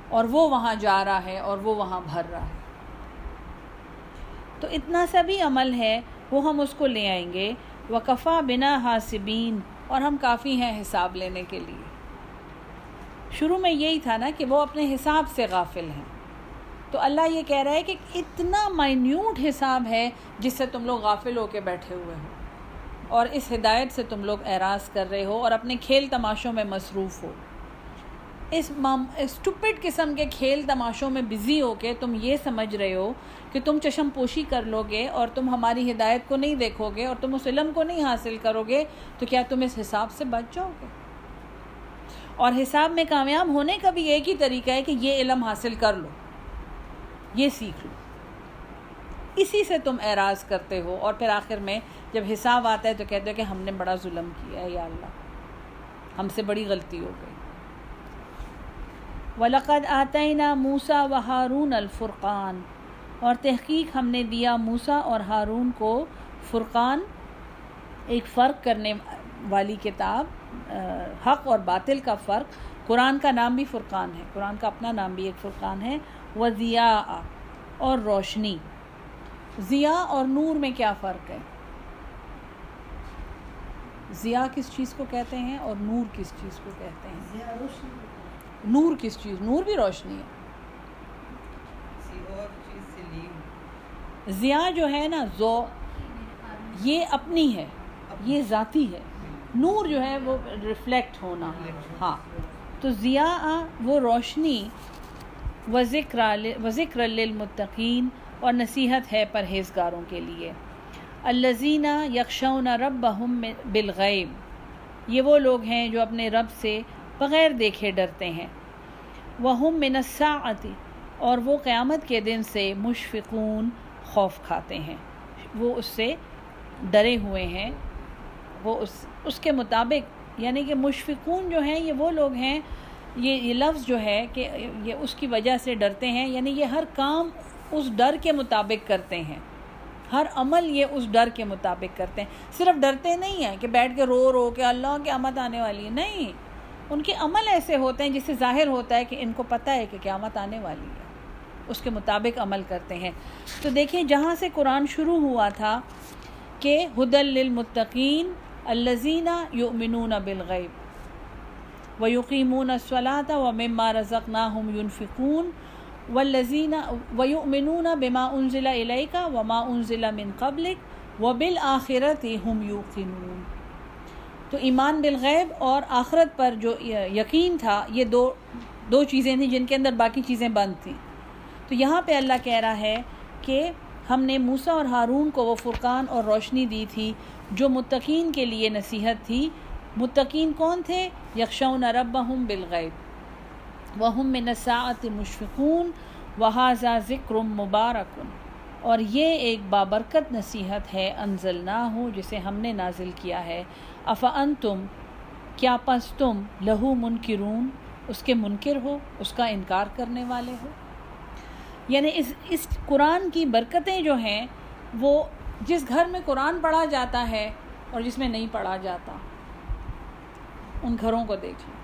اور وہ وہاں جا رہا ہے اور وہ وہاں بھر رہا ہے۔ تو اتنا سا بھی عمل ہے، وہ ہم اس کو لے آئیں گے۔ وقفا بنا حاسبین اور ہم کافی ہیں حساب لینے کے لیے۔ شروع میں یہی تھا نا کہ وہ اپنے حساب سے غافل ہیں۔ تو اللہ یہ کہہ رہا ہے کہ اتنا مائنیوٹ حساب ہے جس سے تم لوگ غافل ہو کے بیٹھے ہوئے ہو۔ اور اس ہدایت سے تم لوگ اعراض کر رہے ہو اور اپنے کھیل تماشوں میں مصروف ہو۔ اس اسٹوپڈ قسم کے کھیل تماشوں میں بزی ہو کے تم یہ سمجھ رہے ہو کہ تم چشم پوشی کر لو گے اور تم ہماری ہدایت کو نہیں دیکھو گے اور تم اس علم کو نہیں حاصل کرو گے، تو کیا تم اس حساب سے بچ جاؤ گے؟ اور حساب میں کامیاب ہونے کا بھی ایک ہی طریقہ ہے کہ یہ علم حاصل کر لو، یہ سیکھ لو۔ اسی سے تم اعراض کرتے ہو اور پھر آخر میں جب حساب آتا ہے تو کہتے ہو کہ ہم نے بڑا ظلم کیا ہے یا اللہ، ہم سے بڑی غلطی ہو گئی۔ وَلَقَدْ آتَيْنَا مُوسَى وَحَارُونَ الفرقان۔ اور تحقیق ہم نے دیا موسا اور ہارون کو فرقان، ایک فرق کرنے والی کتاب حق اور باطل کا فرق۔ قرآن کا نام بھی فرقان ہے۔ قرآن کا اپنا نام بھی ایک فرقان ہے۔ وہ ضیاء اور روشنی۔ ضیاء اور نور میں کیا فرق ہے؟ ضیاء کس چیز کو کہتے ہیں اور نور کس چیز کو کہتے ہیں؟ نور کس چیز؟ نور بھی روشنی ہے۔ ضیاء جو ہے نا زو یہ اپنی ہے یہ ذاتی ہے۔ نور جو ہے وہ ریفلیکٹ ہونا۔ ہاں۔ تو ضیاء وہ روشنی و ذکر و ذکر للمتقین اور نصیحت ہے پرہیزگاروں کے لیے۔ الزینہ یکشون رب بہم بالغیب۔ یہ وہ لوگ ہیں جو اپنے رب سے بغیر دیکھے ڈرتے ہیں۔ وہ ہم منساعتی اور وہ قیامت کے دن سے مشفقون خوف کھاتے ہیں۔ وہ اس سے ڈرے ہوئے ہیں۔ وہ اس اس کے مطابق یعنی کہ مشفقون جو ہیں، یہ وہ لوگ ہیں، یہ یہ لفظ جو ہے کہ یہ اس کی وجہ سے ڈرتے ہیں یعنی یہ ہر کام اس ڈر کے مطابق کرتے ہیں۔ ہر عمل یہ اس ڈر کے مطابق کرتے ہیں۔ صرف ڈرتے نہیں ہیں کہ بیٹھ کے رو رو کے اللہ قیامت آنے والی ہے۔ نہیں ان کے عمل ایسے ہوتے ہیں جس سے ظاہر ہوتا ہے کہ ان کو پتہ ہے کہ قیامت آنے والی ہے۔ اس کے مطابق عمل کرتے ہیں۔ تو دیکھیں، جہاں سے قرآن شروع ہوا تھا کہ حدل للمتقین الزینہ یؤمنون بالغیب و یقیمون الصلاۃ و مما رزقناہم ينفقون والذین ویؤمنون بما انزل الیک وما انزل من قبلک وبالآخرۃ هم یوقنون۔ تو ایمان بالغیب اور آخرت پر جو یقین تھا، یہ دو دو چیزیں تھیں جن کے اندر باقی چیزیں بند تھیں۔ تو یہاں پہ اللہ کہہ رہا ہے کہ ہم نے موسا اور ہارون کو وہ فرقان اور روشنی دی تھی جو متقین کے لیے نصیحت تھی۔ متقین کون تھے؟ یکشون ربہم بالغیب۔ وہم من الساعت مشفقون، وہذا ذکر مبارکن۔ اور یہ ایک بابرکت نصیحت ہے انزل نہ ہو جسے ہم نے نازل کیا ہے۔ افعن تم کیا پس تم لہو منکرون، اس کے منکر ہو، اس کا انکار کرنے والے ہو؟ یعنی اس اس قرآن کی برکتیں جو ہیں، وہ جس گھر میں قرآن پڑھا جاتا ہے اور جس میں نہیں پڑھا جاتا، ان گھروں کو دیکھ لیں۔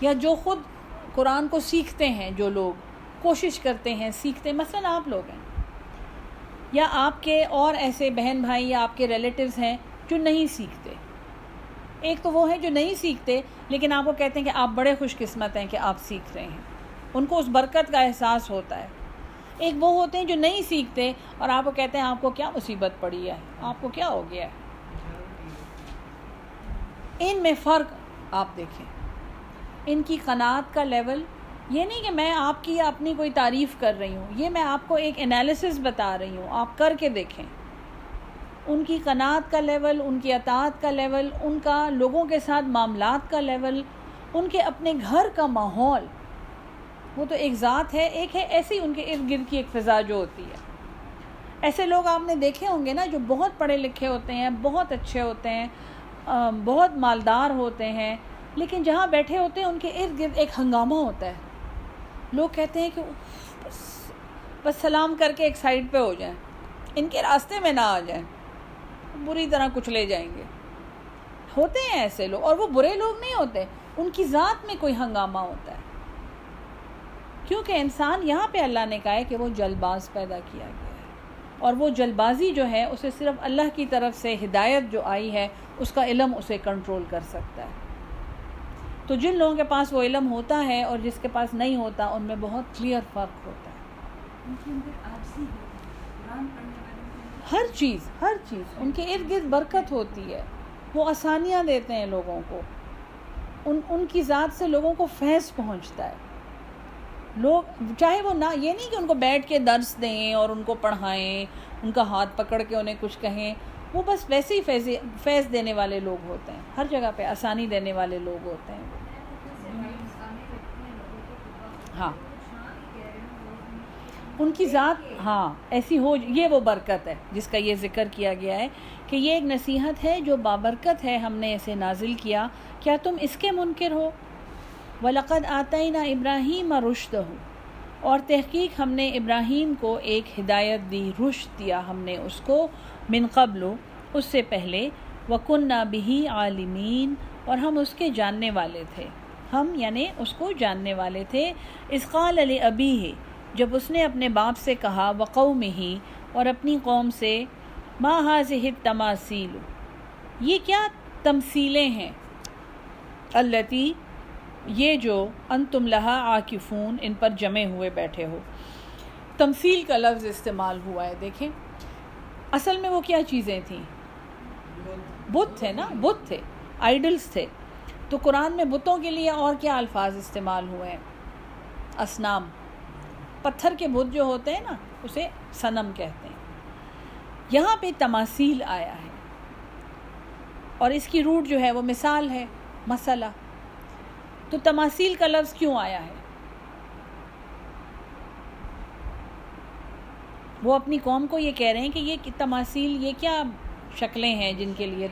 یا جو خود قرآن کو سیکھتے ہیں، جو لوگ کوشش کرتے ہیں، سیکھتے ہیں مثلا آپ لوگ ہیں۔ یا آپ کے اور ایسے بہن بھائی یا آپ کے ریلیٹیوز ہیں جو نہیں سیکھتے۔ ایک تو وہ ہیں جو نہیں سیکھتے، لیکن آپ کو کہتے ہیں کہ آپ بڑے خوش قسمت ہیں کہ آپ سیکھ رہے ہیں۔ ان کو اس برکت کا احساس ہوتا ہے۔ ایک وہ ہوتے ہیں جو نہیں سیکھتے اور آپ کو کہتے ہیں آپ کو کیا مصیبت پڑی ہے؟ آپ کو کیا ہو گیا ہے؟ ان میں فرق آپ دیکھیں۔ ان کی قناعت کا لیول، یہ نہیں کہ میں آپ کی اپنی کوئی تعریف کر رہی ہوں، یہ میں آپ کو ایک انالیسس بتا رہی ہوں، آپ کر کے دیکھیں۔ ان کی قناعت کا لیول، ان کی اطاعت کا لیول، ان کا لوگوں کے ساتھ معاملات کا لیول، ان کے اپنے گھر کا ماحول۔ وہ تو ایک ذات ہے، ایک ہے ایسی ان کے ارد گرد کی ایک فضا جو ہوتی ہے۔ ایسے لوگ آپ نے دیکھے ہوں گے نا جو بہت پڑھے لکھے ہوتے ہیں، بہت اچھے ہوتے ہیں بہت مالدار ہوتے ہیں، لیکن جہاں بیٹھے ہوتے ہیں، ان کے ارد گرد ایک ہنگامہ ہوتا ہے۔ لوگ کہتے ہیں کہ بس بس سلام کر کے ایک سائڈ پہ ہو جائیں، ان کے راستے میں نہ آ جائیں۔ بری طرح کچھ لے جائیں گے۔ ہوتے ہیں ایسے لوگ، اور وہ برے لوگ نہیں ہوتے، ان کی ذات میں کوئی ہنگامہ ہوتا ہے۔ کیونکہ انسان یہاں پہ اللہ نے کہا ہے کہ وہ جلد باز پیدا کیا گیا ہے۔ اور وہ جلد بازی جو ہے، اسے صرف اللہ کی طرف سے ہدایت جو آئی ہے، اس کا علم اسے کنٹرول کر سکتا ہے۔ تو جن لوگوں کے پاس وہ علم ہوتا ہے اور جس کے پاس نہیں ہوتا، ان میں بہت کلیئر فرق ہوتا ہے۔ ہر چیز ہر چیز، ان کے ارد گرد برکت ہوتی ہے۔ وہ آسانیاں دیتے ہیں لوگوں کو۔ ان ان کی ذات سے لوگوں کو فیض پہنچتا ہے۔ لوگ، چاہے وہ نہ، یہ نہیں کہ ان کو بیٹھ کے درس دیں اور ان کو پڑھائیں، ان کا ہاتھ پکڑ کے انہیں کچھ کہیں۔ وہ بس ویسے ہی فیض فیض دینے والے لوگ ہوتے ہیں۔ ہر جگہ پہ آسانی دینے والے لوگ ہوتے ہیں۔ ہاں۔ ان کی ذات ہاں ایسی ہو، یہ وہ برکت ہے، جس کا یہ ذکر کیا گیا ہے کہ یہ ایک نصیحت ہے جو بابرکت ہے، ہم نے اسے نازل کیا۔ کیا تم اس کے منکر ہو؟ وَلَقَدْ آتَيْنَا إِبْرَاهِيمَ رُشْدَهُ۔ اور تحقیق ہم نے ابراہیم کو ایک ہدایت دی، رشد دیا ہم نے اس کو من قبل، اس سے پہلے۔ وَكُنَّا بِهِ عَالِمِينَ۔ اور ہم اس کے جاننے والے تھے۔ ہم یعنی اس کو جاننے والے تھے۔ اس قال علی ابی ہے جب اس نے اپنے باپ سے کہا وقو میں ہی اور اپنی قوم سے، ما حاضح تماثیل یہ کیا تمثیلیں ہیں؟ التی یہ جو ان تم لہا عاکفون، ان پر جمے ہوئے بیٹھے ہو۔ تمثیل کا لفظ استعمال ہوا ہے، دیکھیں۔ اصل میں وہ کیا چیزیں تھیں؟ بت تھے نا؟ بت تھے آئیڈلس تھے۔ تو قرآن میں بتوں کے لیے اور کیا الفاظ استعمال ہوئے ہیں؟ اسنام پتھر کے بت جو ہوتے ہیں نا اسے صنم کہتے ہیں۔ یہاں پہ تماثیل آیا ہے۔ اور اس کی روٹ جو ہے وہ مثال ہے مسئلہ۔ تو تماثیل کا لفظ کیوں آیا ہے؟ وہ اپنی قوم کو یہ کہہ رہے ہیں کہ یہ تماثیل یہ کیا شکلیں ہیں جن کے لیے؟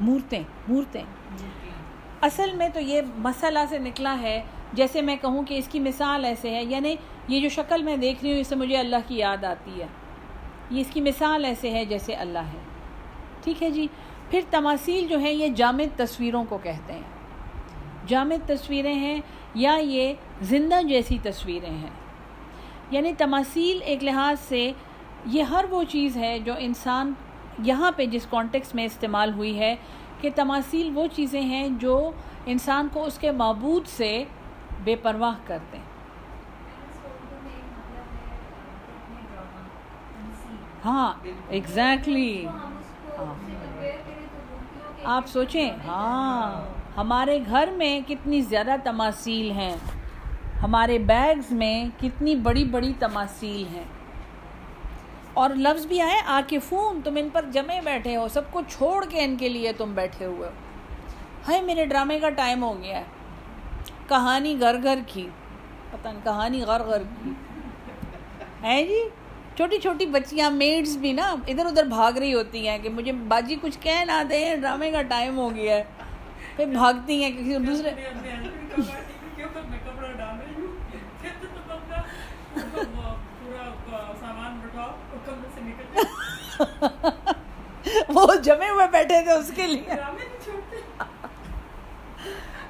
مورتیں۔ مورتیں اصل میں تو یہ مسئلہ سے نکلا ہے جیسے میں کہوں کہ اس کی مثال ایسے ہے یعنی یہ جو شکل میں دیکھ رہی ہوں اس سے مجھے اللہ کی یاد آتی ہے۔ یہ اس کی مثال ایسے ہے جیسے اللہ ہے۔ ٹھیک ہے جی؟ پھر تماثیل جو ہیں، یہ جامد تصویروں کو کہتے ہیں۔ جامد تصویریں ہیں یا یہ زندہ جیسی تصویریں ہیں۔ یعنی تماثیل ایک لحاظ سے یہ ہر وہ چیز ہے جو انسان یہاں پہ جس کانٹیکس میں استعمال ہوئی ہے کہ تماثیل وہ چیزیں ہیں جو انسان کو اس کے معبود سے بے پرواہ کرتے ہیں۔ ہاں ایگزیکٹلی ہاں۔ آپ سوچیں ہاں ہمارے گھر میں کتنی زیادہ تماثیل ہیں۔ ہمارے بیگز میں کتنی بڑی بڑی تماثیل ہیں۔ اور لفظ بھی آئے آکفون تم ان پر جمے بیٹھے ہو، سب کو چھوڑ کے ان کے لیے تم بیٹھے ہوئے ہو۔ ہائے، میرے ڈرامے کا ٹائم ہو گیا ہے۔ کہانی گھر گھر کی پتہ نہیں کہانی غر غر کی۔ ہے جی؟ چھوٹی چھوٹی بچیاں میڈس بھی نا ادھر ادھر بھاگ رہی ہوتی ہیں کہ مجھے باجی کچھ کہہ نہ دیں ڈرامے کا ٹائم ہو گیا ہے۔ پھر بھاگتی ہیں کسی دوسرے۔ وہ جمے ہوئے بیٹھے تھے اس کے لیے۔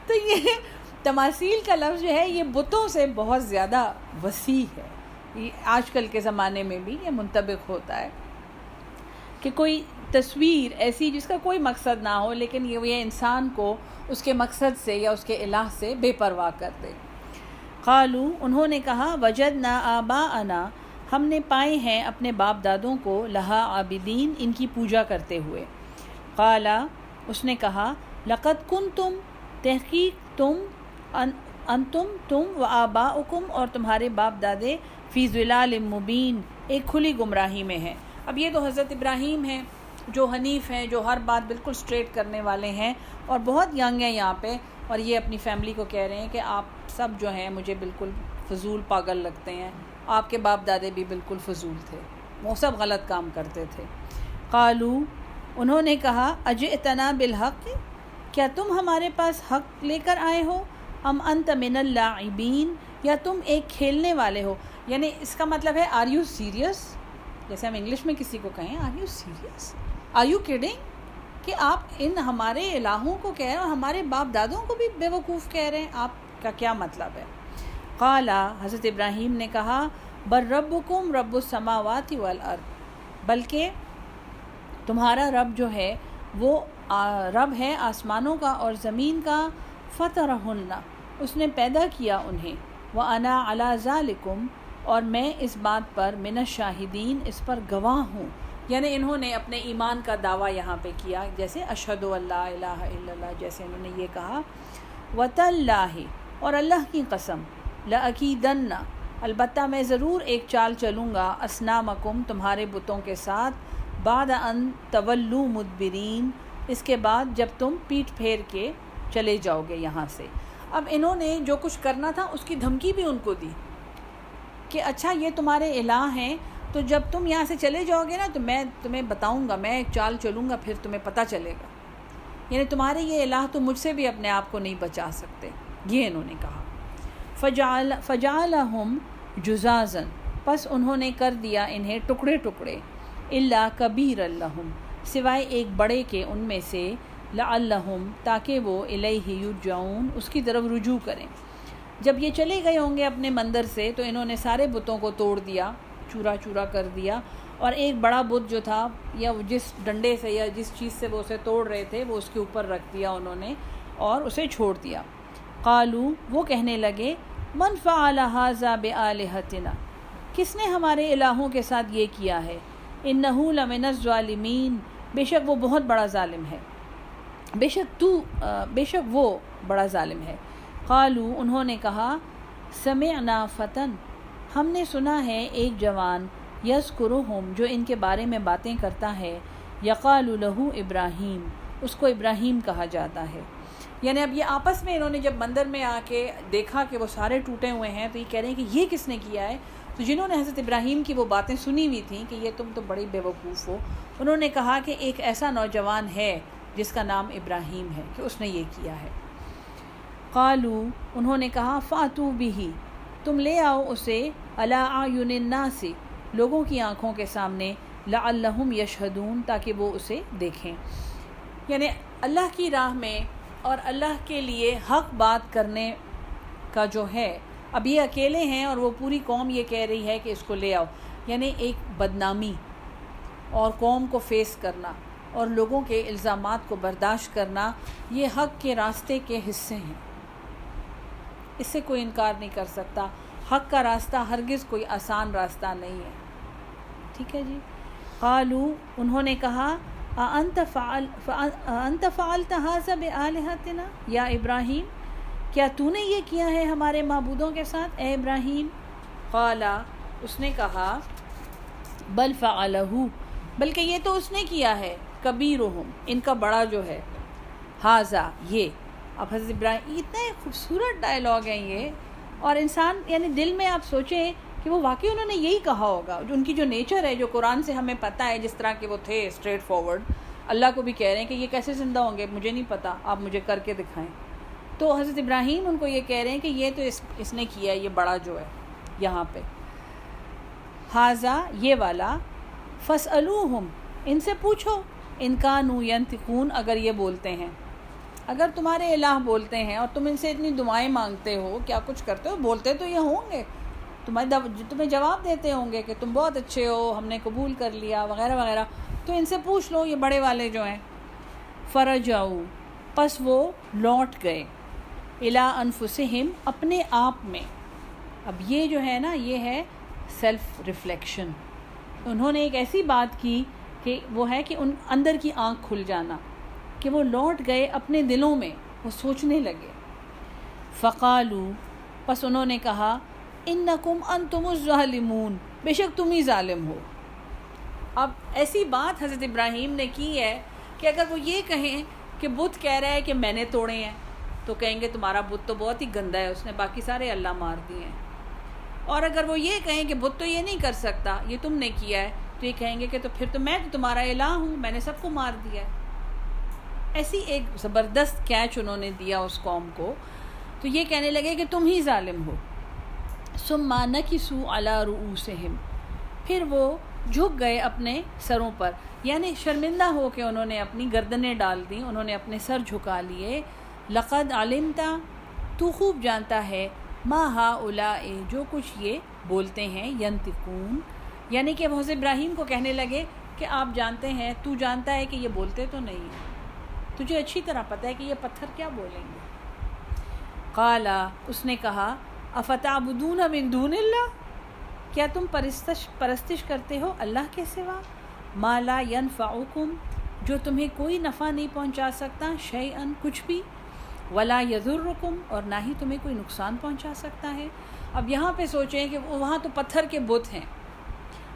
تو یہ تماثیل کا لفظ جو ہے، یہ بتوں سے بہت زیادہ وسیع ہے۔ یہ آج کل کے زمانے میں بھی یہ منطبق ہوتا ہے کہ کوئی تصویر ایسی جس کا کوئی مقصد نہ ہو، لیکن یہ انسان کو اس کے مقصد سے یا اس کے الہ سے بے پرواہ کر دے۔ قالو، انہوں نے کہا وجد نہ آبا انا ہم نے پائے ہیں اپنے باپ دادوں کو، لہا عابدین، ان کی پوجا کرتے ہوئے۔ قالا، اس نے کہا لقت کن تم تحقیق تم ان ان تم تم و آبا اور تمہارے باپ دادے فی ضلال مبین، ایک کھلی گمراہی میں ہیں۔ اب یہ تو حضرت ابراہیم ہیں، جو حنیف ہیں، جو ہر بات بالکل سٹریٹ کرنے والے ہیں اور بہت ینگ ہیں یہاں پہ۔ اور یہ اپنی فیملی کو کہہ رہے ہیں کہ آپ سب جو ہیں مجھے بالکل فضول پاگل لگتے ہیں۔ آپ کے باپ دادے بھی بالکل فضول تھے، وہ سب غلط کام کرتے تھے۔ قالو، انہوں نے کہا اج اتنا بالحق؟ کیا تم ہمارے پاس حق لے کر آئے ہو؟ ام انت من اللاعبین، یا تم ایک کھیلنے والے ہو۔ یعنی اس کا مطلب ہے آر یو سیریس جیسے ہم انگلش میں کسی کو کہیں are you serious are you kidding کہ آپ ان ہمارے الہوں کو کہہ رہے ہیں اور ہمارے باپ دادوں کو بھی بے وقوف کہہ رہے ہیں۔ آپ کا کیا مطلب ہے؟ قالا، حضرت ابراہیم نے کہا بر ربکم رب السماوات والارض۔ بلکہ تمہارا رب جو ہے، وہ رب ہے آسمانوں کا اور زمین کا۔ فتح اس نے پیدا کیا انہیں۔ وہ انا علا ذالکم اور میں اس بات پر من الشاہدین اس پر گواہ ہوں۔ یعنی انہوں نے اپنے ایمان کا دعویٰ یہاں پہ کیا، جیسے اشہد اللہ الہ الا اللہ جیسے انہوں نے یہ کہا۔ وط اللہ اور اللہ کی قسم لعقیدن البتہ میں ضرور ایک چال چلوں گا اسنامکم تمہارے بتوں کے ساتھ، بعد ان طولو مدبرین، اس کے بعد جب تم پیٹ پھیر کے چلے جاؤ گے یہاں سے۔ اب انہوں نے جو کچھ کرنا تھا، اس کی دھمکی بھی ان کو دی کہ اچھا یہ تمہارے الہ ہیں، تو جب تم یہاں سے چلے جاؤ گے نا، تو میں تمہیں بتاؤں گا، میں ایک چال چلوں گا، پھر تمہیں پتہ چلے گا۔ یعنی تمہارے یہ الہ تو مجھ سے بھی اپنے آپ کو نہیں بچا سکتے۔ یہ انہوں نے کہا۔ فجال فجالہم جزازن پس انہوں نے کر دیا انہیں ٹکڑے ٹکڑے۔ اللہ کبیر اللہم سوائے ایک بڑے کے ان میں سے لعلہم، تاکہ وہ الیہ یرجعون، اس کی طرف رجوع کریں۔ جب یہ چلے گئے ہوں گے اپنے مندر سے، تو انہوں نے سارے بتوں کو توڑ دیا، چورا چورا کر دیا۔ اور ایک بڑا بت جو تھا، یا وہ جس ڈنڈے سے، یا جس چیز سے وہ اسے توڑ رہے تھے، وہ اس کے اوپر رکھ دیا انہوں نے اور اسے چھوڑ دیا۔ قالو، وہ کہنے لگے، من فعل هذا بآلهتنا کس نے ہمارے الہوں کے ساتھ یہ کیا ہے؟ انه لمن الظالمین۔ بے شک وہ بہت بڑا ظالم ہے۔ بے شک تو بے شک وہ بڑا ظالم ہے۔ قالو، انہوں نے کہا، سمعنا فتن، ہم نے سنا ہے ایک جوان یس جو ان کے بارے میں باتیں کرتا ہے، یقال لہو ابراہیم، اس کو ابراہیم کہا جاتا ہے۔ یعنی اب یہ آپس میں انہوں نے جب مندر میں آ کے دیکھا کہ وہ سارے ٹوٹے ہوئے ہیں، تو یہ کہہ رہے ہیں کہ یہ کس نے کیا ہے؟ تو جنہوں نے حضرت ابراہیم کی وہ باتیں سنی ہوئی تھیں کہ یہ تم تو بڑی بیوقوف ہو، انہوں نے کہا کہ ایک ایسا نوجوان ہے جس کا نام ابراہیم ہے کہ اس نے یہ کیا ہے۔ قالو، انہوں نے کہا، فاتو بھی تم لے آؤ اسے علاء سے لوگوں کی آنکھوں کے سامنے، لعلہم یشہدون، تاکہ وہ اسے دیکھیں۔ یعنی اللہ کی راہ میں اور اللہ کے لیے حق بات کرنے کا جو ہے، اب یہ اکیلے ہیں اور وہ پوری قوم یہ کہہ رہی ہے کہ اس کو لے آؤ۔ یعنی ایک بدنامی اور قوم کو فیس کرنا۔ اور لوگوں کے الزامات کو برداشت کرنا یہ حق کے راستے کے حصے ہیں۔ اس سے کوئی انکار نہیں کر سکتا۔ حق کا راستہ ہرگز کوئی آسان راستہ نہیں ہے۔ ٹھیک ہے جی۔ قالو انہوں نے کہا انت فعل انت فعلت هذا یا ابراہیم، کیا تو نے یہ کیا ہے ہمارے معبودوں کے ساتھ؟ اے ابراہیم۔ قالا، اس نے کہا، بل فعلہ بلکہ یہ تو اس نے کیا ہے۔ کبیرہم، ان کا بڑا جو ہے حاضہ یہ۔ اب حضرت ابراہیم اتنا خوبصورت ڈائلاگ ہیں یہ۔ اور انسان یعنی دل میں آپ سوچیں کہ وہ واقعی انہوں نے یہی کہا ہوگا۔ جو ان کی جو نیچر ہے، جو قرآن سے ہمیں پتہ ہے، جس طرح کے وہ تھے اسٹریٹ فارورڈ اللہ کو بھی کہہ رہے ہیں کہ یہ کیسے زندہ ہوں گے؟ مجھے نہیں پتہ، آپ مجھے کر کے دکھائیں۔ تو حضرت ابراہیم ان کو یہ کہہ رہے ہیں کہ یہ تو اس اس نے کیا ہے، یہ بڑا جو ہے، یہاں پہ۔ حاضہ یہ والا فص ان سے پوچھو۔ ان کا نو ینتقون اگر یہ بولتے ہیں۔ اگر تمہارے الہ بولتے ہیں اور تم ان سے اتنی دعائیں مانگتے ہو، کیا کچھ کرتے ہو؟ بولتے تو یہ ہوں گے۔ تمہارے تمہیں جواب دیتے ہوں گے کہ تم بہت اچھے ہو، ہم نے قبول کر لیا، وغیرہ وغیرہ۔ تو ان سے پوچھ لو، یہ بڑے والے جو ہیں۔ فرج آؤ پس وہ لوٹ گئے۔ الا انفسہم اپنے آپ میں۔ اب یہ جو ہے نا، یہ ہے سیلف ریفلیکشن انہوں نے ایک ایسی بات کی کہ وہ ہے کہ ان اندر کی آنکھ کھل جانا، کہ وہ لوٹ گئے اپنے دلوں میں، وہ سوچنے لگے۔ فقالو، پس انہوں نے کہا ان نقم ان تم الظالمون، بے شک تم ہی ظالم ہو۔ اب ایسی بات حضرت ابراہیم نے کی ہے کہ اگر وہ یہ کہیں کہ بت کہہ رہا ہے کہ میں نے توڑے ہیں، تو کہیں گے تمہارا بت تو بہت ہی گندا ہے، اس نے باقی سارے اللہ مار دیے ہیں۔ اور اگر وہ یہ کہیں کہ بت تو یہ نہیں کر سکتا، یہ تم نے کیا ہے تو یہ کہیں گے کہ تو پھر تو میں تو تمہارا الہ ہوں، میں نے سب کو مار دیا ہے۔ ایسی ایک زبردست کیچ انہوں نے دیا اس قوم کو۔ تو یہ کہنے لگے کہ تم ہی ظالم ہو۔ سم مان کی سو اعلیٰ رؤوسہم۔ پھر وہ جھک گئے اپنے سروں پر۔ یعنی شرمندہ ہو کے انہوں نے اپنی گردنیں ڈال دیں، انہوں نے اپنے سر جھکا لیے۔ لقد علمتا، تو خوب جانتا ہے۔ ما ہا الا جو کچھ یہ بولتے ہیں ینتقون یعنی کہ حضرت ابراہیم کو کہنے لگے کہ آپ جانتے ہیں، تو جانتا ہے کہ یہ بولتے تو نہیں ہیں۔ تجھے اچھی طرح پتہ ہے کہ یہ پتھر کیا بولیں گے۔ قالا اس نے کہا افتع بدون من دون اللہ؟ کیا تم پرستش پرستش کرتے ہو اللہ کے سوا؟ مالا ینفعکم، جو تمہیں کوئی نفع نہیں پہنچا سکتا شیئن کچھ بھی۔ ولا یذرکم اور نہ ہی تمہیں کوئی نقصان پہنچا سکتا ہے۔ اب یہاں پہ سوچیں کہ وہاں تو پتھر کے بت ہیں۔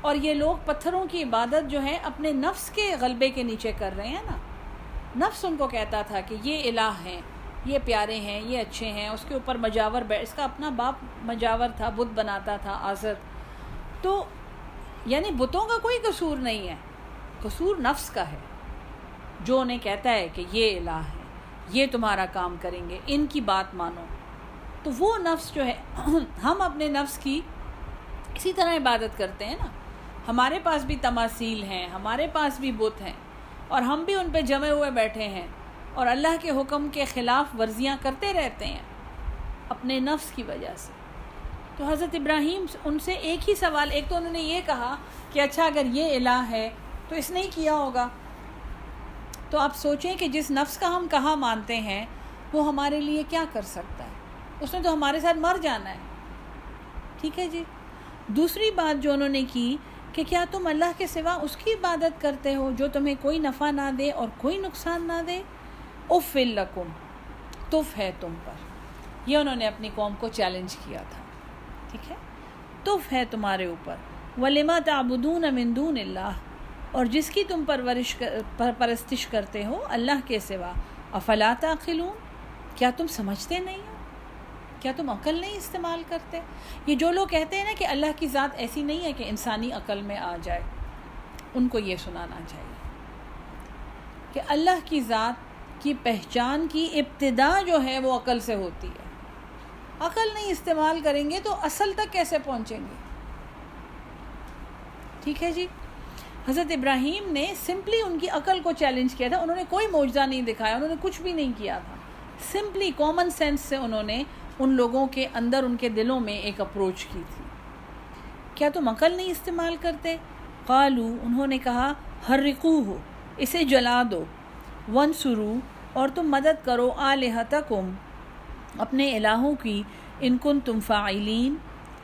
اور یہ لوگ پتھروں کی عبادت جو ہے اپنے نفس کے غلبے کے نیچے کر رہے ہیں نا۔ نفس ان کو کہتا تھا کہ یہ الہ ہیں، یہ پیارے ہیں، یہ اچھے ہیں، اس کے اوپر مجاور بیٹھ، اس کا اپنا باپ مجاور تھا، بت بناتا تھا، آزر۔ تو یعنی بتوں کا کوئی قصور نہیں ہے، قصور نفس کا ہے۔ جو انہیں کہتا ہے کہ یہ الہ ہے یہ تمہارا کام کریں گے، ان کی بات مانو۔ تو وہ نفس جو ہے، ہم اپنے نفس کی اسی طرح عبادت کرتے ہیں نا۔ ہمارے پاس بھی تماثیل ہیں، ہمارے پاس بھی بت ہیں، اور ہم بھی ان پہ جمے ہوئے بیٹھے ہیں، اور اللہ کے حکم کے خلاف ورزیاں کرتے رہتے ہیں، اپنے نفس کی وجہ سے۔ تو حضرت ابراہیم ان سے ایک ہی سوال، ایک تو انہوں نے یہ کہا کہ اچھا اگر یہ الہ ہے تو اس نے ہی کیا ہوگا؟ تو آپ سوچیں کہ جس نفس کا ہم کہاں مانتے ہیں، وہ ہمارے لیے کیا کر سکتا ہے؟ اس نے تو ہمارے ساتھ مر جانا ہے۔ ٹھیک ہے جی۔ دوسری بات جو انہوں نے کی کہ کیا تم اللہ کے سوا اس کی عبادت کرتے ہو جو تمہیں کوئی نفع نہ دے اور کوئی نقصان نہ دے؟ اف الکم تف ہے تم پر۔ یہ انہوں نے اپنی قوم کو چیلنج کیا تھا۔ ٹھیک ہے؟ تف ہے تمہارے اوپر۔ ولیما تعبدون من دون اللہ اور جس کی تم پرورش پرستش کرتے ہو اللہ کے سوا۔ افلا تعقلون؟ کیا تم سمجھتے نہیں ہو؟ کیا تم عقل نہیں استعمال کرتے؟ یہ جو لوگ کہتے ہیں نا کہ اللہ کی ذات ایسی نہیں ہے کہ انسانی عقل میں آ جائے، ان کو یہ سنانا چاہیے کہ اللہ کی ذات کی پہچان کی ابتدا جو ہے وہ عقل سے ہوتی ہے۔ عقل نہیں استعمال کریں گے تو اصل تک کیسے پہنچیں گے؟ ٹھیک ہے جی؟ حضرت ابراہیم نے سمپلی ان کی عقل کو چیلنج کیا تھا، انہوں نے کوئی معجزہ نہیں دکھایا، انہوں نے کچھ بھی نہیں کیا تھا۔ سمپلی کامن سینس سے انہوں نے ان لوگوں کے اندر ان کے دلوں میں ایک اپروچ کی تھی۔ کیا تم عقل نہیں استعمال کرتے؟ قالو، انہوں نے کہا ہر رقو ہو اسے جلا دو۔ ون سرو اور تم مدد کرو آلحتکم اپنے الہوں کی۔ ان کن تم فائلین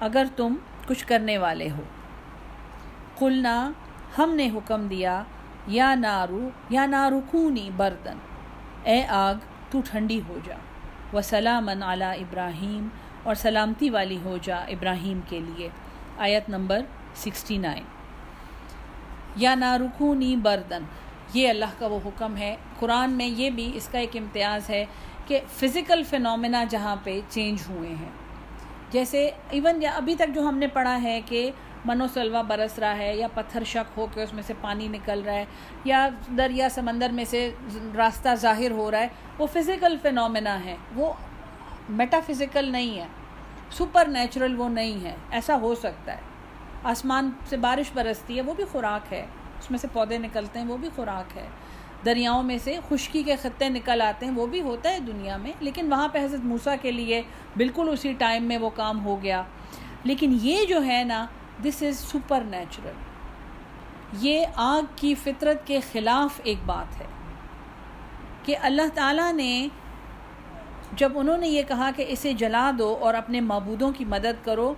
اگر تم کچھ کرنے والے ہو۔ قلنا، ہم نے حکم دیا، یا نارو، یا نارکونی بردن۔ اے آگ، تو ٹھنڈی ہو جا۔ و سلامن علی ابراہیم اور سلامتی والی ہو جا ابراہیم کے لیے۔ آیت نمبر سکسٹی نائن۔ یا نارکونی بردن۔ یہ اللہ کا وہ حکم ہے۔ قرآن میں یہ بھی اس کا ایک امتیاز ہے کہ فزیکل فنومنا جہاں پہ چینج ہوئے ہیں۔ جیسے ایون ابھی تک جو ہم نے پڑھا ہے کہ منو سلوا برس رہا ہے یا پتھر شک ہو کے اس میں سے پانی نکل رہا ہے یا دریا سمندر میں سے راستہ ظاہر ہو رہا ہے، وہ فزیکل فنومنا ہے۔ وہ میٹا فزیکل نہیں ہے۔ سپر نیچرل وہ نہیں ہے۔ ایسا ہو سکتا ہے۔ آسمان سے بارش برستی ہے، وہ بھی خوراک ہے۔ اس میں سے پودے نکلتے ہیں، وہ بھی خوراک ہے۔ دریاؤں میں سے خشکی کے خطے نکل آتے ہیں، وہ بھی ہوتا ہے دنیا میں۔ لیکن وہاں پہ حضرت موسیٰ کے لیے بالکل اسی ٹائم میں وہ کام ہو گیا۔ لیکن یہ جو ہے نا دس از سپر نیچرل یہ آگ کی فطرت کے خلاف ایک بات ہے کہ اللہ تعالیٰ نے جب انہوں نے یہ کہا کہ اسے جلا دو اور اپنے معبودوں کی مدد کرو،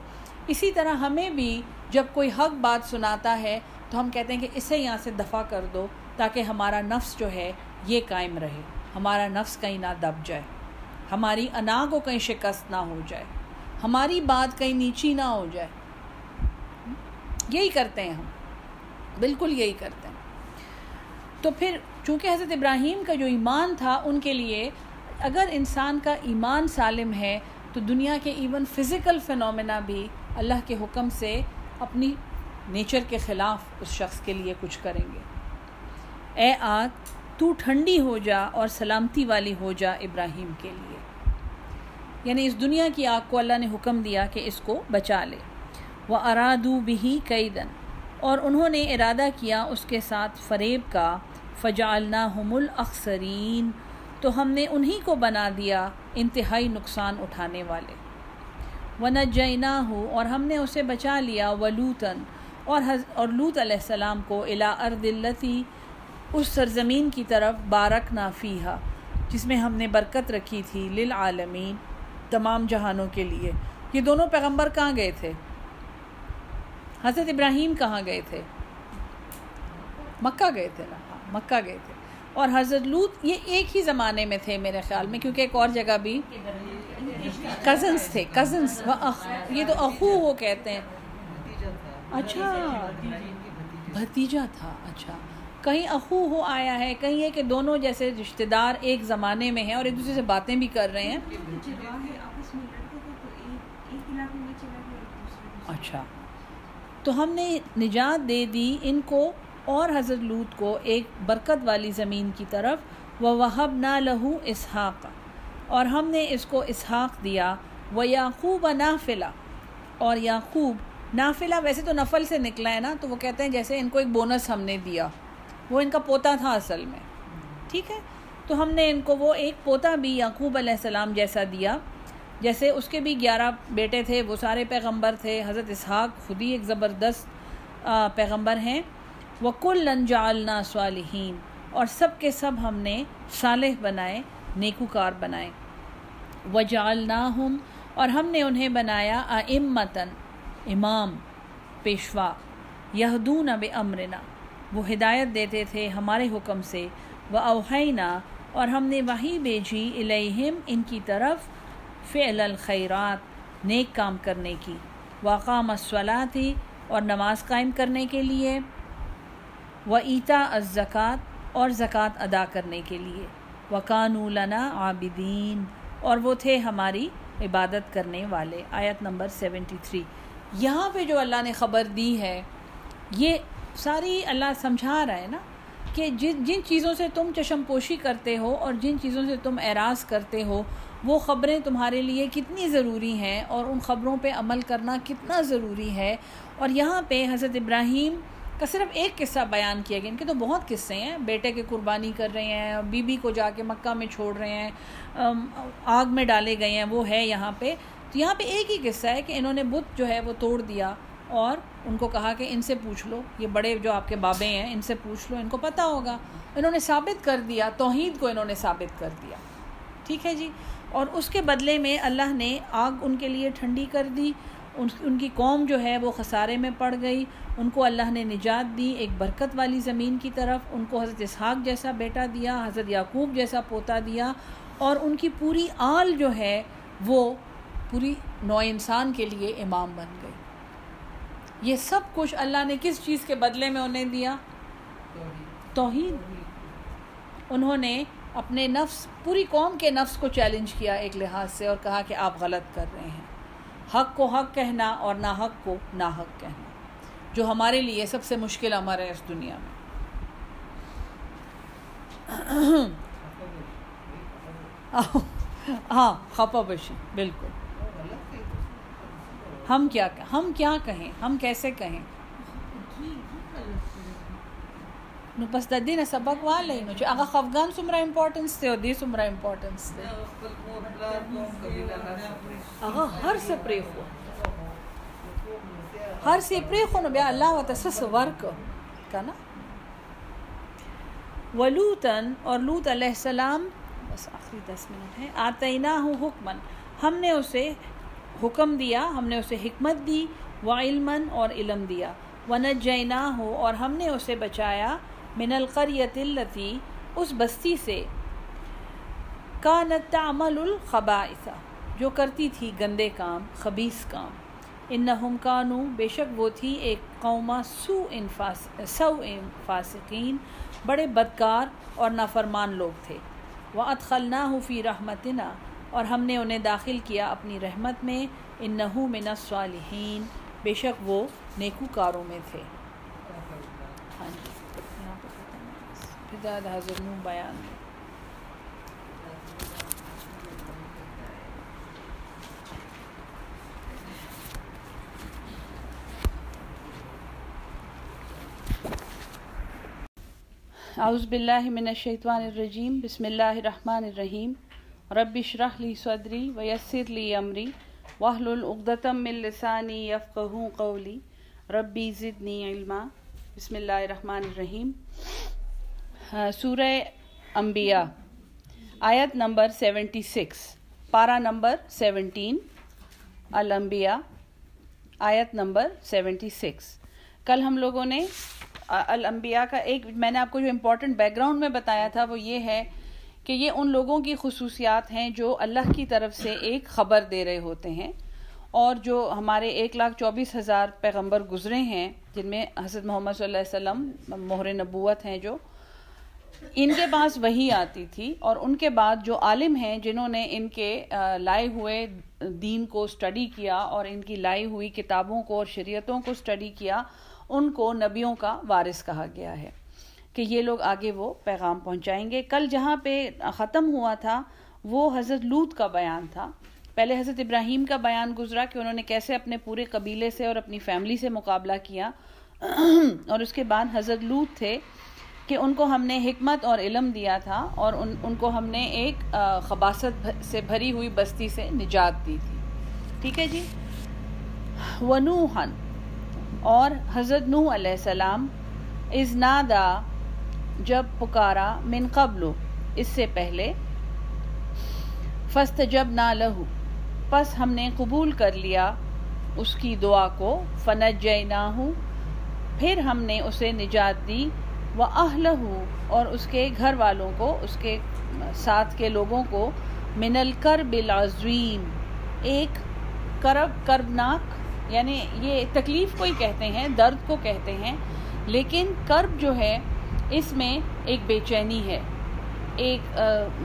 اسی طرح ہمیں بھی جب کوئی حق بات سناتا ہے تو ہم کہتے ہیں کہ اسے یہاں سے دفع کر دو تاکہ ہمارا نفس جو ہے یہ قائم رہے، ہمارا نفس کہیں نہ دب جائے، ہماری انا کو کہیں شکست نہ ہو جائے، ہماری بات کہیں نیچی نہ ہو جائے۔ یہی کرتے ہیں ہم۔ بالکل یہی کرتے ہیں۔ تو پھر چونکہ حضرت ابراہیم کا جو ایمان تھا، ان کے لیے اگر انسان کا ایمان سالم ہے، تو دنیا کے ایون فزیکل فنومنا بھی اللہ کے حکم سے اپنی نیچر کے خلاف اس شخص کے لیے کچھ کریں گے۔ اے آگ تو ٹھنڈی ہو جا اور سلامتی والی ہو جا ابراہیم کے لیے۔ یعنی اس دنیا کی آگ کو اللہ نے حکم دیا کہ اس کو بچا لے۔ وہ ارادو بھی کئی دن اور انہوں نے ارادہ کیا اس کے ساتھ فریب کا۔ فجالنا ہم الاخسرین تو ہم نے انہی کو بنا دیا انتہائی نقصان اٹھانے والے۔ و نجینا ہو اور ہم نے اسے بچا لیا ولوتن اور حض، اور لوت علیہ السلام کو الا ارد التی اس سرزمین کی طرف بارک نافیہ جس میں ہم نے برکت رکھی تھی للعالمین۔ تمام جہانوں کے لیے۔ یہ دونوں پیغمبر کہاں گئے تھے؟ حضرت ابراہیم کہاں گئے تھے؟ مکہ گئے تھے مکہ گئے تھے۔ اور حضرت لوت یہ ایک ہی زمانے میں تھے میرے خیال میں کیونکہ ایک اور جگہ بھی کزنس تھے کزنس یہ تو اخو وہ کہتے ہیں۔ اچھا بھتیجا تھا اچھا۔ کہیں اخو ہو آیا ہے کہیں یہ کہ دونوں جیسے رشتہ دار ایک زمانے میں ہیں اور ایک دوسرے سے باتیں بھی کر رہے ہیں۔ اچھا۔ تو ہم نے نجات دے دی ان کو اور حضرت لوت کو ایک برکت والی زمین کی طرف و وہب نہ لہو اسحاق اور ہم نے اس کو اسحاق دیا وہ یعقوب نافلہ۔ اور یعقوب، نافلہ ویسے تو نفل سے نکلا ہے نا، تو وہ کہتے ہیں جیسے ان کو ایک بونس ہم نے دیا۔ وہ ان کا پوتا تھا اصل میں۔ ٹھیک ہے؟ تو ہم نے ان کو وہ ایک پوتا بھی یعقوب علیہ السلام جیسا دیا۔ جیسے اس کے بھی گیارہ بیٹے تھے، وہ سارے پیغمبر تھے۔ حضرت اسحاق خود ہی ایک زبردست پیغمبر ہیں۔ وہ لنجالنا صالحین اور سب کے سب ہم نے صالح بنائے، نیکوکار بنائے۔ وجالنا ہم اور ہم نے انہیں بنایا امتن امام، پیشوا۔ یہدون اب امرنا وہ ہدایت دیتے تھے ہمارے حکم سے۔ وہ اوہینا اور ہم نے وہی بھیجی الہم ان کی طرف۔ فعل الخیرات، نیک کام کرنے کی۔ واقام الصلاطی اور نماز قائم کرنے کے لیے۔ و ایتا الزکوٰۃ اور زکوٰۃ ادا کرنے کے لیے۔ وقان لنا عابدین اور وہ تھے ہماری عبادت کرنے والے۔ آیت نمبر سیونٹی تھری۔ یہاں پہ جو اللہ نے خبر دی ہے، یہ ساری اللہ سمجھا رہا ہے نا کہ جن جن چیزوں سے تم چشم پوشی کرتے ہو اور جن چیزوں سے تم اعراض کرتے ہو وہ خبریں تمہارے لیے کتنی ضروری ہیں اور ان خبروں پہ عمل کرنا کتنا ضروری ہے؟ اور یہاں پہ حضرت ابراہیم کا صرف ایک قصہ بیان کیا گیا۔ ان کے تو بہت قصے ہیں۔ بیٹے کے قربانی کر رہے ہیں بی بی کو جا کے مکہ میں چھوڑ رہے ہیں آگ میں ڈالے گئے ہیں، وہ ہے یہاں پہ۔ تو یہاں پہ ایک ہی قصہ ہے کہ انہوں نے بت جو ہے وہ توڑ دیا اور ان کو کہا کہ ان سے پوچھ لو۔ یہ بڑے جو آپ کے بابے ہیں، ان سے پوچھ لو، ان کو پتہ ہوگا۔ انہوں نے ثابت کر دیا، توحید کو انہوں نے ثابت کر دیا۔ ٹھیک ہے جی؟ اور اس کے بدلے میں اللہ نے آگ ان کے لیے ٹھنڈی کر دی، ان کی قوم جو ہے وہ خسارے میں پڑ گئی۔ ان کو اللہ نے نجات دی، ایک برکت والی زمین کی طرف۔ ان کو حضرت اسحاق جیسا بیٹا دیا، حضرت یعقوب جیسا پوتا دیا۔ اور ان کی پوری آل جو ہے وہ پوری نو انسان کے لیے امام بن گئی۔ یہ سب کچھ اللہ نے کس چیز کے بدلے میں انہیں دیا؟ توحید۔ انہوں نے اپنے نفس، پوری قوم کے نفس کو چیلنج کیا ایک لحاظ سے اور کہا کہ آپ غلط کر رہے ہیں۔ حق کو حق کہنا اور نہ حق کو نا حق کہنا، جو ہمارے لیے سب سے مشکل عمر ہے اس دنیا میں۔ ہاں خپا بشی بالکل۔ ہم کیا ہم کیا کہیں، ہم کیسے کہیں؟ نو پس د دې نه سبق والي نو چې هغه خفغان څومره امپورټنس دی او دې څومره امپورټنس دی؟ هغه هر څه پرې خو هر څه پرې خو نو بیا الله وتعالى څه ورک کنه ولوتن اور لوط علیہ السلام، بس آخری دس منٹ ہے آتینہ حکمن ہم نے اسے حکم دیا، ہم نے اسے حکمت دی و علمن اور علم دیا. ونجینا ہو اور ہم نے اسے بچایا من القریت التی اس بستی سے کانت تعمل الخبائث، جو کرتی تھی گندے کام خبیص کام۔ انہم کانو بے شک وہ تھی ایک قوما سو انفاس سو فاسقین، بڑے بدکار اور نافرمان لوگ تھے۔ وہ ادخلنا فی رحمتنا، اور ہم نے انہیں داخل کیا اپنی رحمت میں۔ ان نحو من الصالحین، بے شک وہ نیکوکاروں میں تھے۔ that has a new أعوذ بالله من الشيطان الرجيم. بسم الله الرحمن الرحيم. رب اشرح لي صدري ويسر لي أمري. واحلل عقدة من لساني يفقهوا قولي. ربي زدني علما. بسم الله الرحمن الرحيم. سورہ انبیاء، آیت نمبر سیونٹی سکس پارا نمبر سیونٹین، الانبیاء، آیت نمبر سیونٹی سکس۔ کل ہم لوگوں نے الانبیاء کا ایک، میں نے آپ کو جو امپورٹنٹ بیک گراؤنڈ میں بتایا تھا، وہ یہ ہے کہ یہ ان لوگوں کی خصوصیات ہیں جو اللہ کی طرف سے ایک خبر دے رہے ہوتے ہیں اور جو ہمارے ایک لاکھ چوبیس ہزار پیغمبر گزرے ہیں، جن میں حضرت محمد صلی اللہ علیہ وسلم، مہر نبوت ہیں جو ان کے پاس وہی آتی تھی اور ان کے بعد جو عالم ہیں جنہوں نے ان کے لائے ہوئے دین کو سٹڈی کیا اور ان کی لائی ہوئی کتابوں کو اور شریعتوں کو سٹڈی کیا، ان کو نبیوں کا وارث کہا گیا ہے کہ یہ لوگ آگے وہ پیغام پہنچائیں گے۔ کل جہاں پہ ختم ہوا تھا، وہ حضرت لوت کا بیان تھا۔ پہلے حضرت ابراہیم کا بیان گزرا کہ انہوں نے کیسے اپنے پورے قبیلے سے اور اپنی فیملی سے مقابلہ کیا۔ اور اس کے بعد حضرت لوت تھے۔ کہ ان کو ہم نے حکمت اور علم دیا تھا اور ان ان کو ہم نے ایک خباصت سے بھری ہوئی بستی سے نجات دی تھی۔ ٹھیک ہے جی؟ ونوحن اور حضرت نوح علیہ السلام از نادا، جب پکارا من قبل اس سے پہلے فست جب نہ لہو، پس ہم نے قبول کر لیا اس کی دعا کو فنج نہ ہوں پھر ہم نے اسے نجات دی وہ اہل اور اس کے گھر والوں کو، اس کے ساتھ کے لوگوں کو، من الکرب العظیم ایک کرب کربناک یعنی یہ تکلیف کو ہی کہتے ہیں، درد کو کہتے ہیں، لیکن کرب جو ہے، اس میں ایک بے چینی ہے، ایک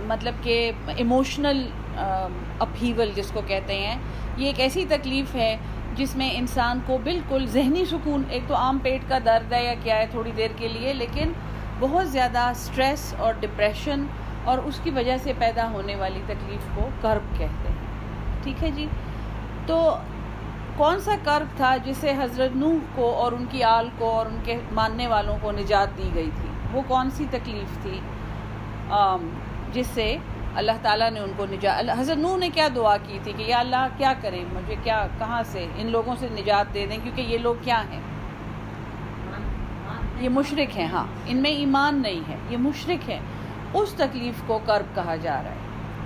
مطلب کہ ایموشنل اپہیول جس کو کہتے ہیں، یہ ایک ایسی تکلیف ہے جس میں انسان کو بالکل ذہنی سکون، ایک تو عام پیٹ کا درد ہے یا کیا ہے تھوڑی دیر کے لیے، لیکن بہت زیادہ سٹریس اور ڈپریشن اور اس کی وجہ سے پیدا ہونے والی تکلیف کو کرب کہتے ہیں۔ ٹھیک ہے جی؟ تو کون سا کرب تھا جسے حضرت نوح کو اور ان کی آل کو اور ان کے ماننے والوں کو نجات دی گئی تھی؟ وہ کون سی تکلیف تھی؟ جس سے اللہ تعالیٰ نے ان کو نجات حضرت نوح نے کیا دعا کی تھی کہ یا اللہ کیا کریں؟ مجھے کیا کہاں سے ان لوگوں سے نجات دے دیں؟ کیونکہ یہ لوگ کیا ہیں؟ یہ مشرق ہیں ہاں۔ ان میں ایمان نہیں ہے، یہ مشرق ہے اس تکلیف کو کرب کہا جا رہا ہے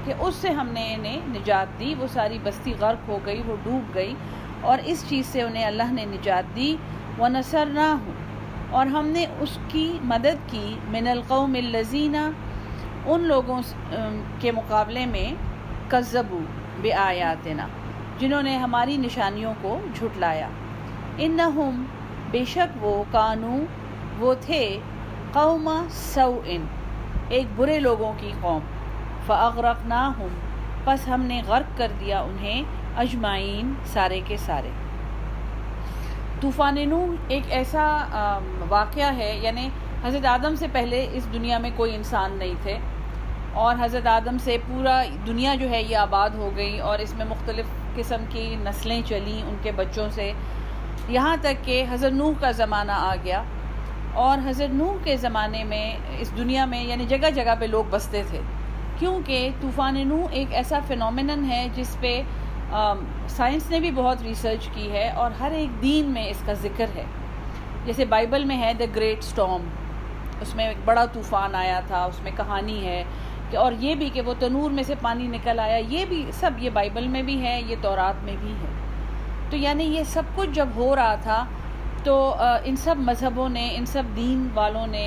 کہ اس سے ہم نے انہیں نجات دی، وہ ساری بستی غرق ہو گئی، وہ ڈوب گئی اور اس چیز سے انہیں اللہ نے نجات دی۔ وہ نثر نہ ہوں اور ہم نے اس کی مدد کی۔ من القوم الزینہ ان لوگوں کے مقابلے میں کذبو بے آیاتنا جنہوں نے ہماری نشانیوں کو جھٹلایا۔ ان بے شک وہ کانو، وہ تھے قوم سو ان ایک برے لوگوں کی قوم۔ فغرق نہ ہوں پس ہم نے غرق کر دیا انہیں اجمائین سارے کے سارے۔ طوفان نو ایک ایسا واقعہ ہے یعنی حضرت آدم سے پہلے اس دنیا میں کوئی انسان نہیں تھے اور حضرت آدم سے پورا دنیا جو ہے یہ آباد ہو گئی اور اس میں مختلف قسم کی نسلیں چلیں ان کے بچوں سے۔ یہاں تک کہ حضرت نوح کا زمانہ آ گیا اور حضرت نوح کے زمانے میں اس دنیا میں یعنی جگہ جگہ پہ لوگ بستے تھے۔ کیونکہ طوفان نوح ایک ایسا فنومنن ہے جس پہ سائنس نے بھی بہت ریسرچ کی ہے اور ہر ایک دین میں اس کا ذکر ہے۔ جیسے بائبل میں ہے دا گریٹ سٹوم اس میں ایک بڑا طوفان آیا تھا، اس میں کہانی ہے کہ، اور یہ بھی کہ وہ تنور میں سے پانی نکل آیا، یہ بھی سب یہ بائبل میں بھی ہے یہ تورات میں بھی ہے تو یعنی یہ سب کچھ جب ہو رہا تھا تو ان سب مذہبوں نے، ان سب دین والوں نے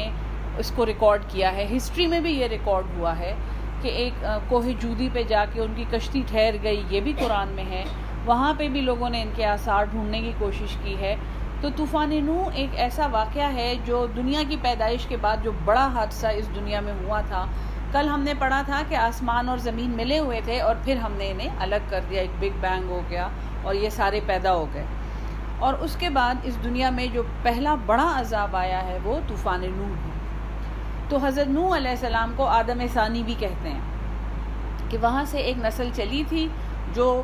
اس کو ریکارڈ کیا ہے۔ ہسٹری میں بھی یہ ریکارڈ ہوا ہے کہ ایک کوہ جودی پہ جا کے ان کی کشتی ٹھہر گئی، یہ بھی قرآن میں ہے۔ وہاں پہ بھی لوگوں نے ان کے آثار ڈھونڈنے کی کوشش کی ہے۔ تو طوفان نو ایک ایسا واقعہ ہے جو دنیا کی پیدائش کے بعد جو بڑا حادثہ اس دنیا میں ہوا تھا، کل ہم نے پڑھا تھا کہ آسمان اور زمین ملے ہوئے تھے اور پھر ہم نے انہیں الگ کر دیا، ایک بگ بینگ ہو گیا اور یہ سارے پیدا ہو گئے۔ اور اس کے بعد اس دنیا میں جو پہلا بڑا عذاب آیا ہے وہ طوفان نو ہے۔ تو حضرت نو علیہ السلام کو آدم ثانی بھی کہتے ہیں کہ وہاں سے ایک نسل چلی تھی جو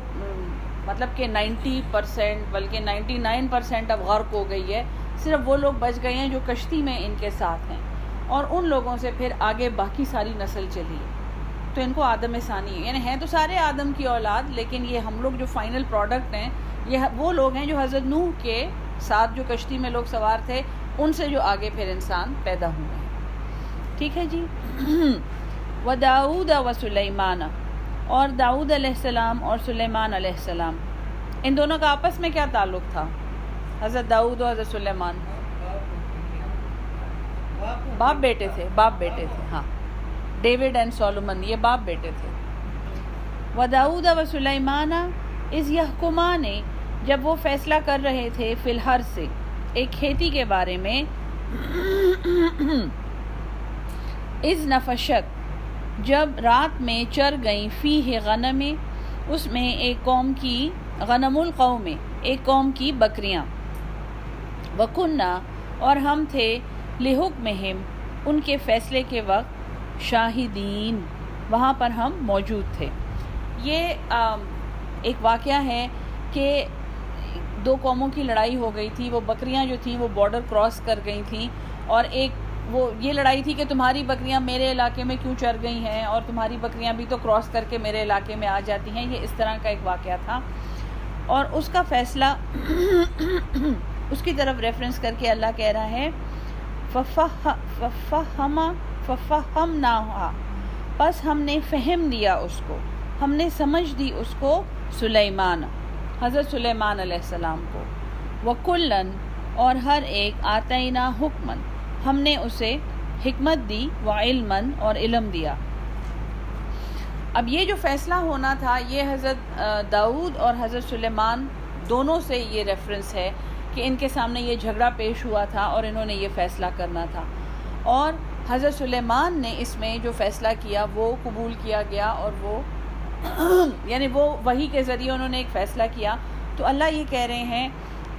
مطلب کہ نائنٹی پرسینٹ بلکہ نائنٹی نائن پرسینٹ اب غرق ہو گئی ہے۔ صرف وہ لوگ بچ گئے ہیں جو کشتی میں ان کے ساتھ ہیں۔ اور ان لوگوں سے پھر آگے باقی ساری نسل چلی ہے۔ تو ان کو آدم ثانی ہے۔ یعنی ہیں تو سارے آدم کی اولاد، لیکن یہ ہم لوگ جو فائنل پروڈکٹ ہیں، یہ وہ لوگ ہیں جو حضرت نوح کے ساتھ جو کشتی میں لوگ سوار تھے، ان سے جو آگے پھر انسان پیدا ہوئے۔ ہیں ٹھیک ہے جی؟ و داود و سلیمان اور داود علیہ السلام اور سلیمان علیہ السلام۔ ان دونوں کا آپس میں کیا تعلق تھا؟ حضرت داؤد اور حضرت سلیمان۔ باپ بیٹے تھے، باپ بیٹے تھے ہاں۔ ڈیوڈ اینڈ سولومن یہ باپ بیٹے تھے۔ و داود و سلیمان اس یحکما نے جب وہ فیصلہ کر رہے تھے فلہر سے، ایک کھیتی کے بارے میں، از نفشت جب رات میں چر گئیں فی ہے غنم، اس میں ایک قوم کی غنم القوم میں ایک قوم کی بکریاں۔ وکنہ اور ہم تھے لہک مہم ان کے فیصلے کے وقت شاہدین، وہاں پر ہم موجود تھے۔ یہ ایک واقعہ ہے کہ دو قوموں کی لڑائی ہو گئی تھی، وہ بکریاں جو تھیں وہ بارڈر کراس کر گئی تھیں، اور ایک وہ یہ لڑائی تھی کہ تمہاری بکریاں میرے علاقے میں کیوں چر گئی ہیں اور تمہاری بکریاں بھی تو کراس کر کے میرے علاقے میں آ جاتی ہیں، یہ اس طرح کا ایک واقعہ تھا۔ اور اس کا فیصلہ اس کی طرف ریفرنس کر کے اللہ کہہ رہا ہے ہم نہ بس ہم نے فہم دیا اس کو، ہم نے سمجھ دی اس کو سلیمان، حضرت سلیمان علیہ السلام کو۔ وہ کلن اور ہر ایک آتئینہ حکمن ہم نے اسے حکمت دی و علم اور علم دیا۔ اب یہ جو فیصلہ ہونا تھا، یہ حضرت داود اور حضرت سلیمان دونوں سے یہ ریفرنس ہے کہ ان کے سامنے یہ جھگڑا پیش ہوا تھا اور انہوں نے یہ فیصلہ کرنا تھا۔ اور حضرت سلیمان نے اس میں جو فیصلہ کیا، وہ قبول کیا گیا اور وہ یعنی وہ وہی کے ذریعے انہوں نے ایک فیصلہ کیا۔ تو اللہ یہ کہہ رہے ہیں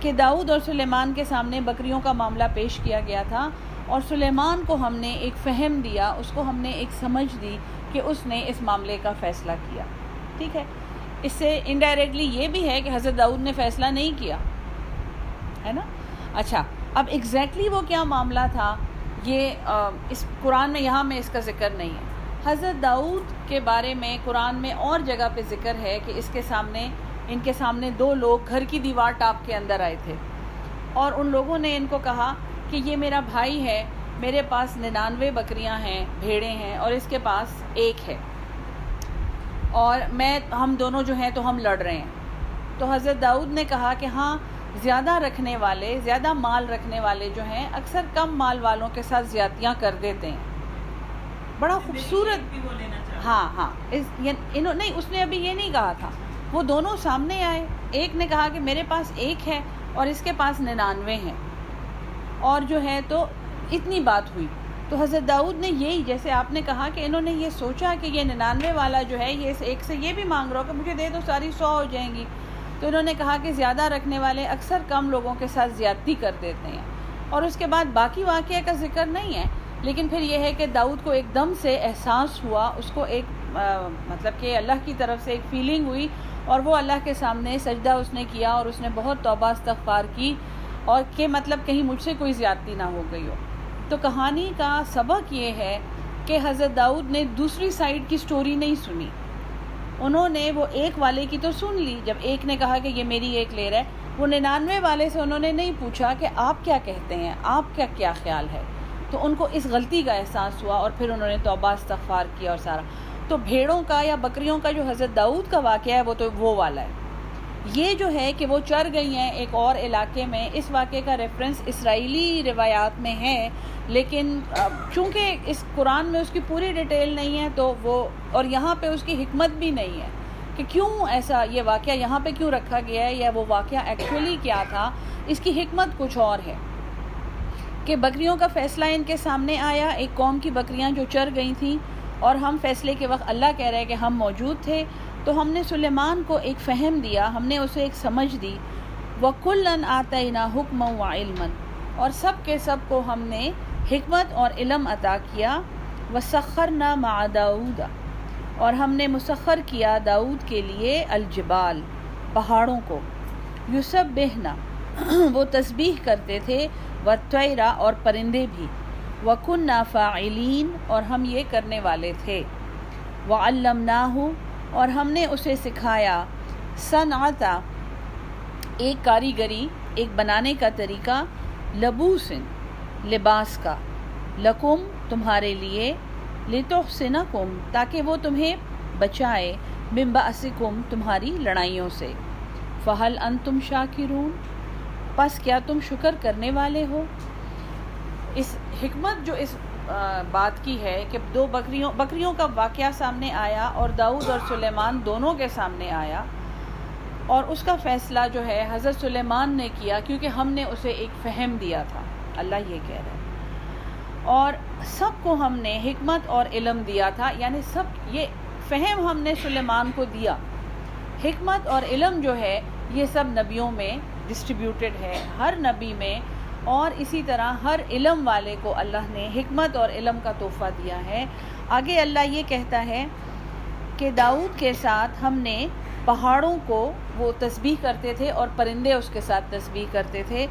کہ داؤد اور سلیمان کے سامنے بکریوں کا معاملہ پیش کیا گیا تھا۔ اور سلیمان کو ہم نے ایک فہم دیا، اس کو ہم نے ایک سمجھ دی کہ اس نے اس معاملے کا فیصلہ کیا۔ ٹھیک ہے؟ اس سے انڈائریکٹلی یہ بھی ہے کہ حضرت داؤد نے فیصلہ نہیں کیا۔ ہے نا؟ اچھا اب ایگزیکٹلی وہ کیا معاملہ تھا؟ یہ اس قرآن میں، یہاں میں اس کا ذکر نہیں ہے۔ حضرت داؤد کے بارے میں قرآن میں اور جگہ پہ ذکر ہے کہ اس کے سامنے، ان کے سامنے دو لوگ گھر کی دیوار ٹاپ کے اندر آئے تھے۔ اور ان لوگوں نے ان کو کہا کہ یہ میرا بھائی ہے میرے پاس ننانوے بکریاں ہیں بھیڑیں ہیں اور اس کے پاس ایک ہے۔ اور میں ہم دونوں جو ہیں تو ہم لڑ رہے ہیں۔ تو حضرت داؤد نے کہا کہ ہاں زیادہ رکھنے والے زیادہ مال رکھنے والے جو ہیں اکثر کم مال والوں کے ساتھ زیادتیاں کر دیتے ہیں۔ بڑا خوبصورت ہاں ہاں۔ انہوں نہیں اس نے ابھی یہ نہیں کہا تھا۔ وہ دونوں سامنے آئے۔ ایک نے کہا کہ میرے پاس ایک ہے اور اس کے پاس ننانوے ہیں۔ اور جو ہے تو اتنی بات ہوئی۔ تو حضرت داؤد نے یہی جیسے آپ نے کہا کہ انہوں نے یہ سوچا کہ یہ ننانوے والا جو ہے یہ ایک سے یہ بھی مانگ رہا ہو کہ مجھے دے دو، ساری سو ہو جائیں گی۔ تو انہوں نے کہا کہ زیادہ رکھنے والے اکثر کم لوگوں کے ساتھ زیادتی کر دیتے ہیں۔ اور اس کے بعد باقی واقعہ کا ذکر نہیں ہے، لیکن پھر یہ ہے کہ داؤد کو ایک دم سے احساس ہوا، اس کو ایک مطلب کہ اللہ کی طرف سے ایک فیلنگ ہوئی اور وہ اللہ کے سامنے سجدہ اس نے کیا اور اس نے بہت توبہ استغفار کی۔ اور کہ مطلب کہیں مجھ سے کوئی زیادتی نہ ہو گئی ہو۔ تو کہانی کا سبق یہ ہے کہ حضرت داؤد نے دوسری سائڈ کی سٹوری نہیں سنی۔ انہوں نے وہ ایک والے کی تو سن لی۔ جب ایک نے کہا کہ یہ میری ایک لے رہا ہے، وہ ننانوے والے سے انہوں نے نہیں پوچھا کہ آپ کیا کہتے ہیں، آپ کا کیا خیال ہے۔ تو ان کو اس غلطی کا احساس ہوا اور پھر انہوں نے توبہ استغفار کیا اور سارا۔ تو بھیڑوں کا یا بکریوں کا جو حضرت داؤد کا واقعہ ہے، وہ تو وہ والا ہے۔ یہ جو ہے کہ وہ چر گئی ہیں ایک اور علاقے میں، اس واقعے کا ریفرنس اسرائیلی روایات میں ہے، لیکن چونکہ اس قرآن میں اس کی پوری ڈیٹیل نہیں ہے تو وہ، اور یہاں پہ اس کی حکمت بھی نہیں ہے کہ کیوں ایسا یہ واقعہ یہاں پہ کیوں رکھا گیا ہے یا وہ واقعہ ایکچولی کیا تھا، اس کی حکمت کچھ اور ہے۔ کہ بکریوں کا فیصلہ ان کے سامنے آیا، ایک قوم کی بکریاں جو چر گئی تھیں، اور ہم فیصلے کے وقت اللہ کہہ رہے کہ ہم موجود تھے تو ہم نے سلیمان کو ایک فہم دیا، ہم نے اسے ایک سمجھ دی وہ کلن آتا حکم و اور سب کے سب کو ہم نے حکمت اور علم عطا کیا وہ سخر نہ اور ہم نے مسخر کیا داود کے لیے الجبال، پہاڑوں کو۔ یوسف بہنا وہ تسبیح کرتے تھے و اور پرندے بھی۔ وکن فاعلین۔ اور ہم یہ کرنے والے تھے۔ و اور ہم نے اسے سکھایا۔ صنعتا ایک کاریگری، ایک بنانے کا طریقہ، لبوسن، لباس کا۔ لکم تمہارے لیے، لتحسنکم، تاکہ وہ تمہیں بچائے۔ بمباسکم تمہاری لڑائیوں سے۔ فہل ان تم شاکرون، پس کیا تم شکر کرنے والے ہو؟ اس حکمت جو اس بات کی ہے کہ دو بکریوں بکریوں کا واقعہ سامنے آیا اور داؤد اور سلیمان دونوں کے سامنے آیا۔ اور اس کا فیصلہ جو ہے، حضرت سلیمان نے کیا کیونکہ ہم نے اسے ایک فہم دیا تھا۔ اللہ یہ کہہ رہے اور سب کو ہم نے حکمت اور علم دیا تھا یعنی سب، یہ فہم ہم نے سلیمان کو دیا۔ حکمت اور علم جو ہے، یہ سب نبیوں میں ڈسٹریبیوٹیڈ ہے۔ ہر نبی میں اور اسی طرح ہر علم والے کو اللہ نے حکمت اور علم کا تحفہ دیا ہے۔ آگے اللہ یہ کہتا ہے کہ داؤد کے ساتھ ہم نے پہاڑوں کو وہ تسبیح کرتے تھے اور پرندے اس کے ساتھ تسبیح کرتے تھے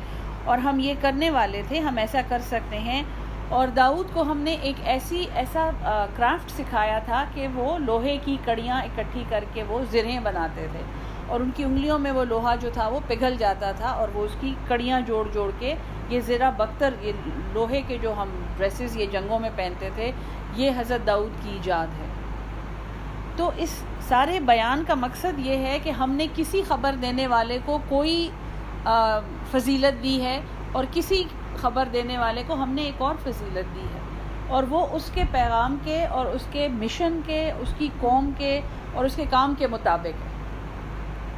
اور ہم یہ کرنے والے تھے، ہم ایسا کر سکتے ہیں۔ اور داؤد کو ہم نے ایک ایسی، ایسا کرافٹ سکھایا تھا کہ وہ لوہے کی کڑیاں اکٹھی کر کے وہ زرہیں بناتے تھے۔ اور ان کی انگلیوں میں وہ لوہا جو تھا وہ پگھل جاتا تھا اور وہ اس کی کڑیاں جوڑ جوڑ کے یہ زیرہ بختر یہ لوہے کے جو ہم ڈریسز یہ جنگوں میں پہنتے تھے، یہ حضرت داؤد کی ایجاد ہے۔ تو اس سارے بیان کا مقصد یہ ہے کہ ہم نے کسی خبر دینے والے کو کوئی فضیلت دی ہے اور کسی خبر دینے والے کو ہم نے ایک اور فضیلت دی ہے۔ اور وہ اس کے پیغام کے اور اس کے مشن کے، اس کی قوم کے اور اس کے کام کے مطابق ہے۔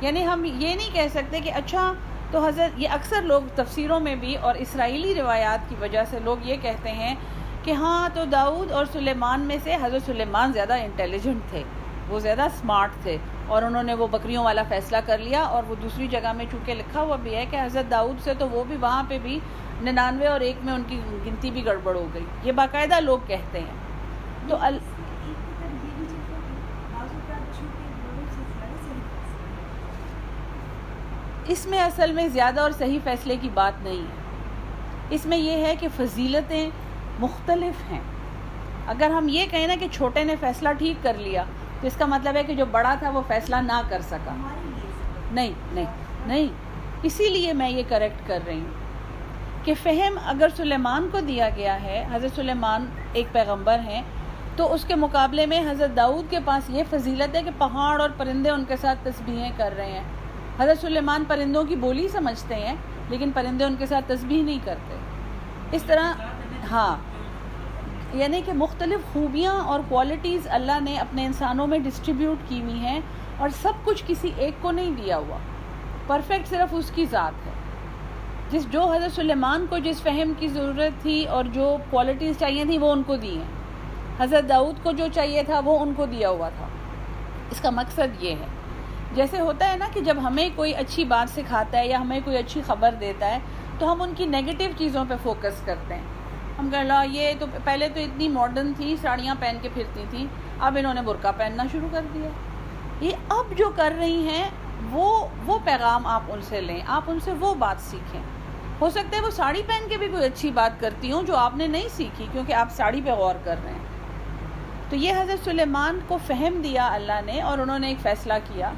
یعنی ہم یہ نہیں کہہ سکتے کہ اچھا تو حضرت یہ اکثر لوگ تفسیروں میں بھی اور اسرائیلی روایات کی وجہ سے لوگ یہ کہتے ہیں کہ ہاں تو داؤد اور سلیمان میں سے حضرت سلیمان زیادہ انٹیلیجنٹ تھے، وہ زیادہ سمارٹ تھے اور انہوں نے وہ بکریوں والا فیصلہ کر لیا اور وہ دوسری جگہ میں چونکہ لکھا ہوا بھی ہے کہ حضرت داؤد سے تو وہ بھی وہاں پہ بھی ننانوے اور ایک میں ان کی گنتی بھی گڑبڑ ہو گئی۔ یہ باقاعدہ لوگ کہتے ہیں۔ تو ال اس میں اصل میں زیادہ اور صحیح فیصلے کی بات نہیں ہے۔ اس میں یہ ہے کہ فضیلتیں مختلف ہیں۔ اگر ہم یہ کہیں نا کہ چھوٹے نے فیصلہ ٹھیک کر لیا، تو اس کا مطلب ہے کہ جو بڑا تھا وہ فیصلہ نہ کر سکا۔ نہیں نہیں نہیں۔ اسی لیے میں یہ کریکٹ کر رہی ہوں کہ فہم اگر سلیمان کو دیا گیا ہے، حضرت سلیمان ایک پیغمبر ہیں، تو اس کے مقابلے میں حضرت داؤد کے پاس یہ فضیلت ہے کہ پہاڑ اور پرندے ان کے ساتھ تسبیحیں کر رہے ہیں۔ حضرت سلیمان پرندوں کی بولی سمجھتے ہیں، لیکن پرندے ان کے ساتھ تسبیح نہیں کرتے۔ اس طرح ہاں۔ یعنی کہ مختلف خوبیاں اور کوالٹیز اللہ نے اپنے انسانوں میں ڈسٹریبیوٹ کی ہوئی ہیں اور سب کچھ کسی ایک کو نہیں دیا ہوا۔ پرفیکٹ صرف اس کی ذات ہے۔ جس جو حضرت سلیمان کو جس فہم کی ضرورت تھی اور جو کوالٹیز چاہیے تھیں، وہ ان کو دی ہیں۔ حضرت داؤد کو جو چاہیے تھا، وہ ان کو دیا ہوا تھا۔ اس کا مقصد یہ ہے۔ جیسے ہوتا ہے نا کہ جب ہمیں کوئی اچھی بات سکھاتا ہے یا ہمیں کوئی اچھی خبر دیتا ہے، تو ہم ان کی نگیٹو چیزوں پہ فوکس کرتے ہیں۔ ہم کہہ لا، یہ تو پہلے تو اتنی ماڈرن تھی، ساڑیاں پہن کے پھرتی تھیں، اب انہوں نے برقع پہننا شروع کر دیا۔ یہ اب جو کر رہی ہیں، وہ وہ پیغام آپ ان سے لیں، آپ ان سے وہ بات سیکھیں۔ ہو سکتا ہے وہ ساڑی پہن کے بھی کوئی اچھی بات کرتی ہوں جو آپ نے نہیں سیکھی، کیونکہ آپ ساڑی پہ غور کر رہے ہیں۔ تو یہ حضرت سلیمان کو فہم دیا اللہ نے اور انہوں نے ایک فیصلہ کیا۔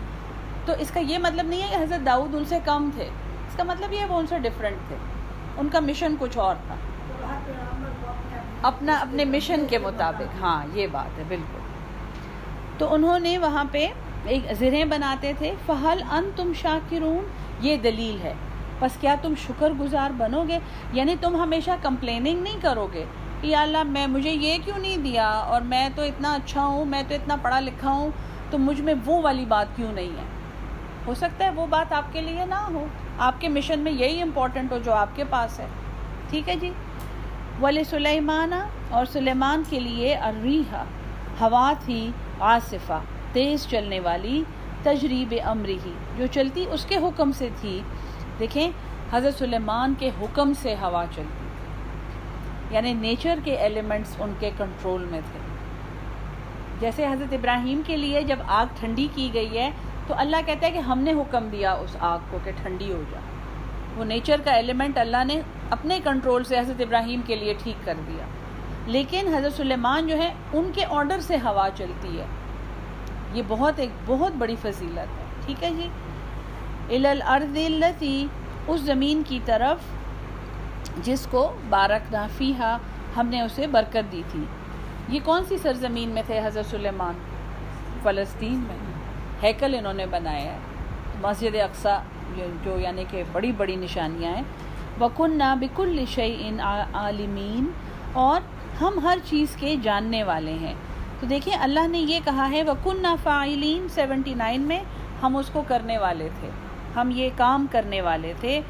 تو اس کا یہ مطلب نہیں ہے کہ حضرت داؤد ان سے کم تھے۔ اس کا مطلب یہ ہے وہ ان سے ڈفرینٹ تھے۔ ان کا مشن کچھ اور تھا۔ اپنا اپنے مشن کے مطابق۔ ہاں یہ بات ہے، بالکل۔ تو انہوں نے وہاں پہ ایک زریں بناتے تھے۔ فہل ان تم شاکرون یہ دلیل ہے۔ بس کیا تم شکر گزار بنو گے؟ یعنی تم ہمیشہ کمپلیننگ نہیں کرو گے کہ یا اللہ میں مجھے یہ کیوں نہیں دیا؟ اور میں تو اتنا اچھا ہوں، میں تو اتنا پڑھا لکھا ہوں، تو مجھ میں وہ والی بات کیوں نہیں ہے؟ ہو سکتا ہے وہ بات آپ کے لیے نہ ہو۔ آپ کے مشن میں یہی امپورٹنٹ ہو جو آپ کے پاس ہے۔ ٹھیک ہے جی؟ ولی سلیمان اور سلیمان کے لیے الریحا ہوا تھی آصفہ، تیز چلنے والی تجریب امری ہی۔ جو چلتی اس کے حکم سے تھی۔ دیکھیں، حضرت سلیمان کے حکم سے ہوا چلتی۔ تھی یعنی نیچر کے ایلیمنٹس ان کے کنٹرول میں تھے۔ جیسے حضرت ابراہیم کے لیے جب آگ ٹھنڈی کی گئی ہے تو اللہ کہتا ہے کہ ہم نے حکم دیا اس آگ کو کہ ٹھنڈی ہو جائے۔ وہ نیچر کا ایلیمنٹ اللہ نے اپنے کنٹرول سے حضرت ابراہیم کے لیے ٹھیک کر دیا۔ لیکن حضرت سلیمان جو ہے ان کے آرڈر سے ہوا چلتی ہے۔ یہ بہت ایک بہت بڑی فضیلت ہے۔ ٹھیک ہے جی؟ الارض التی اس زمین کی طرف، جس کو بارک نافیہ ہم نے اسے برکت دی تھی۔ یہ کون سی سرزمین میں تھے حضرت سلیمان؟ فلسطین میں۔ ہیکل انہوں نے بنایا ہے مسجد اقسا جو یعنی کہ بڑی بڑی نشانیاں ہیں۔ وکن نا بکل شعی ان عالمین اور ہم ہر چیز کے جاننے والے ہیں۔ تو دیکھیں، اللہ نے یہ کہا ہے وکن نا فعلین سیونٹی نائن میں ہم اس کو کرنے والے تھے۔ ہم یہ کام کرنے والے تھے۔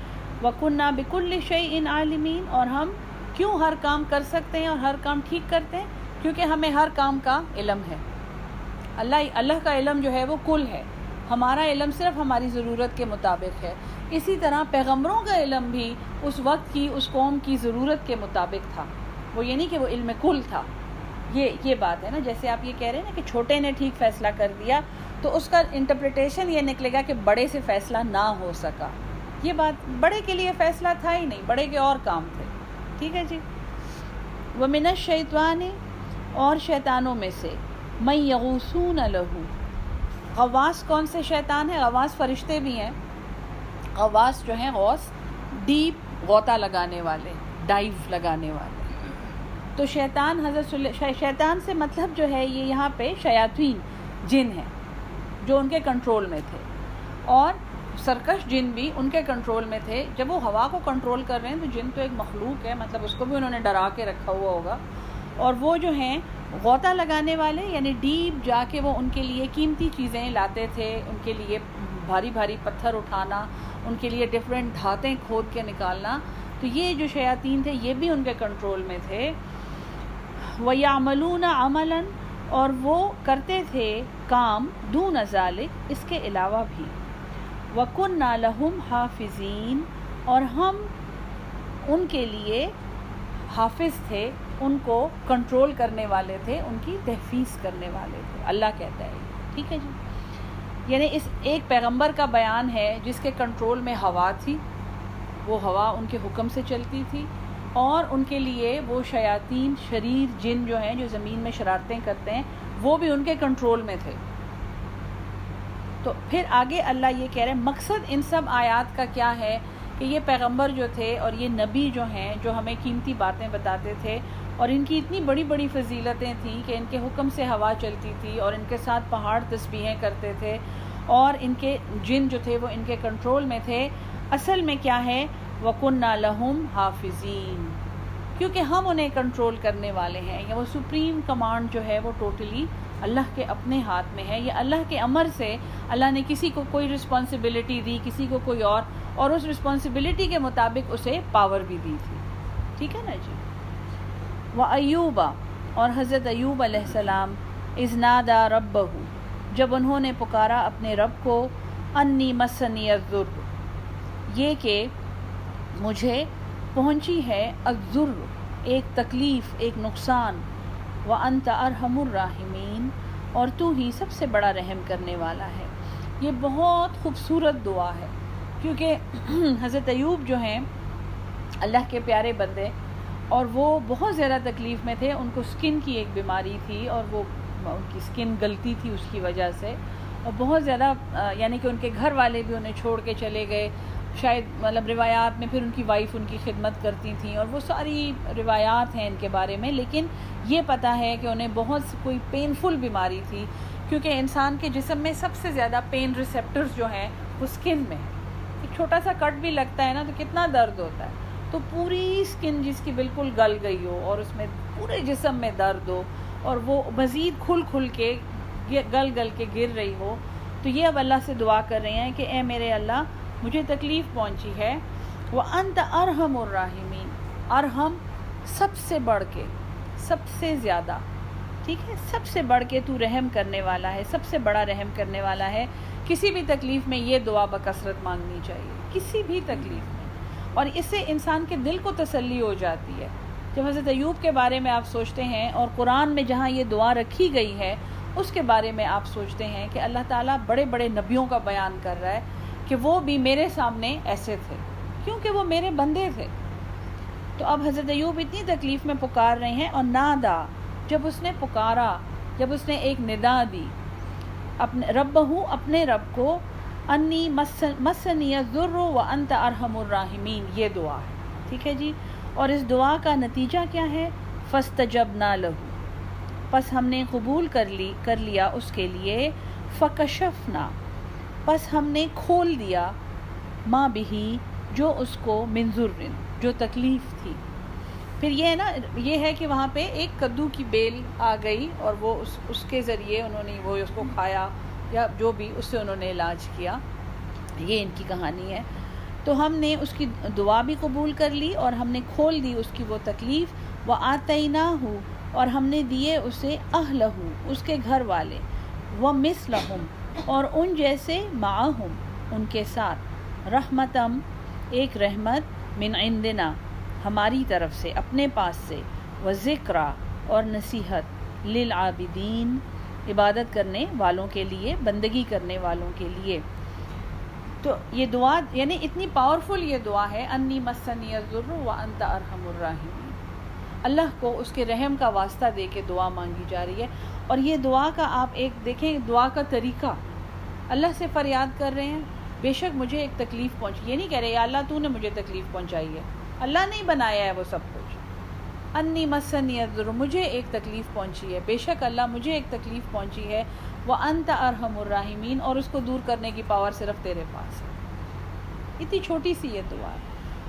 وکن نا بکل شعی ان عالمین اور ہم کیوں ہر کام کر سکتے ہیں اور ہر کام ٹھیک کرتے ہیں؟ کیونکہ ہمیں ہر کام کا علم ہے۔ اللہ اللہ کا علم جو ہے وہ کل ہے۔ ہمارا علم صرف ہماری ضرورت کے مطابق ہے۔ اسی طرح پیغمبروں کا علم بھی اس وقت کی اس قوم کی ضرورت کے مطابق تھا۔ وہ یہ نہیں کہ وہ علم کل تھا۔ یہ یہ بات ہے نا۔ جیسے آپ یہ کہہ رہے ہیں نا کہ چھوٹے نے ٹھیک فیصلہ کر دیا تو اس کا انٹرپریٹیشن یہ نکلے گا کہ بڑے سے فیصلہ نہ ہو سکا۔ یہ بات بڑے کے لیے فیصلہ تھا ہی نہیں، بڑے کے اور کام تھے۔ ٹھیک ہے جی۔ وہ منت شیطوان اور شیطانوں میں سے میں یغوسون لہو۔ غواس کون سے شیطان ہیں؟ غواس فرشتے بھی ہیں۔ غواس جو ہیں، غوث ڈیپ غوطہ لگانے والے، ڈائیو لگانے والے۔ تو شیطان حضرت شیطان سے مطلب جو ہے، یہ یہاں پہ شیاطین، جن ہیں، جو ان کے کنٹرول میں تھے۔ اور سرکش جن بھی ان کے کنٹرول میں تھے۔ جب وہ ہوا کو کنٹرول کر رہے ہیں، تو جن تو ایک مخلوق ہے مطلب اس کو بھی انہوں نے ڈرا کے رکھا ہوا ہوگا۔ اور وہ جو ہیں غوطہ لگانے والے یعنی ڈیپ جا کے وہ ان کے لیے قیمتی چیزیں لاتے تھے، ان کے لیے بھاری بھاری پتھر اٹھانا، ان کے لیے ڈفرینٹ دھاتیں کھود کے نکالنا۔ تو یہ جو شیاطین تھے، یہ بھی ان کے کنٹرول میں تھے۔ وہ یاملون عملاً، اور وہ کرتے تھے کام دون ذالک، اس کے علاوہ بھی۔ وکن نالحم حافظین اور ہم ان کے لیے حافظ تھے۔ ان کو کنٹرول کرنے والے تھے، ان کی تحفیظ کرنے والے تھے۔ اللہ کہتا ہے ٹھیک ہے جی؟ یعنی اس ایک پیغمبر کا بیان ہے جس کے کنٹرول میں ہوا تھی، وہ ہوا ان کے حکم سے چلتی تھی، اور ان کے لیے وہ شیاطین، شریر، جن جو ہیں جو زمین میں شرارتیں کرتے ہیں، وہ بھی ان کے کنٹرول میں تھے۔ تو پھر آگے اللہ یہ کہہ رہے ہیں، مقصد ان سب آیات کا کیا ہے کہ یہ پیغمبر جو تھے اور یہ نبی جو ہیں جو ہمیں قیمتی باتیں بتاتے تھے اور ان کی اتنی بڑی بڑی فضیلتیں تھیں کہ ان کے حکم سے ہوا چلتی تھی اور ان کے ساتھ پہاڑ تسبیحیں کرتے تھے اور ان کے جن جو تھے وہ ان کے کنٹرول میں تھے۔ اصل میں کیا ہے؟ وکن لہم حافظین کیونکہ ہم انہیں کنٹرول کرنے والے ہیں یا وہ سپریم کمانڈ جو ہے وہ ٹوٹلی اللہ کے اپنے ہاتھ میں ہے، یا اللہ کے امر سے اللہ نے کسی کو کوئی رسپانسبلٹی دی، کسی کو کوئی اور اور اس رسپانسبلٹی کے مطابق اسے پاور بھی دی تھی۔ ٹھیک ہے نا جی؟ وہ ایوبا اور حضرت ایوب علیہ السلام ازنادا رب جب انہوں نے پکارا اپنے رب کو انی مسنی ازر یہ کہ مجھے پہنچی ہے ازر ایک تکلیف، ایک نقصان و انت ارحم الراحمین اور تو ہی سب سے بڑا رحم کرنے والا ہے۔ یہ بہت خوبصورت دعا ہے، کیونکہ حضرت ایوب جو ہیں، اللہ کے پیارے بندے اور وہ بہت زیادہ تکلیف میں تھے۔ ان کو سکن کی ایک بیماری تھی اور وہ ان کی سکن گلتی تھی اس کی وجہ سے۔ اور بہت زیادہ یعنی کہ ان کے گھر والے بھی انہیں چھوڑ کے چلے گئے۔ شاید مطلب روایات میں پھر ان کی وائف ان کی خدمت کرتی تھیں اور وہ ساری روایات ہیں ان کے بارے میں، لیکن یہ پتہ ہے کہ انہیں بہت کوئی پینفل بیماری تھی۔ کیونکہ انسان کے جسم میں سب سے زیادہ پین ریسیپٹرز جو ہیں وہ سکن میں ہیں۔ ایک چھوٹا سا کٹ بھی لگتا ہے نا تو کتنا درد ہوتا ہے۔ تو پوری اسکن جس کی بالکل گل گئی ہو اور اس میں پورے جسم میں درد ہو اور وہ مزید کھل کھل کے گل گل کے گر رہی ہو، تو یہ اب اللہ سے دعا کر رہے ہیں کہ اے میرے اللہ، مجھے تکلیف پہنچی ہے۔ وہ انت ارحم الراحمین ارحم سب سے بڑھ کے، سب سے زیادہ۔ ٹھیک ہے؟ سب سے بڑھ کے تو رحم کرنے والا ہے، سب سے بڑا رحم کرنے والا ہے۔ کسی بھی تکلیف میں یہ دعا بکثرت مانگنی چاہیے، کسی بھی تکلیف میں۔ اور اس سے انسان کے دل کو تسلی ہو جاتی ہے۔ جب حضرت ایوب کے بارے میں آپ سوچتے ہیں اور قرآن میں جہاں یہ دعا رکھی گئی ہے، اس کے بارے میں آپ سوچتے ہیں کہ اللہ تعالیٰ بڑے بڑے نبیوں کا بیان کر رہا ہے کہ وہ بھی میرے سامنے ایسے تھے، کیونکہ وہ میرے بندے تھے۔ تو اب حضرت ایوب اتنی تکلیف میں پکار رہے ہیں اور نادا جب اس نے پکارا، جب اس نے ایک ندا دی، اپنے رب اپنے رب کو انی مسنی ذر و انت ارحم الراحمین، یہ دعا ہے۔ ٹھیک ہے جی؟ اور اس دعا کا نتیجہ کیا ہے؟ فست جب نہ لہو۔ پس ہم نے قبول کر لی کر لیا اس کے لیے۔ فکشف نہ پس ہم نے کھول دیا۔ ماں بھی جو اس کو منظر جو تکلیف تھی۔ پھر یہ ہے نا، یہ ہے کہ وہاں پہ ایک کدو کی بیل آ گئی اور وہ اس اس کے ذریعے انہوں نے وہ اس کو کھایا۔ یا جو بھی اس سے انہوں نے علاج کیا، یہ ان کی کہانی ہے۔ تو ہم نے اس کی دعا بھی قبول کر لی اور ہم نے کھول دی اس کی وہ تکلیف وہ آتے نہ ہو اور ہم نے دیے اسے اہ لہو اس کے گھر والے۔ وہ مس لہم اور ان جیسے معہم ان کے ساتھ۔ رحمتم، ایک رحمت من عندنا، ہماری طرف سے، اپنے پاس سے۔ وہ ذکر اور نصیحت۔ للعابدین عبادت کرنے والوں کے لیے، بندگی کرنے والوں کے لیے۔ تو یہ دعا یعنی اتنی پاورفل یہ دعا ہے، انی مسنی ضرور و انت ارحم الرحیم اللہ کو اس کے رحم کا واسطہ دے کے دعا مانگی جا رہی ہے۔ اور یہ دعا کا آپ ایک دیکھیں، دعا کا طریقہ۔ اللہ سے فریاد کر رہے ہیں، بے شک مجھے ایک تکلیف پہنچی۔ یہ نہیں کہہ رہے، یا اللہ تو نے مجھے تکلیف پہنچائی ہے۔ اللہ نے بنایا ہے وہ سب کچھ انی مسنیت ضرور مجھے ایک تکلیف پہنچی ہے۔ بے شک اللہ مجھے ایک تکلیف پہنچی ہے۔ وہ انت ارحم الراحمین اور اس کو دور کرنے کی پاور صرف تیرے پاس ہے۔ اتنی چھوٹی سی یہ دعا ہے۔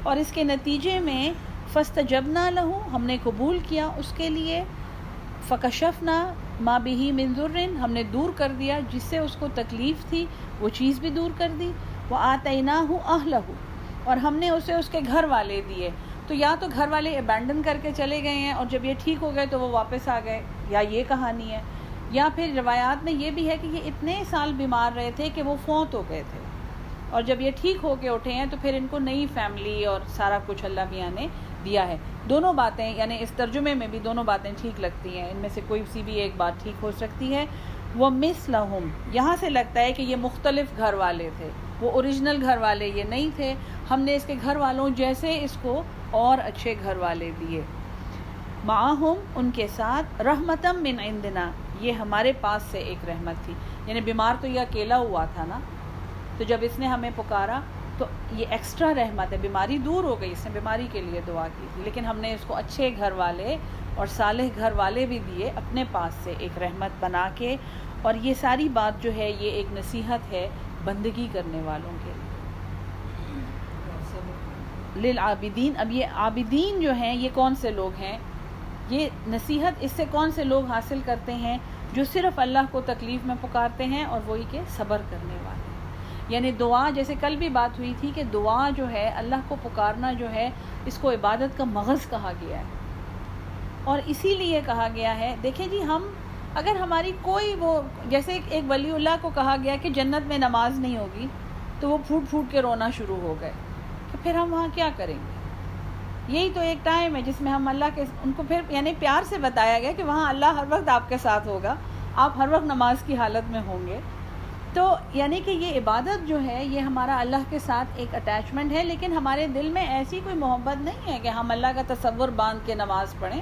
اور اس کے نتیجے میں فسط جب نہ لہوں ہم نے قبول کیا اس کے لیے۔ فکشف نہ ماں بھی منظرن ہم نے دور کر دیا جس سے اس کو تکلیف تھی، وہ چیز بھی دور کر دی۔ وہ آتے نہ ہوں آہ لہو اور ہم نے اسے اس کے گھر والے دیے۔ تو یا تو گھر والے ابینڈن کر کے چلے گئے ہیں اور جب یہ ٹھیک ہو گئے تو وہ واپس آ گئے، یا یہ کہانی ہے، یا پھر روایات میں یہ بھی ہے کہ یہ اتنے سال بیمار رہے تھے کہ وہ فوت ہو گئے تھے۔ اور جب یہ ٹھیک ہو کے اٹھے ہیں تو پھر ان کو نئی فیملی اور سارا کچھ اللہ میاں نے یعنی دیا ہے۔ دونوں باتیں یعنی اس ترجمے میں بھی دونوں باتیں ٹھیک لگتی ہیں۔ ان میں سے کوئی سی بھی ایک بات ٹھیک ہو سکتی ہے۔ وہ مس لہم، یہاں سے لگتا ہے کہ یہ مختلف گھر والے تھے۔ وہ اوریجنل گھر والے یہ نہیں تھے۔ ہم نے اس کے گھر والوں جیسے اس کو اور اچھے گھر والے دیے۔ معاہم ان کے ساتھ رحمتم من عندنا، یہ ہمارے پاس سے ایک رحمت تھی۔ یعنی بیمار تو یہ اکیلا ہوا تھا نا۔ تو جب اس نے ہمیں پکارا تو یہ ایکسٹرا رحمت ہے۔ بیماری دور ہو گئی، اس نے بیماری کے لیے دعا کی تھی۔ لیکن ہم نے اس کو اچھے گھر والے اور صالح گھر والے بھی دیے اپنے پاس سے ایک رحمت بنا کے۔ اور یہ ساری بات جو ہے، یہ ایک نصیحت ہے بندگی کرنے والوں کے لیے۔ للعابدین اب یہ عابدین جو ہیں یہ کون سے لوگ ہیں؟ یہ نصیحت اس سے کون سے لوگ حاصل کرتے ہیں جو صرف اللہ کو تکلیف میں پکارتے ہیں اور وہی کہ صبر کرنے والے یعنی دعا جیسے کل بھی بات ہوئی تھی کہ دعا جو ہے اللہ کو پکارنا جو ہے اس کو عبادت کا مغز کہا گیا ہے۔ اور اسی لیے کہا گیا ہے دیکھیں جی ہم اگر ہماری کوئی وہ جیسے ایک ولی اللہ کو کہا گیا کہ جنت میں نماز نہیں ہوگی، تو وہ پھوٹ پھوٹ کے رونا شروع ہو گئے۔ تو پھر ہم وہاں کیا کریں گے؟ یہی تو ایک ٹائم ہے جس میں ہم اللہ کے، ان کو پھر یعنی پیار سے بتایا گیا کہ وہاں اللہ ہر وقت آپ کے ساتھ ہوگا، آپ ہر وقت نماز کی حالت میں ہوں گے۔ تو یعنی کہ یہ عبادت جو ہے، یہ ہمارا اللہ کے ساتھ ایک اٹیچمنٹ ہے، لیکن ہمارے دل میں ایسی کوئی محبت نہیں ہے کہ ہم اللہ کا تصور باندھ کے نماز پڑھیں۔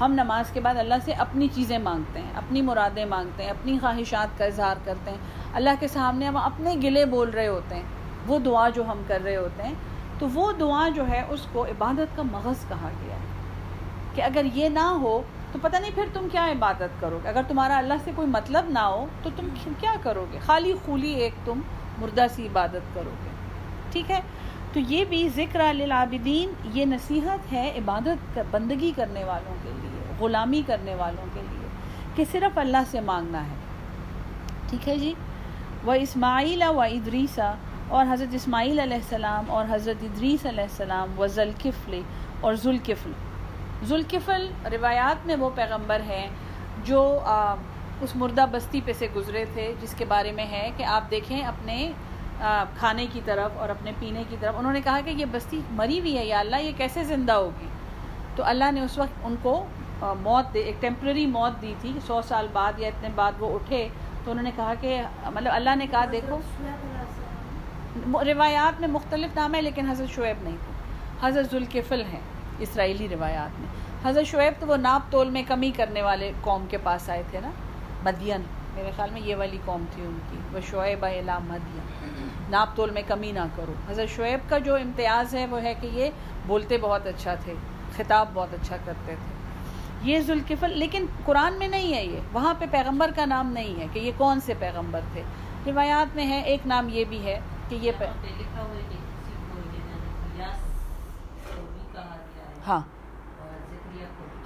ہم نماز کے بعد اللہ سے اپنی چیزیں مانگتے ہیں، اپنی مرادیں مانگتے ہیں، اپنی خواہشات کا اظہار کرتے ہیں۔ اللہ کے سامنے ہم اپنے گلے بول رہے ہوتے ہیں، وہ دعا جو ہم کر رہے ہوتے ہیں، تو وہ دعا جو ہے اس کو عبادت کا مغز کہا گیا ہے۔ کہ اگر یہ نہ ہو، تو پتہ نہیں پھر تم کیا عبادت کرو گے؟ اگر تمہارا اللہ سے کوئی مطلب نہ ہو، تو تم کیا کرو گے؟ خالی خولی ایک تم مردہ سی عبادت کرو گے۔ ٹھیک ہے؟ تو یہ بھی ذکر للعابدین، یہ نصیحت ہے عبادت بندگی کرنے والوں کے لیے۔ غلامی کرنے والوں کے لیے، کہ صرف اللہ سے مانگنا ہے۔ ٹھیک ہے جی؟ وہ اسماعیل و ادریسا اور حضرت اسماعیل علیہ السلام اور حضرت ادریس علیہ السلام و ذوالکفل اور ذوالکفل۔ ذوالکفل روایات میں وہ پیغمبر ہیں جو اس مردہ بستی پہ سے گزرے تھے، جس کے بارے میں ہے کہ آپ دیکھیں اپنے کھانے کی طرف اور اپنے پینے کی طرف۔ انہوں نے کہا کہ یہ بستی مری ہوئی ہے، یا اللہ یہ کیسے زندہ ہوگی؟ تو اللہ نے اس وقت ان کو موت دے ایک ٹیمپرری موت دی تھی، سو سال بعد یا اتنے بعد وہ اٹھے، تو انہوں نے کہا کہ مطلب اللہ نے کہا، دیکھو، روایات میں مختلف نام ہے لیکن حضرت شعیب نہیں تھے۔ حضرت ذوالکفل ہیں، اسرائیلی روایات میں۔ حضرت شعیب تو وہ ناپ تول میں کمی کرنے والے قوم کے پاس آئے تھے نا، مدین۔ میرے خیال میں یہ والی قوم تھی ان کی، وہ شعیب الا مدین۔ ناپ تول میں کمی نہ کرو۔ حضرت شعیب کا جو امتیاز ہے، وہ ہے کہ یہ بولتے بہت اچھا تھے، خطاب بہت اچھا کرتے تھے۔ یہ ذوالکفل لیکن قرآن میں نہیں ہے یہ۔ وہاں پہ پیغمبر کا نام نہیں ہے کہ یہ کون سے پیغمبر تھے۔ روایات میں ہے ایک نام یہ بھی ہے کہ یہ پہ... ہاں۔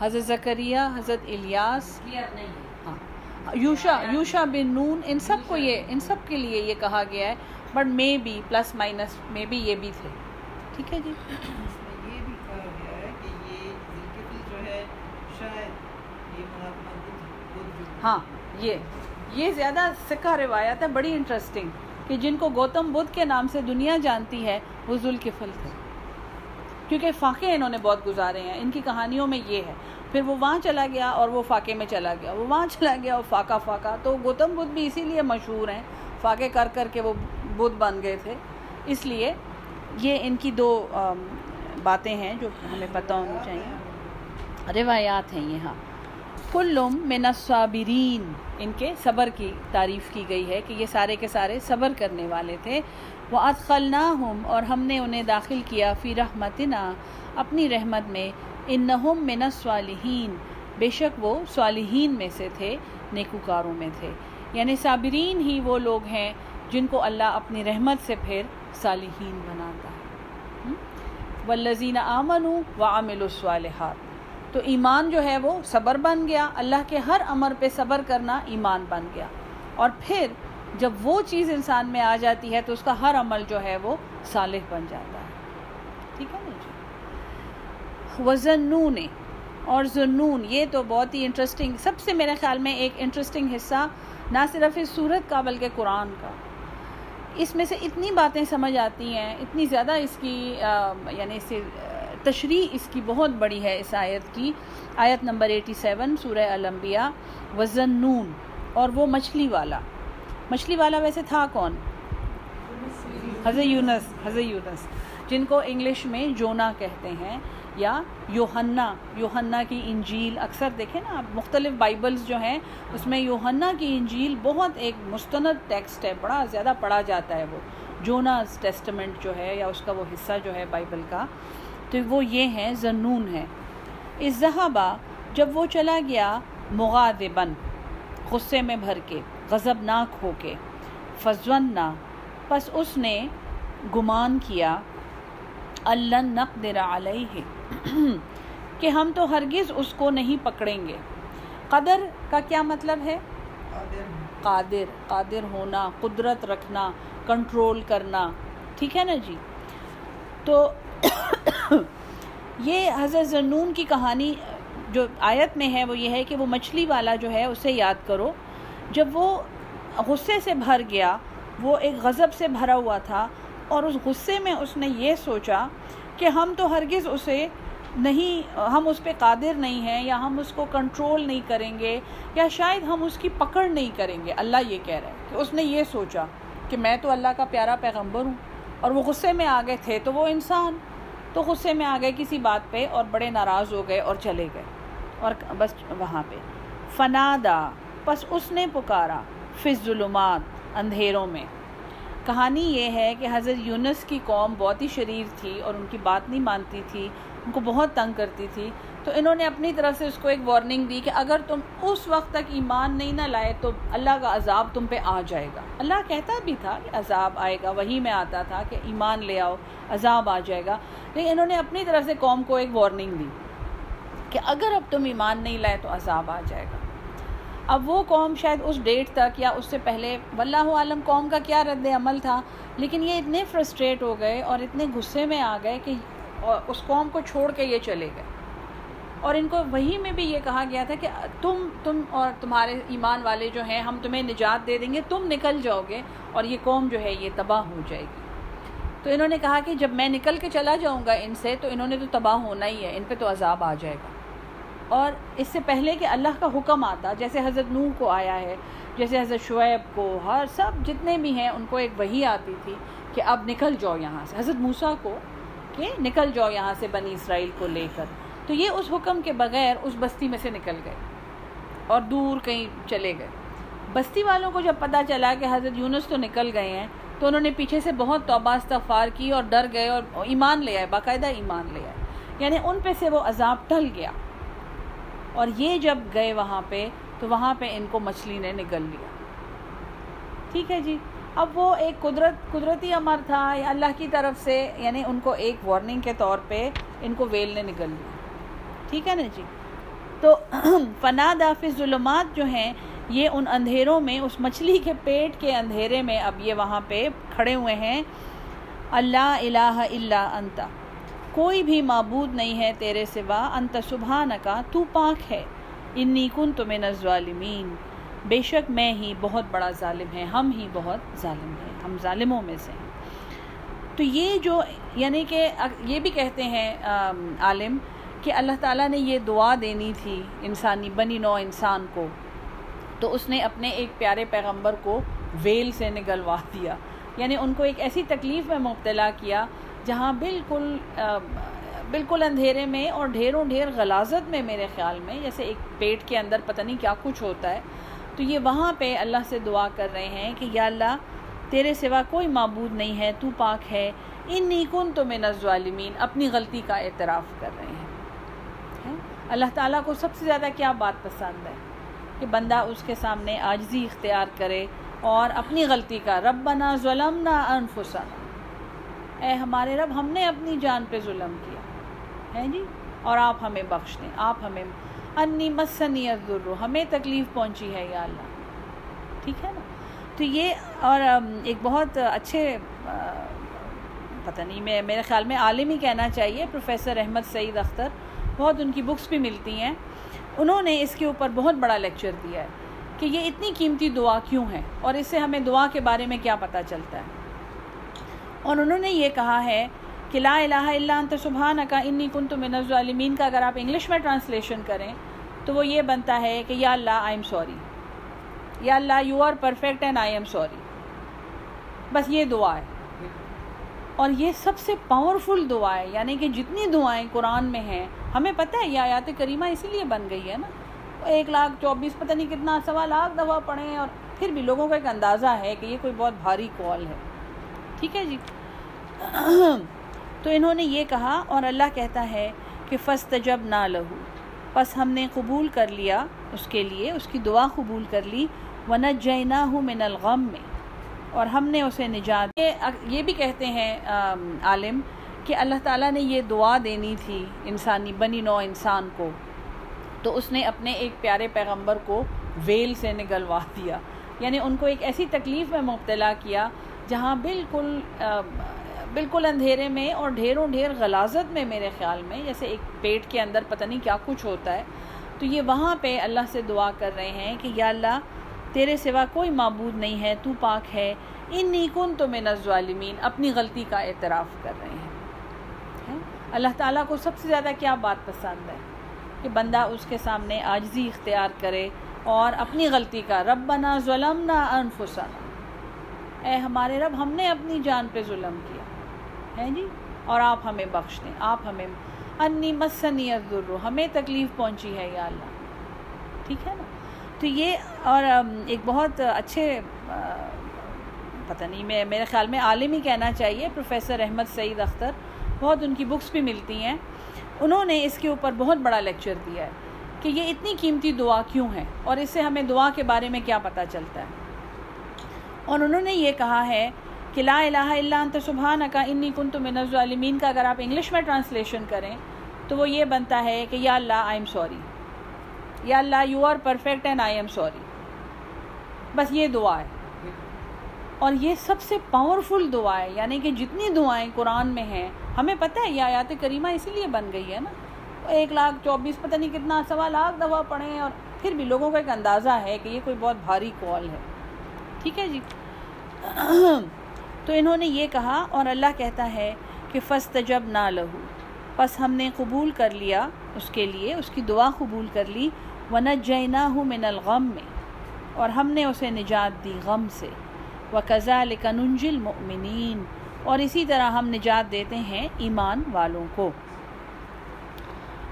حضرت زکریہ حضرت الیاس ہاں۔ یوشا یوشا بن نون ان سب کو یہ ان سب کے لیے یہ کہا گیا ہے۔ But maybe plus minus میں بھی یہ بھی تھے۔ ٹھیک ہے جی اس میں یہ بھی کہا گیا ہے کہ یہ ذکر جو ہے شاید یہ مہاتما بدھ بدھ جو ہاں یہ۔ یہ زیادہ سکھا روایت ہے، بڑی انٹرسٹنگ کہ جن کو گوتم بدھ کے نام سے دنیا جانتی ہے، وہ ذوالکفل تھے۔ کیونکہ فاقے انہوں نے بہت گزارے ہیں، ان کی کہانیوں میں یہ ہے۔ پھر وہ وہاں چلا گیا اور وہ فاقے میں چلا گیا۔ وہ وہاں چلا گیا اور فاقہ فاقہ۔ تو گوتم بدھ بھی اسی لیے مشہور ہیں، فاقے کر کر کے وہ بدھ بن گئے تھے۔ اس لیے یہ ان کی دو باتیں ہیں جو ہمیں پتہ ہونی چاہیے۔ روایات ہیں یہ ہاں۔ کلم من الصابرین۔ ان کے صبر کی تعریف کی گئی ہے کہ یہ سارے کے سارے صبر کرنے والے تھے۔ وہ ادخلناہم اور ہم نے انہیں داخل کیا فی رحمتنا اپنی رحمت میں۔ انہم من الصالحین بے شک وہ صالحین میں سے تھے، نیکوکاروں میں تھے۔ یعنی صابرین ہی وہ لوگ ہیں جن کو اللہ اپنی رحمت سے پھر صالحین بناتا ہے۔ والذین آمنوا وعملوا الصالحات۔ تو ایمان جو ہے وہ صبر بن گیا۔ اللہ کے ہر امر پہ صبر کرنا ایمان بن گیا۔ اور پھر جب وہ چیز انسان میں آ جاتی ہے تو اس کا ہر عمل جو ہے وہ صالح بن جاتا ہے۔ ٹھیک ہے نا جی؟ وزنون اور ظنون یہ تو بہت ہی انٹرسٹنگ سب سے میرے خیال میں ایک انٹرسٹنگ حصہ نہ صرف اس صورت کا بلکہ قرآن کا۔ اس میں سے اتنی باتیں سمجھ آتی ہیں اتنی زیادہ اس کی آ، یعنی اس سے تشریح اس کی بہت بڑی ہے اس آیت کی۔ آیت نمبر 87 سورہ الانبیاء وزنون اور وہ مچھلی والا۔ مچھلی والا ویسے تھا کون؟ حضرت یونس حضرت یونس، جن کو انگلش میں جونا کہتے ہیں یا یوہنا یوہنا کی انجیل، اکثر دیکھیں نا آپ، مختلف بائبلز جو ہیں، اس میں یوہنا کی انجیل بہت ایک مستند ٹیکسٹ ہے، بڑا زیادہ پڑھا جاتا ہے وہ۔ جوناز ٹیسٹمنٹ جو ہے یا اس کا وہ حصہ جو ہے بائبل کا۔ تو وہ یہ ہیں زنون ہے اظہبا جب وہ چلا گیا مغادبن غصے میں بھر کے غضبناک ہو کے۔ فضونا پس اس نے گمان کیا اللہ نقدر علیہ کہ ہم تو ہرگز اس کو نہیں پکڑیں گے۔ قدر کا کیا مطلب ہے؟ قادر۔ قادر قادر ہونا قدرت رکھنا کنٹرول کرنا۔ ٹھیک ہے نا جی؟ تو یہ حضرت زنون کی کہانی جو آیت میں ہے وہ یہ ہے کہ وہ مچھلی والا جو ہے اسے یاد کرو۔ جب وہ غصے سے بھر گیا، وہ ایک غضب سے بھرا ہوا تھا اور اس غصے میں اس نے یہ سوچا کہ ہم تو ہرگز اسے نہیں، ہم اس پہ قادر نہیں ہیں یا ہم اس کو کنٹرول نہیں کریں گے یا شاید ہم اس کی پکڑ نہیں کریں گے۔ اللہ یہ کہہ رہا ہے کہ اس نے یہ سوچا کہ میں تو اللہ کا پیارا پیغمبر ہوں اور وہ غصے میں آ گئے تھے تو وہ انسان۔ تو غصے میں آ گئے کسی بات پہ اور بڑے ناراض ہو گئے اور چلے گئے اور بس وہاں پہ۔ فنادا، پس اس نے پکارا فض ظلمات اندھیروں میں۔ کہانی یہ ہے کہ حضرت یونس کی قوم بہت ہی شریر تھی اور ان کی بات نہیں مانتی تھی، ان کو بہت تنگ کرتی تھی۔ تو انہوں نے اپنی طرف سے اس کو ایک وارننگ دی کہ اگر تم اس وقت تک ایمان نہیں نہ لائے تو اللہ کا عذاب تم پہ آ جائے گا۔ اللہ کہتا بھی تھا کہ عذاب آئے گا، وہی میں آتا تھا کہ ایمان لے آؤ، عذاب آ جائے گا۔ لیکن انہوں نے اپنی طرف سے قوم کو ایک وارننگ دی کہ اگر اب تم ایمان نہیں لائے تو عذاب آ جائے گا۔ اب وہ قوم شاید اس ڈیٹ تک یا اس سے پہلے، واللہ عالم قوم کا کیا رد عمل تھا، لیکن یہ اتنے فرسٹریٹ ہو گئے اور اتنے غصے میں آ گئے کہ اس قوم کو چھوڑ کے یہ چلے گئے۔ اور ان کو وہی میں بھی یہ کہا گیا تھا کہ تم تم اور تمہارے ایمان والے جو ہیں، ہم تمہیں نجات دے دیں گے، تم نکل جاؤ گے اور یہ قوم جو ہے، یہ تباہ ہو جائے گی۔ تو انہوں نے کہا کہ جب میں نکل کے چلا جاؤں گا ان سے، تو انہوں نے تو تباہ ہونا ہی ہے، ان پہ تو عذاب آ جائے گا۔ اور اس سے پہلے کہ اللہ کا حکم آتا، جیسے حضرت نوح کو آیا ہے، جیسے حضرت شعیب کو، ہر سب جتنے بھی ہیں، ان کو ایک وہی آتی تھی کہ اب نکل جاؤ یہاں سے۔ حضرت موسیٰ کو کہ نکل جاؤ یہاں سے بنی اسرائیل کو لے کر۔ تو یہ اس حکم کے بغیر اس بستی میں سے نکل گئے اور دور کہیں چلے گئے۔ بستی والوں کو جب پتہ چلا کہ حضرت یونس تو نکل گئے ہیں، تو انہوں نے پیچھے سے بہت توبہ استغفار کی اور ڈر گئے اور ایمان لے آئے، باقاعدہ ایمان لے آئے۔ یعنی ان پہ سے وہ عذاب ٹل گیا۔ اور یہ جب گئے وہاں پہ، تو وہاں پہ ان کو مچھلی نے نگل لیا۔ ٹھیک ہے جی۔ اب وہ ایک قدرت، قدرتی امر تھا یا اللہ کی طرف سے یعنی ان کو ایک وارننگ کے طور پہ ان کو ویل نے نگل لیا۔ ٹھیک ہے نا جی؟ تو فنا دافِ ظلمات جو ہیں، یہ ان اندھیروں میں، اس مچھلی کے پیٹ کے اندھیرے میں اب یہ وہاں پہ کھڑے ہوئے ہیں۔ اللہ الہ الا انتا کوئی بھی معبود نہیں ہے تیرے سوا، انت سبحانکا، تو پاک ہے۔ انی کن تو من الظالمین۔ بے شک میں ہی بہت بڑا ظالم ہے، ہم ہی بہت ظالم ہیں، ہم ظالموں میں سے ہیں۔ تو یہ جو یعنی کہ یہ بھی کہتے ہیں عالم کہ اللہ تعالیٰ نے یہ دعا دینی تھی انسانی، بنی نو انسان کو۔ تو اس نے اپنے ایک پیارے پیغمبر کو ویل سے نگلوا دیا۔ یعنی ان کو ایک ایسی تکلیف میں مبتلا کیا جہاں بالکل بالکل اندھیرے میں اور ڈھیروں ڈھیر غلازت میں میرے خیال میں، جیسے ایک پیٹ کے اندر پتہ نہیں کیا کچھ ہوتا ہے۔ تو یہ وہاں پہ اللہ سے دعا کر رہے ہیں کہ یا اللہ، تیرے سوا کوئی معبود نہیں ہے، تو پاک ہے۔ ان نیکن تو میں الظالمین۔ اپنی غلطی کا اعتراف کر رہے ہیں۔ اللہ تعالیٰ کو سب سے زیادہ کیا بات پسند ہے؟ کہ بندہ اس کے سامنے آجزی اختیار کرے اور اپنی غلطی کا، ربنا ظلمنا انفسنا۔ اے ہمارے رب، ہم نے اپنی جان پہ ظلم کیا۔ ہے جی؟ اور آپ ہمیں بخش دیں۔ آپ ہمیں، انی مسنی الضر، ہمیں تکلیف پہنچی ہے یا اللہ۔ ٹھیک ہے نا؟ تو یہ، اور ایک بہت اچھے پتہ نہیں، میں، میرے خیال میں عالم ہی کہنا چاہیے، پروفیسر احمد سعید اختر۔ بہت ان کی بکس بھی ملتی ہیں۔ انہوں نے اس کے اوپر بہت بڑا لیکچر دیا ہے کہ یہ اتنی قیمتی دعا کیوں ہے اور اس سے ہمیں دعا کے بارے میں کیا پتہ چلتا ہے۔ اور انہوں نے یہ کہا ہے کہ لا الہ الا انت سبحانکا انی کنت من الظالمین کا اگر آپ انگلش میں ٹرانسلیشن کریں تو وہ یہ بنتا ہے کہ یا اللہ آئی ایم سوری یا اللہ you are perfect and I am sorry بس یہ دعا ہے۔ اور یہ سب سے پاورفل دعا ہے یعنی کہ جتنی دعائیں قرآن میں ہیں ہمیں پتہ ہے یہ آیات کریمہ اسی لیے بن گئی ہے نا؟ ایک لاکھ چوبیس پتہ نہیں کتنا، سوا لاکھ دفعہ پڑھیں اور پھر بھی لوگوں کا ایک اندازہ ہے کہ یہ کوئی بہت بھاری کال ہے۔ ٹھیک ہے جی؟ تو انہوں نے یہ کہا اور اللہ کہتا ہے کہ فسط جب نہ لہو بس ہم نے قبول کر لیا اس کے لیے، اس کی دعا قبول کر لی۔ ونت جینا ہوں من الغم میں اور ہم نے اسے نجات، یہ بھی کہتے ہیں عالم کہ اللہ تعالیٰ نے یہ دعا دینی تھی انسانی، بنی نو انسان کو۔ تو اس نے اپنے ایک پیارے پیغمبر کو ویل سے نگلوا دیا۔ یعنی ان کو ایک ایسی تکلیف میں مبتلا کیا جہاں بالکل بالکل اندھیرے میں اور ڈھیروں ڈھیر غلازت میں میرے خیال میں، جیسے ایک پیٹ کے اندر پتہ نہیں کیا کچھ ہوتا ہے۔ تو یہ وہاں پہ اللہ سے دعا کر رہے ہیں کہ یا اللہ، تیرے سوا کوئی معبود نہیں ہے، تو پاک ہے۔ ان نیکن تو میں الظالمین، اپنی غلطی کا اعتراف کر رہے ہیں۔ اللہ تعالیٰ کو سب سے زیادہ کیا بات پسند ہے؟ کہ بندہ اس کے سامنے آجزی اختیار کرے اور اپنی غلطی کا، ربنا ظلمنا انفسنا۔ اے ہمارے رب، ہم نے اپنی جان پہ ظلم کیا۔ ہے جی؟ اور آپ ہمیں بخش دیں۔ آپ ہمیں، انی مسنی الضر، ہمیں تکلیف پہنچی ہے یا اللہ۔ ٹھیک ہے نا؟ تو یہ، اور ایک بہت اچھے پتہ نہیں، میں، میرے خیال میں عالم ہی کہنا چاہیے، پروفیسر احمد سعید اختر۔ بہت ان کی بکس بھی ملتی ہیں۔ انہوں نے اس کے اوپر بہت بڑا لیکچر دیا ہے کہ یہ اتنی قیمتی دعا کیوں ہے اور اس سے ہمیں دعا کے بارے میں کیا پتہ چلتا ہے۔ اور انہوں نے یہ کہا ہے کہ لا الہ الا انت سبحانکا انی کنت من الظالمین کا اگر آپ انگلش میں ٹرانسلیشن کریں تو وہ یہ بنتا ہے کہ یا اللہ آئی ایم سوری یا اللہ you are perfect and I am sorry بس یہ دعا ہے۔ اور یہ سب سے پاورفل دعا ہے یعنی کہ جتنی دعائیں قرآن میں ہیں، ہمیں پتہ ہے، یہ آیات کریمہ اسی لیے بن گئی ہے نا۔ ایک لاکھ چوبیس، پتہ نہیں کتنا، سوا لاکھ دفعہ پڑھیں اور پھر بھی لوگوں کا ایک اندازہ ہے کہ یہ کوئی بہت بھاری کال ہے۔ ٹھیک ہے جی؟ تو انہوں نے یہ کہا اور اللہ کہتا ہے کہ فسط جب نہ لہو۔ بس ہم نے قبول کر لیا اس کے لیے، اس کی دعا قبول کر لی۔ ونت جینا ہوں من الغم۔ میں اور ہم نے اسے نجات دی غم سے۔ و قزا لکنجل مؤمنین اور اسی طرح ہم نجات دیتے ہیں ایمان والوں کو۔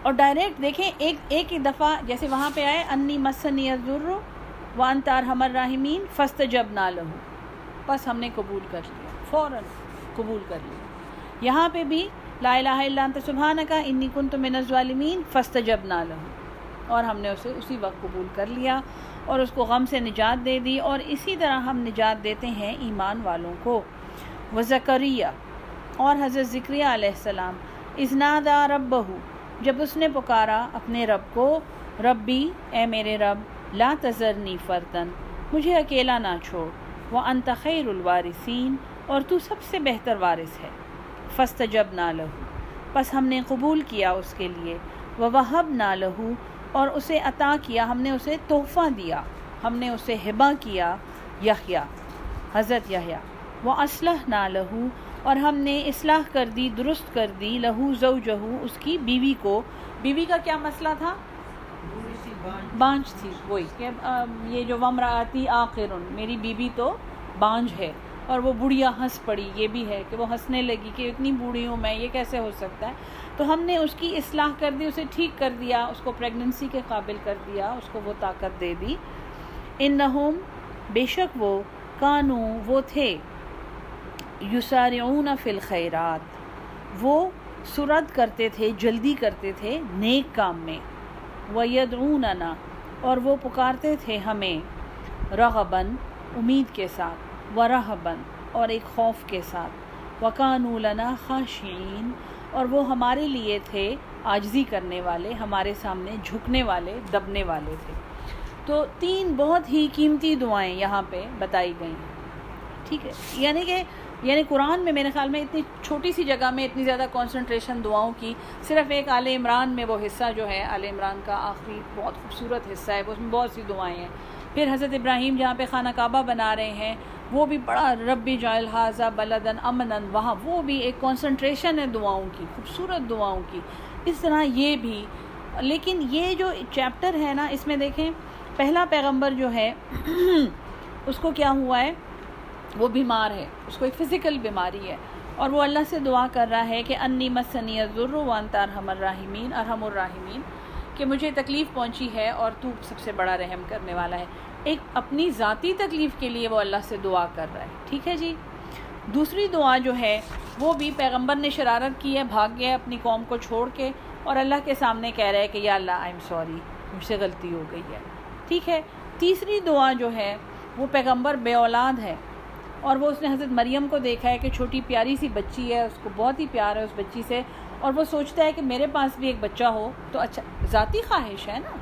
اور ڈائریکٹ دیکھیں، ایک ایک دفعہ جیسے وہاں پہ آئے، انی مسنی الضر وہ انتار ہمر راہمین فست جب نہ لہو۔ بس ہم نے قبول کر لیا، فوراً قبول کر لیا۔ یہاں پہ بھی لا الہ الا انت سبحانکا انی کنت من الظالمین فست جب نہ لہو۔ اور ہم نے اسے اسی وقت قبول کر لیا۔ اور اس کو غم سے نجات دے دی اور اسی طرح ہم نجات دیتے ہیں ایمان والوں کو۔ وہ زکریہ اور حضرت ذکریہ علیہ السلام ازنادا رب بہو جب اس نے پکارا اپنے رب کو، ربی، اے میرے رب، لا تذرنی فرتن مجھے اکیلا نہ چھوڑ وہ انتخیر الوارثین، اور تو سب سے بہتر وارث ہے۔ فست جب نہ لہو بس ہم نے قبول کیا اس کے لیے وہ وہب نہ لہو اور اسے عطا کیا، ہم نے اسے تحفہ دیا، ہم نے اسے ہبا کیا، یحییٰ، حضرت یحییٰ وہ اسلح نہ لہو اور ہم نے اصلاح کر دی، درست کر دی لہو زو جہو اس کی بیوی کو۔ بیوی کا کیا مسئلہ تھا؟ بانج تھی، وہی کہ یہ جو ومراتی آخر، میری بیوی تو بانج ہے، اور وہ بڑھیا ہنس پڑی، یہ بھی ہے کہ وہ ہنسنے لگی کہ اتنی بوڑھی ہوں میں، یہ کیسے ہو سکتا ہے؟ تو ہم نے اس کی اصلاح کر دی، اسے ٹھیک کر دیا، اس کو پریگننسی کے قابل کر دیا، اس کو وہ طاقت دے دی۔ ان نہوم بے شک وہ، کانو، وہ تھے۔ یسارعون فی الخیرات۔ وہ سرد کرتے تھے، جلدی کرتے تھے نیک کام میں۔ ویدعوننا۔ اور وہ پکارتے تھے ہمیں رغبن امید کے ساتھ ورہبن اور ایک خوف کے ساتھ۔ وکانو لنا خاشعین اور وہ ہمارے لیے تھے آجزی کرنے والے، ہمارے سامنے جھکنے والے، دبنے والے تھے۔ تو تین بہت ہی قیمتی دعائیں یہاں پہ بتائی گئی ہیں ٹھیک ہے؟ یعنی کہ یعنی قرآن میں میرے خیال میں اتنی چھوٹی سی جگہ میں اتنی زیادہ کانسنٹریشن دعاؤں کی، صرف ایک آل عمران میں وہ حصہ جو ہے، آل عمران کا آخری بہت خوبصورت حصہ ہے اس میں بہت سی دعائیں ہیں۔ پھر حضرت ابراہیم جہاں پہ خانہ کعبہ بنا رہے ہیں، وہ بھی بڑا ربی جائل حاضہ بلدن امن وہاں وہ بھی ایک کانسنٹریشن ہے دعاؤں کی، خوبصورت دعاؤں کی۔ اس طرح یہ بھی، لیکن یہ جو چیپٹر ہے نا، اس میں دیکھیں، پہلا پیغمبر جو ہے، اس کو کیا ہوا ہے؟ وہ بیمار ہے، اس کو ایک فزیکل بیماری ہے۔ اور وہ اللہ سے دعا کر رہا ہے کہ انی مسنی ضرور وانتا ارحم الراحمین ارحم الراحمین۔ کہ مجھے تکلیف پہنچی ہے اور تو سب سے بڑا رحم کرنے والا ہے۔ ایک اپنی ذاتی تکلیف کے لیے وہ اللہ سے دعا کر رہا ہے۔ ٹھیک ہے جی؟ دوسری دعا جو ہے، وہ بھی پیغمبر نے شرارت کی ہے، بھاگ گیا اپنی قوم کو چھوڑ کے اور اللہ کے سامنے کہہ رہا ہے کہ یا اللہ آئی ایم سوری مجھ سے غلطی ہو گئی ہے۔ ٹھیک ہے؟ تیسری دعا جو ہے، وہ پیغمبر بے اولاد ہے اور وہ اس نے حضرت مریم کو دیکھا ہے کہ چھوٹی پیاری سی بچی ہے، اس کو بہت ہی پیار ہے، اس بچی سے اور وہ سوچتا ہے کہ میرے پاس بھی ایک بچہ ہو تو اچھا ذاتی خواہش ہے نا۔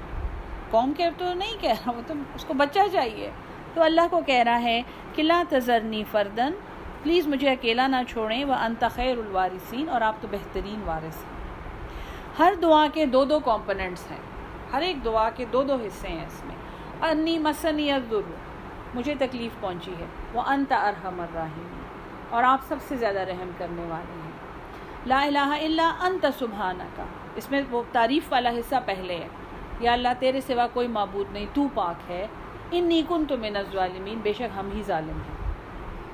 قوم کے تو نہیں کہہ رہا، وہ تو اس کو بچہ چاہیے۔ تو اللہ کو کہہ رہا ہے کہ لا تذرنی فردن، پلیز مجھے اکیلا نہ چھوڑیں، وہ انتخیر الوارثین اور آپ تو بہترین وارث ہیں۔ ہر دعا کے دو دو کمپوننٹس ہیں، ہر ایک دعا کے دو دو حصے ہیں اس میں۔ انی مسنی ادر مجھے تکلیف پہنچی ہے۔ وہ انت ارحم الراحمین اور آپ سب سے زیادہ رحم کرنے والے ہیں۔ لا الہ الا انت سبحانہ کا اس میں وہ تعریف والا حصہ پہلے ہے۔ یا اللہ، تیرے سوا کوئی معبود نہیں، تو پاک ہے۔ ان نیکن تو میں ظالمین بے شک ہم ہی ظالم ہیں۔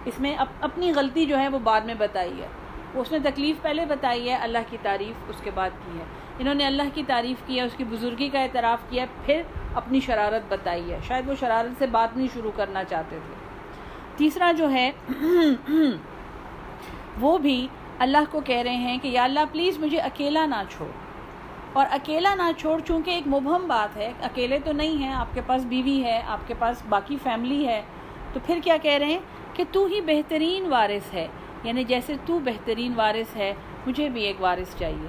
اس میں اپنی غلطی جو ہے وہ بعد میں بتائی ہے۔ اس نے تکلیف پہلے بتائی ہے، اللہ کی تعریف اس کے بعد کی ہے۔ انہوں نے اللہ کی تعریف کی ہے، اس کی بزرگی کا اعتراف کیا پھر اپنی شرارت بتائی ہے۔ شاید وہ شرارت سے بات نہیں شروع کرنا چاہتے تھے۔ تیسرا جو ہے، وہ بھی اللہ کو کہہ رہے ہیں کہ یا اللہ پلیز مجھے اکیلا نہ چھوڑ۔ اور اکیلا نہ چھوڑ چونکہ ایک مبہم بات ہے۔ اکیلے تو نہیں ہیں، آپ کے پاس بیوی ہے، آپ کے پاس باقی فیملی ہے۔ تو پھر کیا کہہ رہے ہیں؟ کہ تو ہی بہترین وارث ہے۔ یعنی جیسے تو بہترین وارث ہے، مجھے بھی ایک وارث چاہیے۔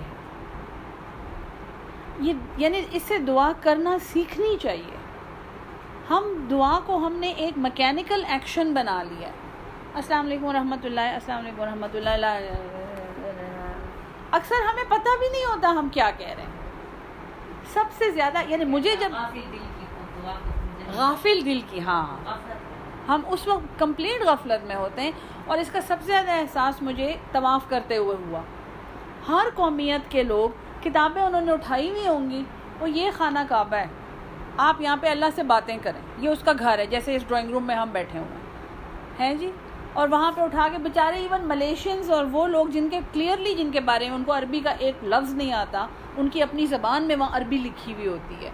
یہ یعنی اس سے دعا کرنا سیکھنی چاہیے۔ ہم دعا کو ہم نے ایک مکینیکل ایکشن بنا لیا السلام علیکم ورحمۃ اللہ، السلام علیکم ورحمۃ اللہ اکثر ہمیں پتہ بھی نہیں ہوتا ہم کیا کہہ رہے ہیں۔ سب سے زیادہ یعنی مجھے جب غافل دل کی ہاں۔ ہم اس وقت کمپلیٹ غفلت میں ہوتے ہیں اور اس کا سب سے زیادہ احساس مجھے طواف کرتے ہوئے ہوا۔ ہر قومیت کے لوگ کتابیں انہوں نے اٹھائی ہوئی ہوں گی، وہ یہ خانہ کعبہ ہے۔ آپ یہاں پہ اللہ سے باتیں کریں، یہ اس کا گھر ہے، جیسے اس ڈرائنگ روم میں ہم بیٹھے ہوئے ہیں جی؟ اور وہاں پہ اٹھا کے بیچارے ایون ملیشینز اور وہ لوگ جن کے کلیئرلی جن کے بارے میں ان کو عربی کا ایک لفظ نہیں آتا، ان کی اپنی زبان میں وہاں عربی لکھی ہوئی ہوتی ہے۔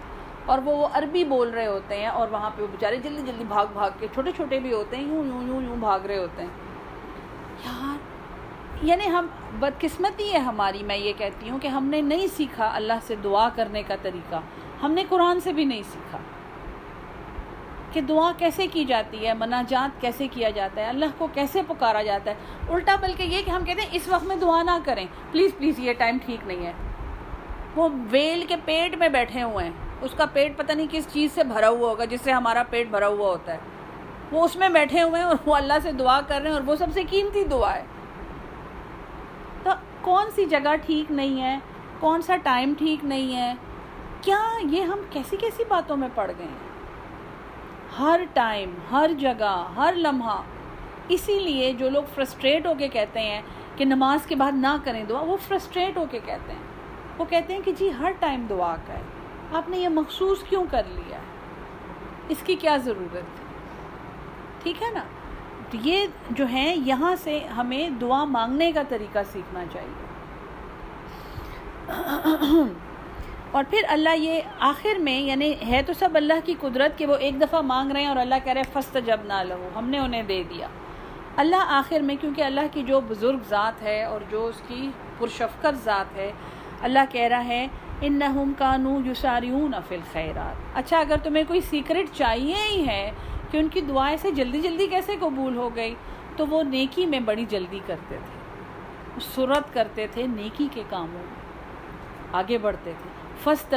اور وہ وہ عربی بول رہے ہوتے ہیں اور وہاں پہ وہ بیچارے جلدی جلدی بھاگ بھاگ کے چھوٹے چھوٹے بھی ہوتے ہیں، یوں یوں یوں یوں بھاگ رہے ہوتے ہیں۔ یار یعنی ہم بدقسمتی ہے ہماری۔ میں یہ کہتی ہوں کہ ہم نے نہیں سیکھا اللہ سے دعا کرنے کا طریقہ۔ ہم نے قرآن سے بھی نہیں سیکھا۔ کہ دعا کیسے کی جاتی ہے، مناجات کیسے کیا جاتا ہے، اللہ کو کیسے پکارا جاتا ہے؟ الٹا بلکہ یہ کہ ہم کہتے ہیں اس وقت میں دعا نہ کریں۔ پلیز پلیز یہ ٹائم ٹھیک نہیں ہے۔ وہ ویل کے پیٹ میں بیٹھے ہوئے ہیں۔ اس کا پیٹ پتہ نہیں کس چیز سے بھرا ہوا ہوگا، جس سے ہمارا پیٹ بھرا ہوا ہوتا ہے۔ وہ اس میں بیٹھے ہوئے ہیں اور وہ اللہ سے دعا کر رہے ہیں اور وہ سب سے قیمتی دعا ہے۔ تو کون سی جگہ ٹھیک نہیں ہے؟ کون سا ٹائم ٹھیک نہیں ہے؟ کیا یہ ہم کیسی کیسی باتوں میں پڑ گئے ہیں؟ ہر ٹائم، ہر جگہ، ہر لمحہ۔ اسی لیے جو لوگ فرسٹریٹ ہو کے کہتے ہیں کہ نماز کے بعد نہ کریں دعا، وہ فرسٹریٹ ہو کے کہتے ہیں۔ وہ کہتے ہیں کہ جی ہر ٹائم دعا کا ہے۔ آپ نے یہ مخصوص کیوں کر لیا ہے؟ اس کی کیا ضرورت تھی ٹھیک ہے نا؟ یہ جو ہیں، یہاں سے ہمیں دعا مانگنے کا طریقہ سیکھنا چاہیے۔ اور پھر اللہ یہ آخر میں یعنی ہے تو سب اللہ کی قدرت کہ وہ ایک دفعہ مانگ رہے ہیں اور اللہ کہہ رہے فست جب نہ لہو، ہم نے انہیں دے دیا۔ اللہ آخر میں، کیونکہ اللہ کی جو بزرگ ذات ہے اور جو اس کی پرشفقت ذات ہے، اللہ کہہ رہا ہے ان نہ کانو یوساریون افل خیرات اچھا اگر تمہیں کوئی سیکرٹ چاہیے ہی ہے کہ ان کی دعائیں سے جلدی جلدی کیسے قبول ہو گئی، تو وہ نیکی میں بڑی جلدی کرتے تھے۔ صورت کرتے تھے نیکی کے کاموں میں، آگے بڑھتے تھے۔ فس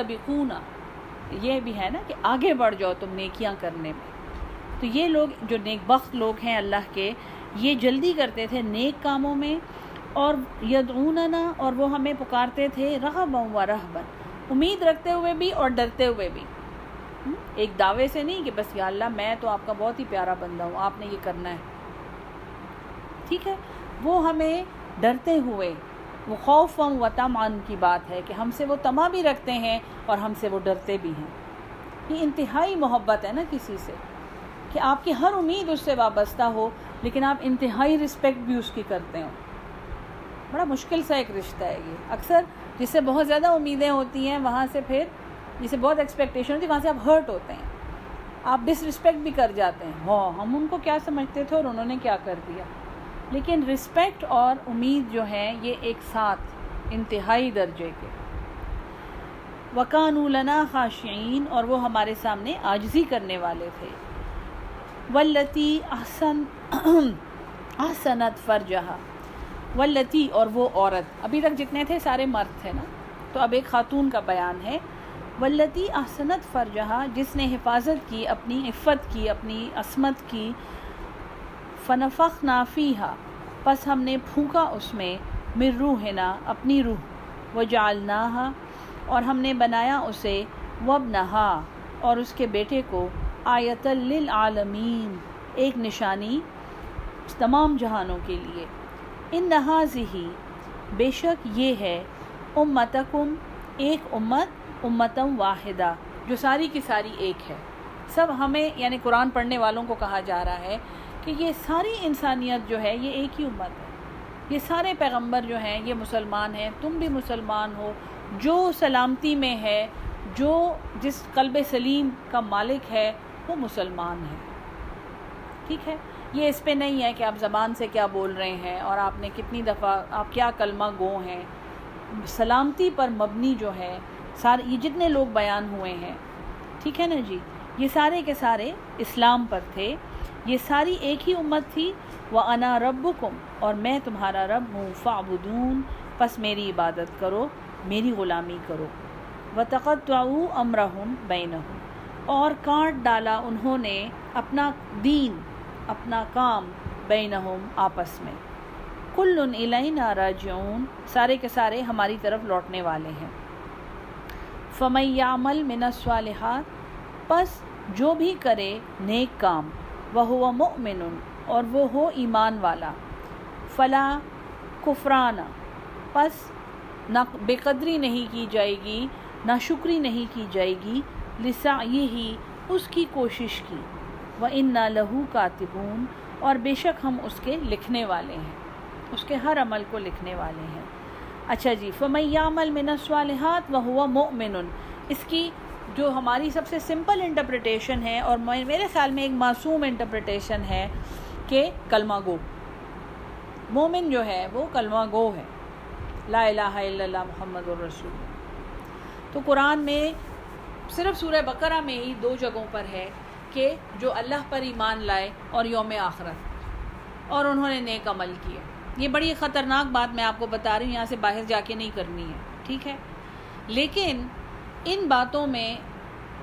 یہ بھی ہے نا کہ آگے بڑھ جاؤ تم نیکیاں کرنے میں۔ تو یہ لوگ جو نیک بخت لوگ ہیں اللہ کے، یہ جلدی کرتے تھے نیک کاموں میں اور یدعوننا اور وہ ہمیں پکارتے تھے رغبا و رہبن امید رکھتے ہوئے بھی اور ڈرتے ہوئے بھی۔ ایک دعوے سے نہیں کہ بس یا اللہ میں تو آپ کا بہت ہی پیارا بندہ ہوں، آپ نے یہ کرنا ہے۔ ٹھیک ہے؟ وہ ہمیں ڈرتے ہوئے وہ خوف و تمان کی بات ہے کہ ہم سے وہ تما بھی رکھتے ہیں اور ہم سے وہ ڈرتے بھی ہیں۔ یہ انتہائی محبت ہے نا کسی سے کہ آپ کی ہر امید اس سے وابستہ ہو، لیکن آپ انتہائی رسپیکٹ بھی اس کی کرتے ہوں۔ بڑا مشکل سا ایک رشتہ ہے یہ۔ اکثر جس سے بہت زیادہ امیدیں ہوتی ہیں، وہاں سے پھر جسے بہت ایکسپیکٹیشن ہوتی ہے، وہاں سے آپ ہرٹ ہوتے ہیں۔ آپ ڈس رسپیکٹ بھی کر جاتے ہیں۔ ہاں ہم ان کو کیا سمجھتے تھے اور انہوں نے کیا کر دیا؟ لیکن رسپیکٹ اور امید جو ہیں یہ ایک ساتھ انتہائی درجے کے۔ وکان لنا خاشعین اور وہ ہمارے سامنے آجزی کرنے والے تھے۔ ولتی احسن احسنت فرجہا ولتی اور وہ عورت۔ ابھی تک جتنے تھے سارے مرد تھے نا؟ تو اب ایک خاتون کا بیان ہے۔ ولتی احسنت فرجہا جس نے حفاظت کی، اپنی عفت کی، اپنی عصمت کی فنفق نافیہ پس ہم نے پھونکا اس میں مر روح نا اپنی روح وہ جالنا اور ہم نے بنایا اسے وب نہا اور اس کے بیٹے کو آیت للعالمین، ایک نشانی تمام جہانوں کے لیے۔ ان نہاز ہی بے شک یہ ہے، امتکم، ایک امت امتم واحدہ۔ جو ساری کی ساری ایک ہے۔ سب ہمیں یعنی قرآن پڑھنے والوں کو کہا جا رہا ہے کہ یہ ساری انسانیت جو ہے یہ ایک ہی امت ہے۔ یہ سارے پیغمبر جو ہیں یہ مسلمان ہیں، تم بھی مسلمان ہو، جو سلامتی میں ہے، جو جس قلب سلیم کا مالک ہے، وہ مسلمان ہے۔ ٹھیک ہے؟ یہ اس پہ نہیں ہے کہ آپ زبان سے کیا بول رہے ہیں اور آپ نے کتنی دفعہ آپ کیا کلمہ گو ہیں۔ سلامتی پر مبنی جو ہے سارے یہ جتنے لوگ بیان ہوئے ہیں۔ ٹھیک ہے نا جی؟ یہ سارے کے سارے اسلام پر تھے۔ یہ ساری ایک ہی امت تھی۔ وہ انا رب اور میں تمہارا رب ہوں فعبدون پس میری عبادت کرو، میری غلامی کرو۔ و تقت امرحم بین اور کاٹ ڈالا انہوں نے اپنا دین، اپنا کام بینہم آپس میں۔ کل علینا راجعون، سارے کے سارے ہماری طرف لوٹنے والے ہیں۔ فمیامل من الصالحات، پس جو بھی کرے، نیک کام۔ وہ ہوا مؤمن اور وہ ہو ایمان والا۔ فلا کفرانہ پس نہ بے قدری نہیں کی جائے گی، نہ شکری نہیں کی جائے گی لسا یہی اس کی کوشش کی۔ وہ ان نہ لہو کاتبون، اور بے شک ہم اس کے لکھنے والے ہیں، اس کے ہر عمل کو لکھنے والے ہیں۔ اچھا جی فمیامل من الصالحات وہ ہوا مؤمن، اس کی جو ہماری سب سے سمپل انٹرپریٹیشن ہے اور میں- میرے خیال میں ایک معصوم انٹرپریٹیشن ہے کہ کلمہ گو۔ مومن جو ہے، وہ کلمہ گو ہے۔ لا الہ الا اللہ محمد الرسول۔ تو قرآن میں صرف سورہ بقرہ میں ہی دو جگہوں پر ہے کہ جو اللہ پر ایمان لائے اور یوم آخرت۔ اور انہوں نے نیک عمل کیا یہ بڑی خطرناک بات میں آپ کو بتا رہی ہوں، یہاں سے باہر جا کے نہیں کرنی ہے۔ ٹھیک ہے؟ لیکن ان باتوں میں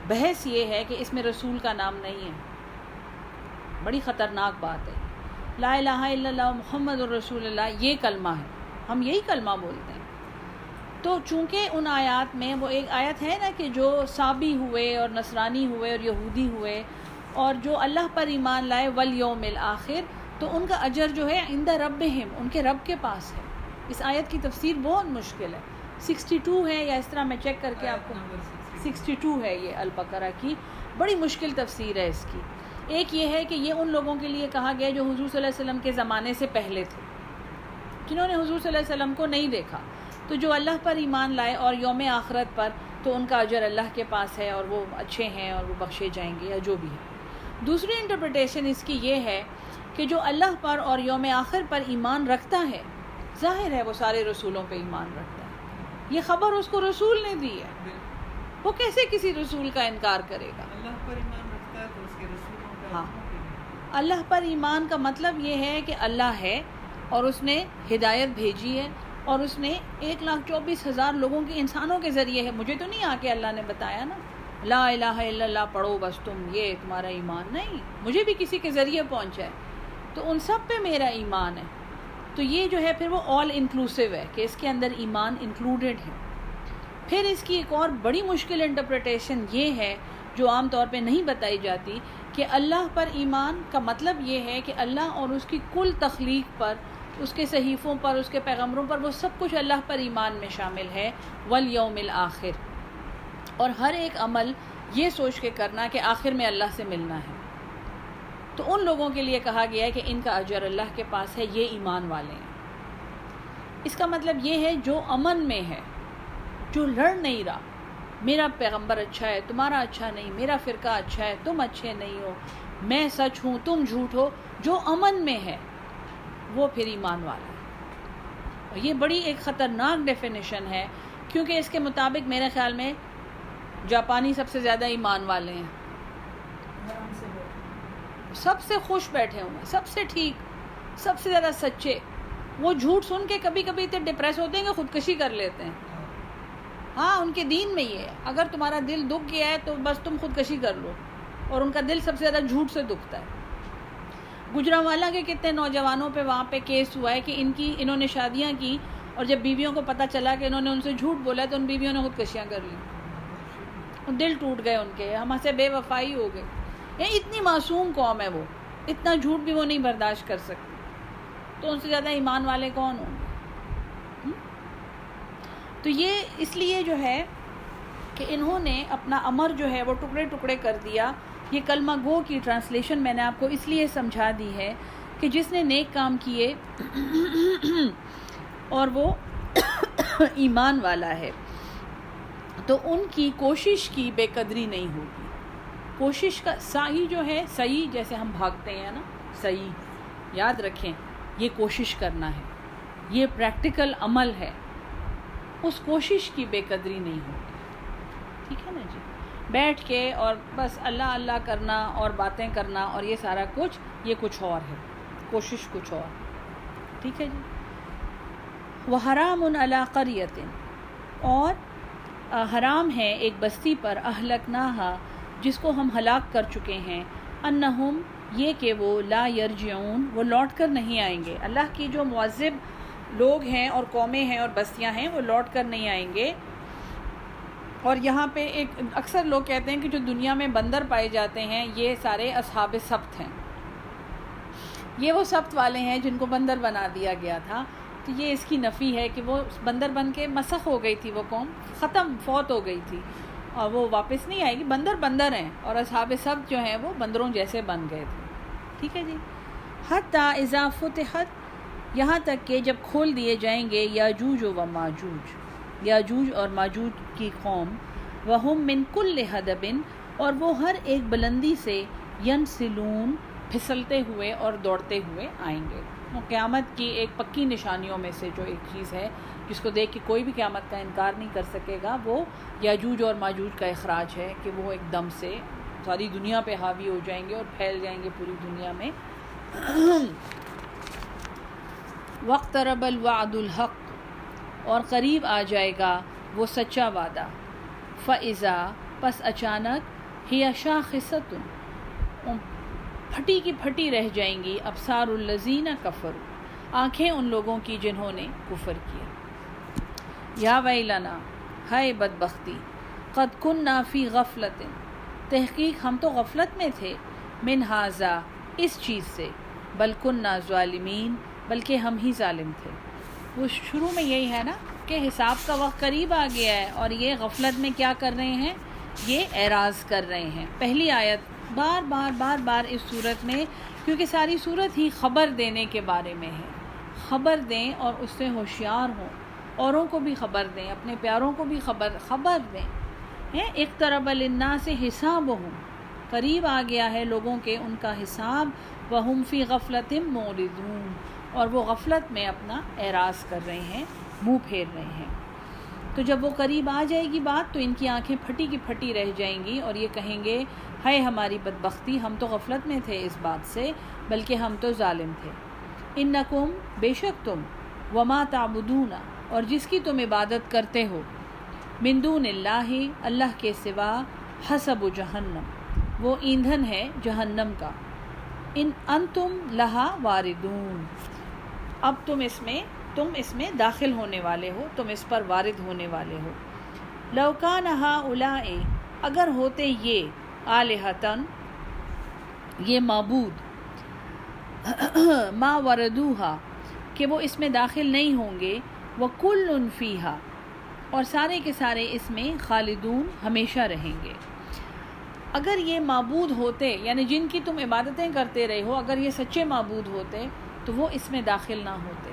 بحث یہ ہے کہ اس میں رسول کا نام نہیں ہے۔ بڑی خطرناک بات ہے۔ لا الہ الا اللہ، محمد الرسول اللہ، یہ کلمہ ہے۔ ہم یہی کلمہ بولتے ہیں۔ تو چونکہ ان آیات میں وہ ایک آیت ہے نا کہ جو صابی ہوئے اور نصرانی ہوئے اور یہودی ہوئے اور جو اللہ پر ایمان لائے ولیوم الآخر، تو ان کا اجر جو ہے عند ربہم، ان کے رب کے پاس ہے۔ اس آیت کی تفسیر بہت مشکل ہے۔ سکسٹی ٹو ہے یا اس طرح میں چیک کر کے آپ کو سکسٹی ٹو ہے یہ البقرہ کی۔ بڑی مشکل تفسیر ہے اس کی۔ ایک یہ ہے کہ یہ ان لوگوں کے لیے کہا گیا جو حضور صلی اللہ علیہ وسلم کے زمانے سے پہلے تھے، جنہوں نے حضور صلی اللہ علیہ وسلم کو نہیں دیکھا۔ تو جو اللہ پر ایمان لائے اور یوم آخرت پر، تو ان کا اجر اللہ کے پاس ہے اور وہ اچھے ہیں اور وہ بخشے جائیں گے یا جو بھی ہے۔ دوسری انٹرپریٹیشن اس کی یہ ہے کہ جو اللہ پر اور یوم آخر پر ایمان رکھتا ہے، ظاہر ہے وہ سارے رسولوں پہ ایمان رکھتا ہے۔ یہ خبر اس کو رسول نے دی ہے۔ وہ کیسے کسی رسول کا انکار کرے گا؟ اللہ پر ایمان رکھتا ہے تو اس کے رسولوں کا ہاں۔ اللہ پر ایمان کا مطلب یہ ہے کہ اللہ ہے اور اس نے ہدایت بھیجی ہے اور اس نے ایک لاکھ چوبیس ہزار لوگوں کے انسانوں کے ذریعے ہے۔ مجھے تو نہیں آ کے اللہ نے بتایا نا۔ لا الہ الا اللہ پڑھو بس تم یہ تمہارا ایمان نہیں۔ مجھے بھی کسی کے ذریعے پہنچا ہے۔ تو ان سب پہ میرا ایمان ہے۔ تو یہ جو ہے پھر وہ آل انکلوسیو ہے کہ اس کے اندر ایمان انکلوڈیڈ ہے۔ پھر اس کی ایک اور بڑی مشکل انٹرپریٹیشن یہ ہے جو عام طور پہ نہیں بتائی جاتی کہ اللہ پر ایمان کا مطلب یہ ہے کہ اللہ اور اس کی کل تخلیق پر، اس کے صحیفوں پر، اس کے پیغمبروں پر وہ سب کچھ اللہ پر ایمان میں شامل ہے۔ والیوم الآخر۔ اور ہر ایک عمل یہ سوچ کے کرنا کہ آخر میں اللہ سے ملنا ہے۔ تو ان لوگوں کے لیے کہا گیا ہے کہ ان کا اجر اللہ کے پاس ہے، یہ ایمان والے ہیں۔ اس کا مطلب یہ ہے، جو امن میں ہے، جو لڑ نہیں رہا، میرا پیغمبر اچھا ہے، تمہارا اچھا نہیں، میرا فرقہ اچھا ہے، تم اچھے نہیں ہو، میں سچ ہوں، تم جھوٹ ہو، جو امن میں ہے، وہ پھر ایمان والا ہے۔ اور یہ بڑی ایک خطرناک ڈیفینیشن ہے، کیونکہ اس کے مطابق میرے خیال میں جاپانی سب سے زیادہ ایمان والے ہیں۔ سب سے خوش بیٹھے ہوئے ہیں سب سے ٹھیک، سب سے زیادہ سچے۔ وہ جھوٹ سن کے کبھی کبھی اتنے ڈپریس ہوتے ہیں کہ خودکشی کر لیتے ہیں۔ ہاں ان کے دین میں یہ ہے۔ اگر تمہارا دل دکھ گیا ہے تو بس تم خودکشی کر لو، اور ان کا دل سب سے زیادہ جھوٹ سے دکھتا ہے۔ گجرانوالا کے کتنے نوجوانوں پہ وہاں پہ کیس ہوا ہے کہ ان کی، انہوں نے شادیاں کی اور جب بیویوں کو پتہ چلا کہ انہوں نے ان سے جھوٹ بولا تو ان بیویوں نے خودکشیاں کر لی دل ٹوٹ گئے ان کے، ہم سے بے وفائی ہو گئے۔ یہ اتنی معصوم قوم ہے وہ، اتنا جھوٹ بھی وہ نہیں برداشت کر سکتی۔ تو ان سے زیادہ ایمان والے کون ہوں؟ گے تو یہ اس لیے جو ہے کہ انہوں نے اپنا امر جو ہے وہ ٹکڑے ٹکڑے کر دیا۔ یہ کلمہ گو کی ٹرانسلیشن میں نے آپ کو اس لیے سمجھا دی ہے کہ جس نے نیک کام کیے اور وہ ایمان والا ہے۔ تو ان کی کوشش کی بے قدری نہیں ہوگی۔ کوشش کا سعی جو ہے صحیح جیسے ہم بھاگتے ہیں نا صحیح یاد رکھیں، یہ کوشش کرنا ہے۔ یہ پریکٹیکل عمل ہے۔ اس کوشش کی بے قدری نہیں ہوگی ٹھیک ہے نا جی؟ بیٹھ کے اور بس اللہ اللہ کرنا اور باتیں کرنا اور یہ سارا کچھ، یہ کچھ اور ہے۔ کوشش کچھ اور۔ ٹھیک ہے جی؟ وہ حرام ان علاقریت اور حرام ہے ایک بستی پر اہلک نہا جس کو ہم ہلاک کر چکے ہیں، انہم، یہ کہ وہ لا یرجعون، وہ لوٹ کر نہیں آئیں گے۔ اللہ کی جو معذب لوگ ہیں اور قومیں ہیں اور بستیاں ہیں، وہ لوٹ کر نہیں آئیں گے۔ اور یہاں پہ ایک اکثر لوگ کہتے ہیں کہ جو دنیا میں بندر پائے جاتے ہیں، یہ سارے اصحاب سبت ہیں۔ یہ وہ سبت والے ہیں جن کو بندر بنا دیا گیا تھا۔ تو یہ اس کی نفی ہے کہ وہ بندر بن کے مسخ ہو گئی تھی وہ قوم، ختم، فوت ہو گئی تھی۔ اور وہ واپس نہیں آئے گی، بندر بندر ہیں اور اصحاب سب جو ہیں وہ بندروں جیسے بن گئے تھے۔ ٹھیک ہے جی؟ حتیٰ اضافت حت یہاں تک کہ جب کھول دیے جائیں گے یاجوج و ماجوج۔ یاجوج اور ماجوج کی قوم، وہم من کل حدبن، اور وہ ہر ایک بلندی سے ین سلون پھسلتے ہوئے اور دوڑتے ہوئے آئیں گے۔ قیامت کی ایک پکی نشانیوں میں سے جو ایک چیز ہے جس کو دیکھ کے کوئی بھی قیامت کا انکار نہیں کر سکے گا، وہ یاجوج اور ماجوج کا اخراج ہے کہ وہ ایک دم سے ساری دنیا پہ حاوی ہو جائیں گے اور پھیل جائیں گے پوری دنیا میں۔ وقت رب الوعد الحق، اور قریب آ جائے گا وہ سچا وعدہ۔ فضا پس اچانک، ہی شاخصت پھٹی کی پھٹی رہ جائیں گی ابسار الزین کفر آنکھیں ان لوگوں کی جنہوں نے کفر کیا۔ یا ویلنا، ہائے بدبختی، قد کن نافی غفلت تحقیق ہم تو غفلت میں تھے۔ من حاضہ اس چیز سے۔ بلکن نا ظالمین، بلکہ ہم ہی ظالم تھے۔ وہ شروع میں یہی ہے نا کہ حساب کا وقت قریب آ گیا ہے اور یہ غفلت میں کیا کر رہے ہیں؟ یہ اعراض کر رہے ہیں۔ پہلی آیت، بار بار بار بار اس صورت میں، کیونکہ ساری صورت ہی خبر دینے کے بارے میں ہے۔ خبر دیں اور اس سے ہوشیار ہوں۔ اوروں کو بھی خبر دیں، اپنے پیاروں کو بھی خبر خبر دیں۔ ایک طرف النا سے حساب ہوں قریب آ گیا ہے لوگوں کے ان کا حساب۔ وہ فی غفلت موردون اور وہ غفلت میں اپنا اعراض کر رہے ہیں، منہ پھیر رہے ہیں۔ تو جب وہ قریب آ جائے گی بات، تو ان کی آنکھیں پھٹی کی پھٹی رہ جائیں گی اور یہ کہیں گے ہے ہماری بدبختی، ہم تو غفلت میں تھے اس بات سے، بلکہ ہم تو ظالم تھے۔ ان نقم بے شک تم۔ وما تعبدون۔ اور جس کی تم عبادت کرتے ہو۔ مندون اللہ اللہ کے سوا حسب و جہنم۔ وہ ایندھن ہے جہنم کا۔ ان ان تم لہا واردون۔ اب تم اس میں، تم اس میں داخل ہونے والے ہو، تم اس پر وارد ہونے والے ہو۔ لوکان الا اگر ہوتے یہ آلحتن یہ معبود، ما وردوہا، کہ وہ اس میں داخل نہیں ہوں گے وہ کل اور سارے کے سارے اس میں خالدون ہمیشہ رہیں گے۔ اگر یہ معبود ہوتے یعنی جن کی تم عبادتیں کرتے رہے ہو، اگر یہ سچے معبود ہوتے، تو وہ اس میں داخل نہ ہوتے۔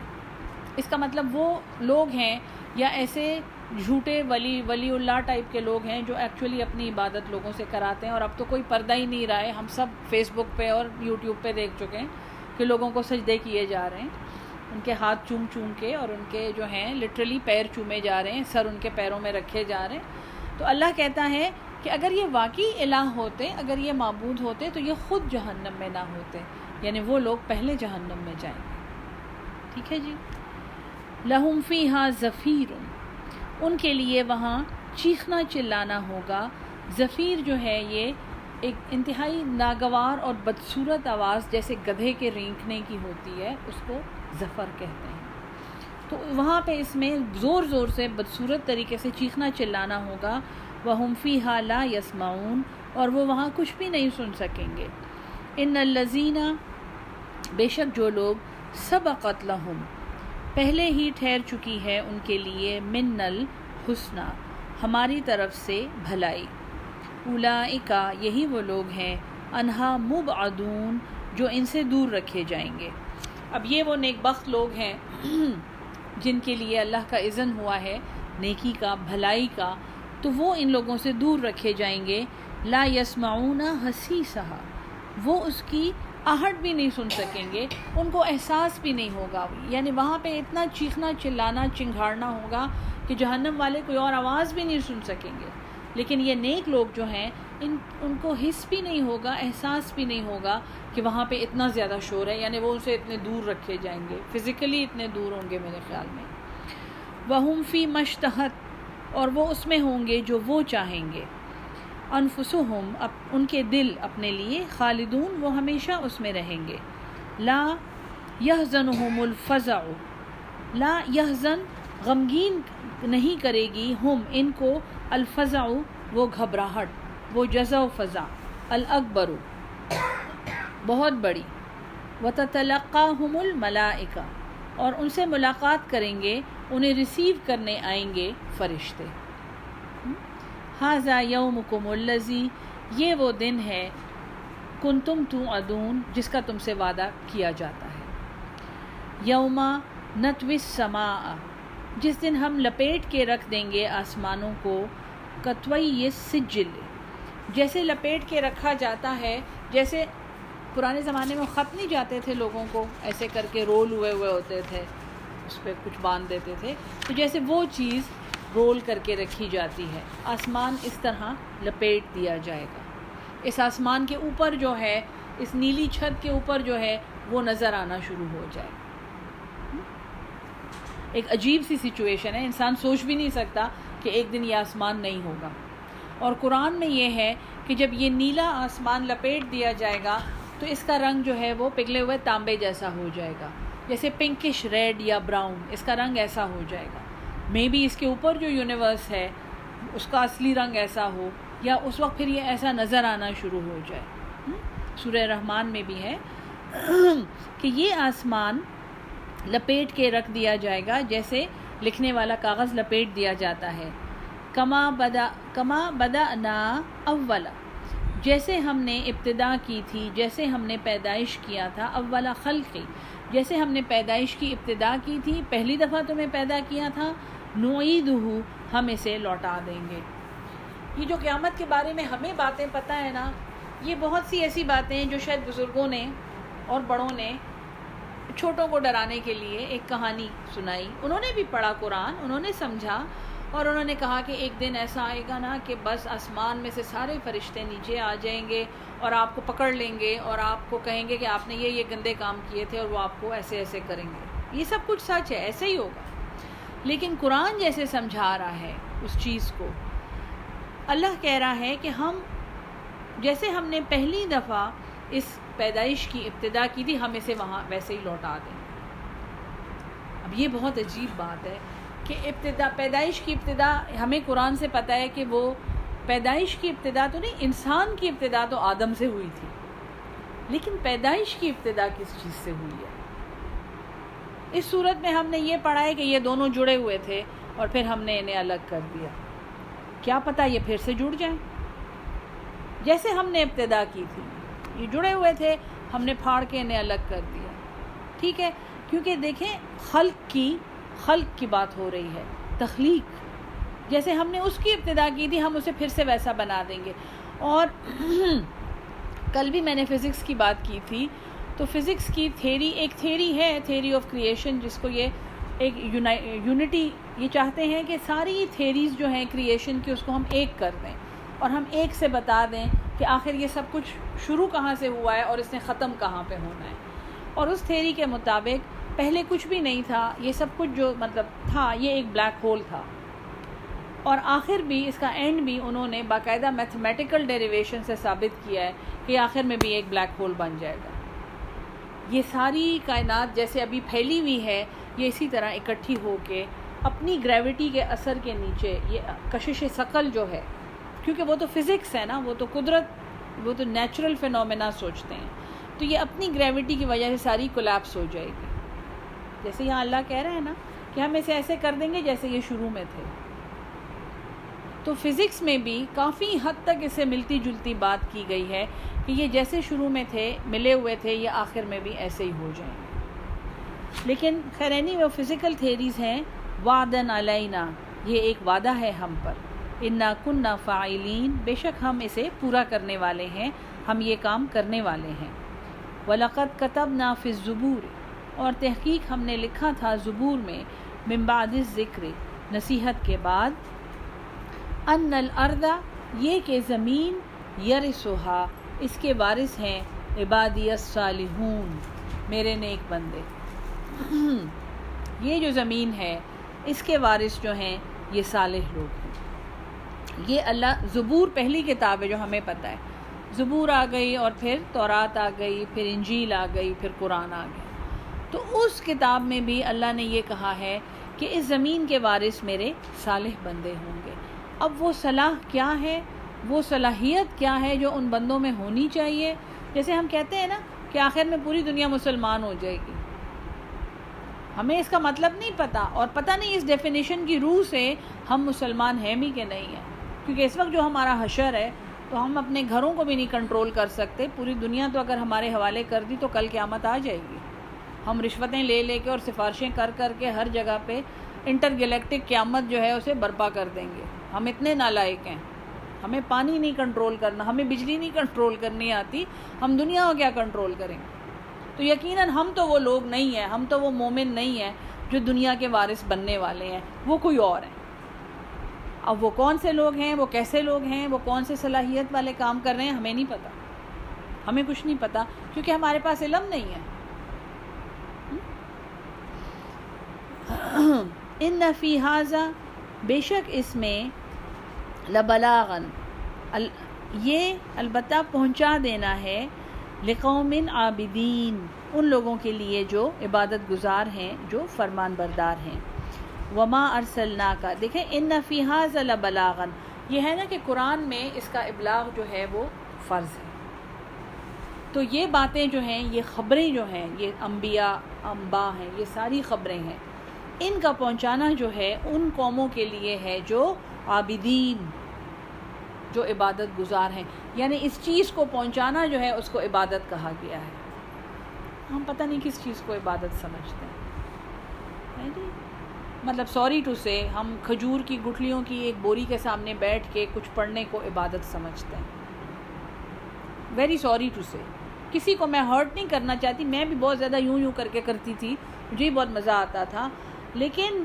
اس کا مطلب وہ لوگ ہیں، یا ایسے جھوٹے ولی ولی اللہ ٹائپ کے لوگ ہیں جو ایکچولی اپنی عبادت لوگوں سے کراتے ہیں۔ اور اب تو کوئی پردہ ہی نہیں رہا ہے۔ ہم سب فیس بک پہ اور یوٹیوب پہ دیکھ چکے ہیں کہ لوگوں کو سجدے کیے جا رہے ہیں۔ ان کے ہاتھ چوم چوم کے اور ان کے جو ہیں لٹرلی پیر چومے جا رہے ہیں، سر ان کے پیروں میں رکھے جا رہے ہیں۔ تو اللہ کہتا ہے کہ اگر یہ واقعی الہ ہوتے، اگر یہ معبود ہوتے تو یہ خود جہنم میں نہ ہوتے۔ یعنی وہ لوگ پہلے جہنم میں جائیں گے۔ ٹھیک ہے جی؟ لہم فی ہاں ظفیر ان کے لیے وہاں چیخنا چلانا ہوگا۔ ظفیر جو ہے، یہ ایک انتہائی ناگوار اور بدصورت آواز جیسے گدھے کے رینکنے کی ہوتی ہے، اس کو ظفر کہتے ہیں۔ تو وہاں پہ اس میں زور زور سے بدصورت طریقے سے چیخنا چلانا ہوگا۔ وہ ہمفی لا یسمعون اور وہ وہاں کچھ بھی نہیں سن سکیں گے۔ ان الزینہ بے شک جو لوگ سب قتل پہلے ہی ٹھہر چکی ہے ان کے لیے من الحسنہ ہماری طرف سے بھلائی۔ اولائکا یہی وہ لوگ ہیں۔ انہا مبعدون، جو ان سے دور رکھے جائیں گے۔ اب یہ وہ نیک بخت لوگ ہیں جن کے لیے اللہ کا اذن ہوا ہے، نیکی کا، بھلائی کا۔ تو وہ ان لوگوں سے دور رکھے جائیں گے۔ لا یسمعون ہسی سہا وہ اس کی آہٹ بھی نہیں سن سکیں گے۔ ان کو احساس بھی نہیں ہوگا۔ یعنی وہاں پہ اتنا چیخنا، چلانا، چنگھاڑنا ہوگا کہ جہنم والے کوئی اور آواز بھی نہیں سن سکیں گے۔ لیکن یہ نیک لوگ جو ہیں، ان ان کو حص بھی نہیں ہوگا، احساس بھی نہیں ہوگا کہ وہاں پہ اتنا زیادہ شور ہے یعنی وہ ان سے اتنے دور رکھے جائیں گے۔ فزیکلی اتنے دور ہوں گے میرے خیال میں۔ وہ فی مشتحت، اور وہ اس میں ہوں گے جو وہ چاہیں گے۔ انفسہم ان کے دل اپنے لیے، خالدون، وہ ہمیشہ اس میں رہیں گے۔ لا یحزنہم الفزع۔ لا یحزن غمگین نہیں کرے گی ہم، ان کو الفزع، وہ گھبراہٹ، وہ جزا و فضا الاکبر، بہت بڑی۔ و تلقاہم الملائکہ اور ان سے ملاقات کریں گے، انہیں ریسیو کرنے آئیں گے فرشتے۔ حاضہ یومکم الزی یہ وہ دن ہے کن تم تو ادون جس کا تم سے وعدہ کیا جاتا ہے۔ یوما نتوس سما جس دن ہم لپیٹ کے رکھ دیں گے آسمانوں کو کتوئی یہ سجل۔ جیسے لپیٹ کے رکھا جاتا ہے، جیسے پرانے زمانے میں خط نہیں جاتے تھے لوگوں کو، ایسے کر کے رول ہوئے ہوئے ہوتے تھے، اس پہ کچھ باندھ دیتے تھے۔ تو جیسے وہ چیز رول کر کے رکھی جاتی ہے، آسمان اس طرح لپیٹ دیا جائے گا۔ اس آسمان کے اوپر جو ہے، اس نیلی چھت کے اوپر جو ہے، وہ نظر آنا شروع ہو جائے۔ ایک عجیب سی سچویشن ہے، انسان سوچ بھی نہیں سکتا کہ ایک دن یہ آسمان نہیں ہوگا۔ اور قرآن میں یہ ہے کہ جب یہ نیلا آسمان لپیٹ دیا جائے گا، تو اس کا رنگ جو ہے وہ پگھلے ہوئے تانبے جیسا ہو جائے گا۔ جیسے پنکش ریڈ یا براؤن، اس کا رنگ ایسا ہو جائے گا۔ مے بی اس کے اوپر جو یونیورس ہے، اس کا اصلی رنگ ایسا ہو، یا اس وقت پھر یہ ایسا نظر آنا شروع ہو جائے۔ سورہ رحمان میں بھی ہے کہ یہ آسمان لپیٹ کے رکھ دیا جائے گا، جیسے لکھنے والا کاغذ لپیٹ دیا جاتا ہے۔ کما بدا کما بدا نا اولا جیسے ہم نے ابتدا کی تھی، جیسے ہم نے پیدائش کیا تھا اولا خلقی جیسے ہم نے پیدائش کی ابتدا کی تھی، پہلی دفعہ تمہیں پیدا کیا تھا نعید ہم اسے لوٹا دیں گے۔ یہ جو قیامت کے بارے میں ہمیں باتیں پتہ ہے نا، یہ بہت سی ایسی باتیں ہیں جو شاید بزرگوں نے اور بڑوں نے چھوٹوں کو ڈرانے کے لیے ایک کہانی سنائی۔ انہوں نے بھی پڑھا قرآن، انہوں نے سمجھا اور انہوں نے کہا کہ ایک دن ایسا آئے گا نا کہ بس آسمان میں سے سارے فرشتے نیچے آ جائیں گے اور آپ کو پکڑ لیں گے اور آپ کو کہیں گے کہ آپ نے یہ یہ گندے کام کیے تھے اور وہ آپ کو ایسے ایسے کریں گے۔ یہ سب کچھ سچ ہے ایسے ہی ہوگا۔ لیکن قرآن جیسے سمجھا رہا ہے اس چیز کو۔ اللہ کہہ رہا ہے کہ ہم، جیسے ہم نے پہلی دفعہ اس پیدائش کی ابتدا کی تھی، ہم اسے وہاں ویسے ہی لوٹا دیں۔ اب یہ بہت عجیب بات ہے کہ ابتدا، پیدائش کی ابتدا، ہمیں قرآن سے پتہ ہے کہ وہ پیدائش کی ابتدا تو نہیں، انسان کی ابتدا تو آدم سے ہوئی تھی۔ لیکن پیدائش کی ابتدا کس چیز سے ہوئی ہے؟ اس صورت میں ہم نے یہ پڑھا ہے کہ یہ دونوں جڑے ہوئے تھے اور پھر ہم نے انہیں الگ کر دیا۔ کیا پتہ یہ پھر سے جڑ جائیں؟ جیسے ہم نے ابتدا کی تھی۔ یہ جڑے ہوئے تھے، ہم نے پھاڑ کے انہیں الگ کر دیا۔ ٹھیک ہے؟ کیونکہ دیکھیں، خلق کی خلق کی بات ہو رہی ہے، تخلیق۔ جیسے ہم نے اس کی ابتدا کی تھی، ہم اسے پھر سے ویسا بنا دیں گے۔ اور کل بھی میں نے فزکس کی بات کی تھی۔ تو فزکس کی تھیری، ایک تھیری ہے، تھیری آف کریشن، جس کو یہ ایک یونٹی، یہ چاہتے ہیں کہ ساری تھیریز جو ہیں کریشن کی، اس کو ہم ایک کر دیں۔ اور ہم ایک سے بتا دیں کہ آخر یہ سب کچھ شروع کہاں سے ہوا ہے اور اس نے ختم کہاں پہ ہونا ہے؟ اور اس تھیری کے مطابق پہلے کچھ بھی نہیں تھا، یہ سب کچھ جو مطلب تھا، یہ ایک بلیک ہول تھا۔ اور آخر بھی، اس کا اینڈ بھی انہوں نے باقاعدہ میتھمیٹیکل ڈیریویشن سے ثابت کیا ہے کہ آخر میں بھی ایک بلیک ہول بن جائے گا۔ یہ ساری کائنات جیسے ابھی پھیلی ہوئی ہے، یہ اسی طرح اکٹھی ہو کے اپنی گریوٹی کے اثر کے نیچے، یہ کشش ثقل جو ہے کیونکہ وہ تو فزکس ہے نا، وہ تو قدرت، وہ تو نیچرل فینومینا سوچتے ہیں۔ تو یہ اپنی گریوٹی کی وجہ سے ساری کولیپس ہو جائے گی۔ جیسے یہاں اللہ کہہ رہے ہیں نا کہ ہم اسے ایسے کر دیں گے جیسے یہ شروع میں تھے۔ تو فزکس میں بھی کافی حد تک اسے ملتی جلتی بات کی گئی ہے کہ یہ جیسے شروع میں تھے، ملے ہوئے تھے، یہ آخر میں بھی ایسے ہی ہو جائیں۔ گے لیکن خیرینی وہ فزیکل تھیریز ہیں، وعدن علینا، یہ ایک وعدہ ہے ہم پر۔ انا کن فائلین بے شک ہم اسے پورا کرنے والے ہیں، ہم یہ کام کرنے والے ہیں۔ ولاقت کتب نافذ زبور اور تحقیق ہم نے لکھا تھا زبور میں ممباد ذکر نصیحت کے بعد۔ ان الردا یہ کہ زمین یرسوہا اس کے وارث ہیں عبادی الصالحون، میرے نیک بندے۔ یہ جو زمین ہے، اس کے وارث جو ہیں، یہ صالح لوگ ہیں۔ یہ اللہ زبور پہلی کتاب ہے جو ہمیں پتہ ہے۔ زبور آ گئی اور پھر تورات آ گئی، پھر انجیل آ گئی، پھر قرآن آ گیا۔ تو اس کتاب میں بھی اللہ نے یہ کہا ہے کہ اس زمین کے وارث میرے صالح بندے ہوں گے۔ اب وہ صلاح کیا ہے؟ وہ صلاحیت کیا ہے جو ان بندوں میں ہونی چاہیے؟ جیسے ہم کہتے ہیں نا کہ آخر میں پوری دنیا مسلمان ہو جائے گی۔ ہمیں اس کا مطلب نہیں پتہ اور پتہ نہیں اس ڈیفینیشن کی روح سے ہم مسلمان ہیں بھی کہ نہیں ہیں۔ کیونکہ اس وقت جو ہمارا حشر ہے، تو ہم اپنے گھروں کو بھی نہیں کنٹرول کر سکتے۔ پوری دنیا تو اگر ہمارے حوالے کر دی تو کل قیامت آ جائے گی۔ ہم رشوتیں لے لے کے اور سفارشیں کر کر کے ہر جگہ پہ انٹر گلیکٹک قیامت جو ہے اسے برپا کر دیں گے۔ ہم اتنے نالائق ہیں۔ ہمیں پانی نہیں کنٹرول کرنا، ہمیں بجلی نہیں کنٹرول کرنی آتی۔ ہم دنیا کو کیا کنٹرول کریں؟ گے تو یقیناً ہم تو وہ لوگ نہیں ہیں، ہم تو وہ مومن نہیں ہیں جو دنیا کے وارث بننے والے ہیں۔ وہ کوئی اور ہیں۔ اب وہ کون سے لوگ ہیں؟ وہ کیسے لوگ ہیں؟ وہ کون سے صلاحیت والے کام کر رہے ہیں؟ ہمیں نہیں پتہ ہمیں کچھ نہیں پتہ کیونکہ ہمارے پاس علم نہیں ہے۔ ان نفی حاضہ بے شک اس میں لبلاغن ال، یہ البتہ پہنچا دینا ہے لقوم عابدین، ان لوگوں کے لیے جو عبادت گزار ہیں، جو فرمان بردار ہیں۔ وما ارسلنا کا دیکھیں، ان نفیحاظ بلاغن یہ ہے نا کہ قرآن میں اس کا ابلاغ جو ہے وہ فرض ہے۔ تو یہ باتیں جو ہیں، یہ خبریں جو ہیں، یہ انبیاء انبا ہیں، یہ ساری خبریں ہیں۔ ان کا پہنچانا جو ہے، ان قوموں کے لیے ہے جو عابدین، جو عبادت گزار ہیں۔ یعنی اس چیز کو پہنچانا جو ہے، اس کو عبادت کہا گیا ہے۔ ہم پتہ نہیں کس چیز کو عبادت سمجھتے ہیں۔ مطلب سوری ٹو سے ہم کھجور کی گٹھلیوں کی ایک بوری کے سامنے بیٹھ کے کچھ پڑھنے کو عبادت سمجھتے ہیں۔ ویری سوری ٹو سے۔ کسی کو میں ہرٹ نہیں کرنا چاہتی، میں بھی بہت زیادہ یوں یوں کر کے کرتی تھی، مجھے بہت مزہ آتا تھا۔ لیکن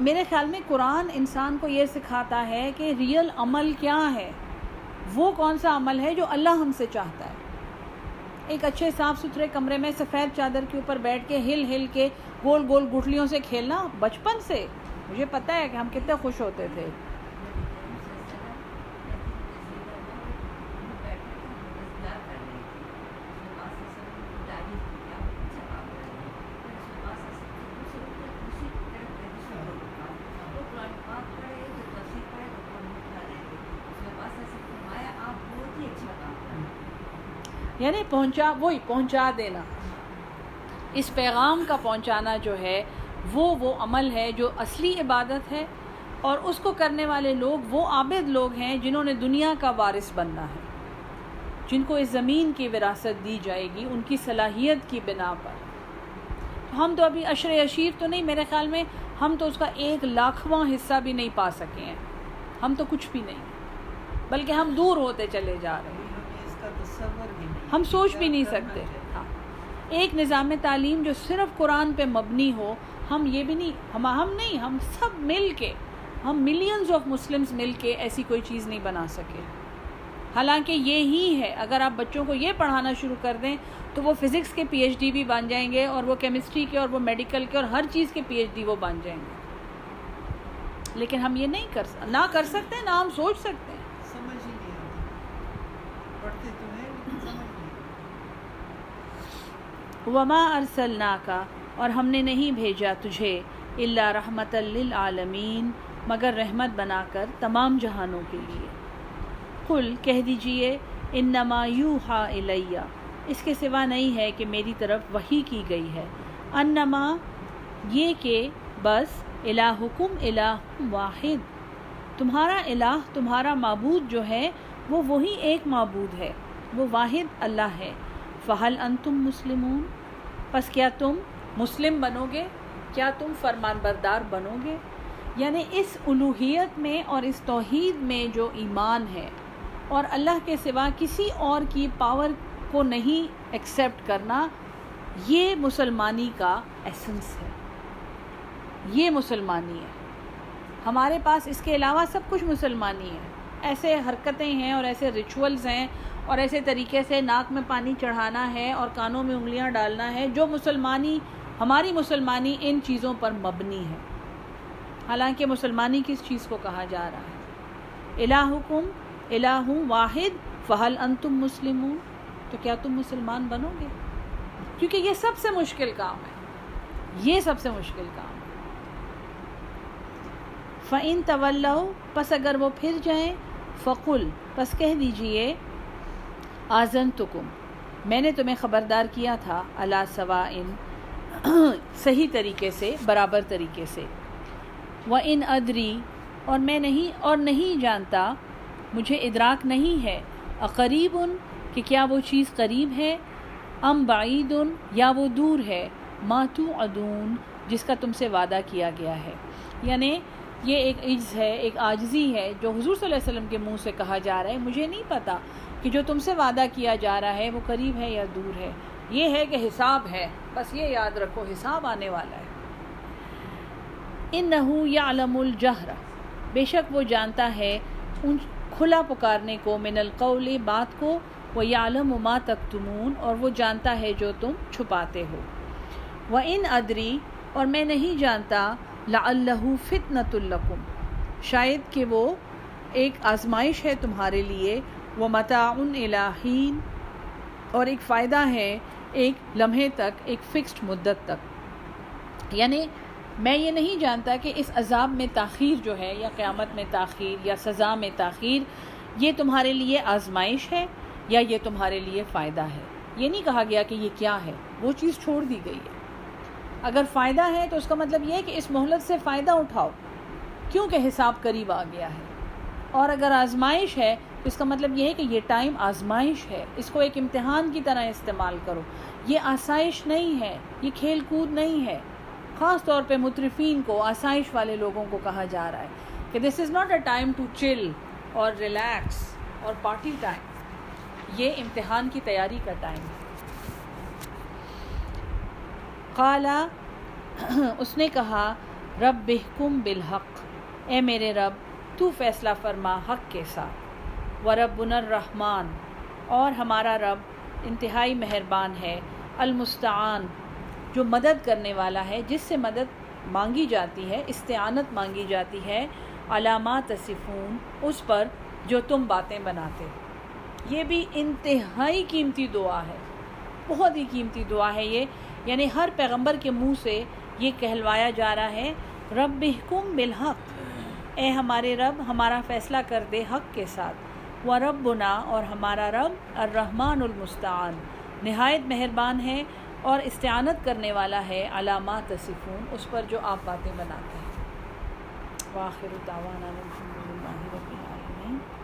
میرے خیال میں قرآن انسان کو یہ سکھاتا ہے کہ ریئل عمل کیا ہے؟ وہ کون سا عمل ہے جو اللہ ہم سے چاہتا ہے؟ ایک اچھے صاف ستھرے کمرے میں سفید چادر کے اوپر بیٹھ کے ہل ہل کے گول گول گٹھلیوں سے کھیلنا بچپن سے؟ مجھے پتہ ہے کہ ہم کتنے خوش ہوتے تھے۔ یعنی پہنچا، وہی پہنچا دینا۔ اس پیغام کا پہنچانا جو ہے وہ وہ عمل ہے جو اصلی عبادت ہے اور اس کو کرنے والے لوگ وہ عابد لوگ ہیں جنہوں نے دنیا کا وارث بننا ہے۔ جن کو اس زمین کی وراثت دی جائے گی ان کی صلاحیت کی بنا پر۔ ہم تو ابھی عشر اشیر تو نہیں میرے خیال میں ہم تو اس کا ایک لاکھواں حصہ بھی نہیں پا سکے ہیں۔ ہم تو کچھ بھی نہیں بلکہ ہم دور ہوتے چلے جا رہے ہیں۔ ہم سوچ بھی نہیں سکتے۔ ایک نظام تعلیم جو صرف قرآن پہ مبنی ہو، ہم یہ بھی نہیں، ہم ہم نہیں، ہم سب مل کے، ہم ملینز آف مسلمز مل کے ایسی کوئی چیز نہیں بنا سکے۔ حالانکہ یہ ہی ہے، اگر آپ بچوں کو یہ پڑھانا شروع کر دیں تو وہ فزکس کے پی ایچ ڈی بھی بن جائیں گے اور وہ کیمسٹری کے اور وہ میڈیکل کے اور ہر چیز کے پی ایچ ڈی وہ بن جائیں گے۔ لیکن ہم یہ نہیں کر نہ کر سکتے، نہ ہم سوچ سکتے ہیں وما ارسلنا کا اور ہم نے نہیں بھیجا تجھے اللہ رحمت للعالمین، مگر رحمت بنا کر تمام جہانوں کے لیے۔ قل، کہہ دیجیے، انما یوحا الیہ، اس کے سوا نہیں ہے کہ میری طرف وہی کی گئی ہے۔ انما، یہ کہ بس، الہکم الہ واحد۔ تمہارا الہ، تمہارا معبود جو ہے، وہ وہی ایک معبود ہے، وہ واحد اللہ ہے۔ فہل انتم مسلمون؟ پس کیا تم مسلم بنو گے کیا تم فرمان بردار بنو گے یعنی اس الوحیت میں اور اس توحید میں جو ایمان ہے، اور اللہ کے سوا کسی اور کی پاور کو نہیں ایکسیپٹ کرنا، یہ مسلمانی کا ایسنس ہے۔ یہ مسلمانی ہے۔ ہمارے پاس اس کے علاوہ سب کچھ مسلمانی ہے۔ ایسے حرکتیں ہیں اور ایسے ریچولز ہیں اور ایسے طریقے سے ناک میں پانی چڑھانا ہے اور کانوں میں انگلیاں ڈالنا ہے، جو مسلمانی، ہماری مسلمانی ان چیزوں پر مبنی ہے۔ حالانکہ مسلمانی کس چیز کو کہا جا رہا ہے؟ الہکم، الہ واحد، فہل انتم مسلم تو کیا تم مسلمان بنو گے؟ کیونکہ یہ سب سے مشکل کام ہے۔ یہ سب سے مشکل کام ہے۔ فعین طول پس اگر وہ پھر جائیں، فقل، پس کہہ دیجیے آزن تکم۔ میں نے تمہیں خبردار کیا تھا اللہ سوا ان صحیح طریقے سے، برابر طریقے سے۔ وہ ان ادری، اور میں نہیں، اور نہیں جانتا، مجھے ادراک نہیں ہے۔ اقریب ان کہ کیا وہ چیز قریب ہے؟ ام بعید ان یا وہ دور ہے؟ ماتو ادون جس کا تم سے وعدہ کیا گیا ہے۔ یعنی یہ ایک عجز ہے، ایک عاجزی ہے، جو حضور صلی اللہ علیہ وسلم کے منہ سے کہا جا رہا ہے، مجھے نہیں پتا۔ کہ جو تم سے وعدہ کیا جا رہا ہے وہ قریب ہے یا دور ہے؟ یہ ہے کہ حساب ہے۔ بس یہ یاد رکھو، حساب آنے والا ہے۔ ان نحو یا علم الجہر۔ بے شک وہ جانتا ہے ان کھلا پکارنے کو من القول بات کو۔ وہ یعلم ما تکتمون، اور وہ جانتا ہے جو تم چھپاتے ہو۔ وہ ان ادری اور میں نہیں جانتا لعلہ فتنۃ الکم شاید کہ وہ ایک آزمائش ہے تمہارے لیے۔ وہ متعن الہین اور ایک فائدہ ہے ایک لمحے تک، ایک فکسڈ مدت تک۔ یعنی میں یہ نہیں جانتا کہ اس عذاب میں تاخیر جو ہے، یا قیامت میں تاخیر، یا سزا میں تاخیر، یہ تمہارے لیے آزمائش ہے یا یہ تمہارے لیے فائدہ ہے۔ یہ نہیں کہا گیا کہ یہ کیا ہے، وہ چیز چھوڑ دی گئی ہے۔ اگر فائدہ ہے تو اس کا مطلب یہ ہے کہ اس مہلت سے فائدہ اٹھاؤ۔ کیونکہ حساب قریب آ گیا ہے؟ اور اگر آزمائش ہے تو اس کا مطلب یہ ہے کہ یہ ٹائم آزمائش ہے۔ اس کو ایک امتحان کی طرح استعمال کرو۔ یہ آسائش نہیں ہے، یہ کھیل کود نہیں ہے۔ خاص طور پہ مترفین کو، آسائش والے لوگوں کو کہا جا رہا ہے کہ this is not a time to chill اور ریلیکس اور پارٹی ٹائم یہ امتحان کی تیاری کا ٹائم ہے قالا اس نے کہا، رب بحکم بالحق۔ اے میرے رب تو فیصلہ فرما حق کے ساتھ۔ و رب الرحمن۔ اور ہمارا رب انتہائی مہربان ہے، المستعان، جو مدد کرنے والا ہے، جس سے مدد مانگی جاتی ہے، استعانت مانگی جاتی ہے۔ علامات صفون اس پر جو تم باتیں بناتے۔ یہ بھی انتہائی قیمتی دعا ہے۔ بہت ہی قیمتی دعا ہے یہ۔ یعنی ہر پیغمبر کے منہ سے یہ کہلوایا جا رہا ہے رب حکم بالحق۔ اے ہمارے رب، ہمارا فیصلہ کر دے حق کے ساتھ۔ و رب بنا اور ہمارا رب الرحمٰن المستعان۔ نہایت مہربان ہے اور استعانت کرنے والا ہے۔ علامات صفون اس پر جو آپ باتیں بناتے ہیں۔ واخر الدعوانا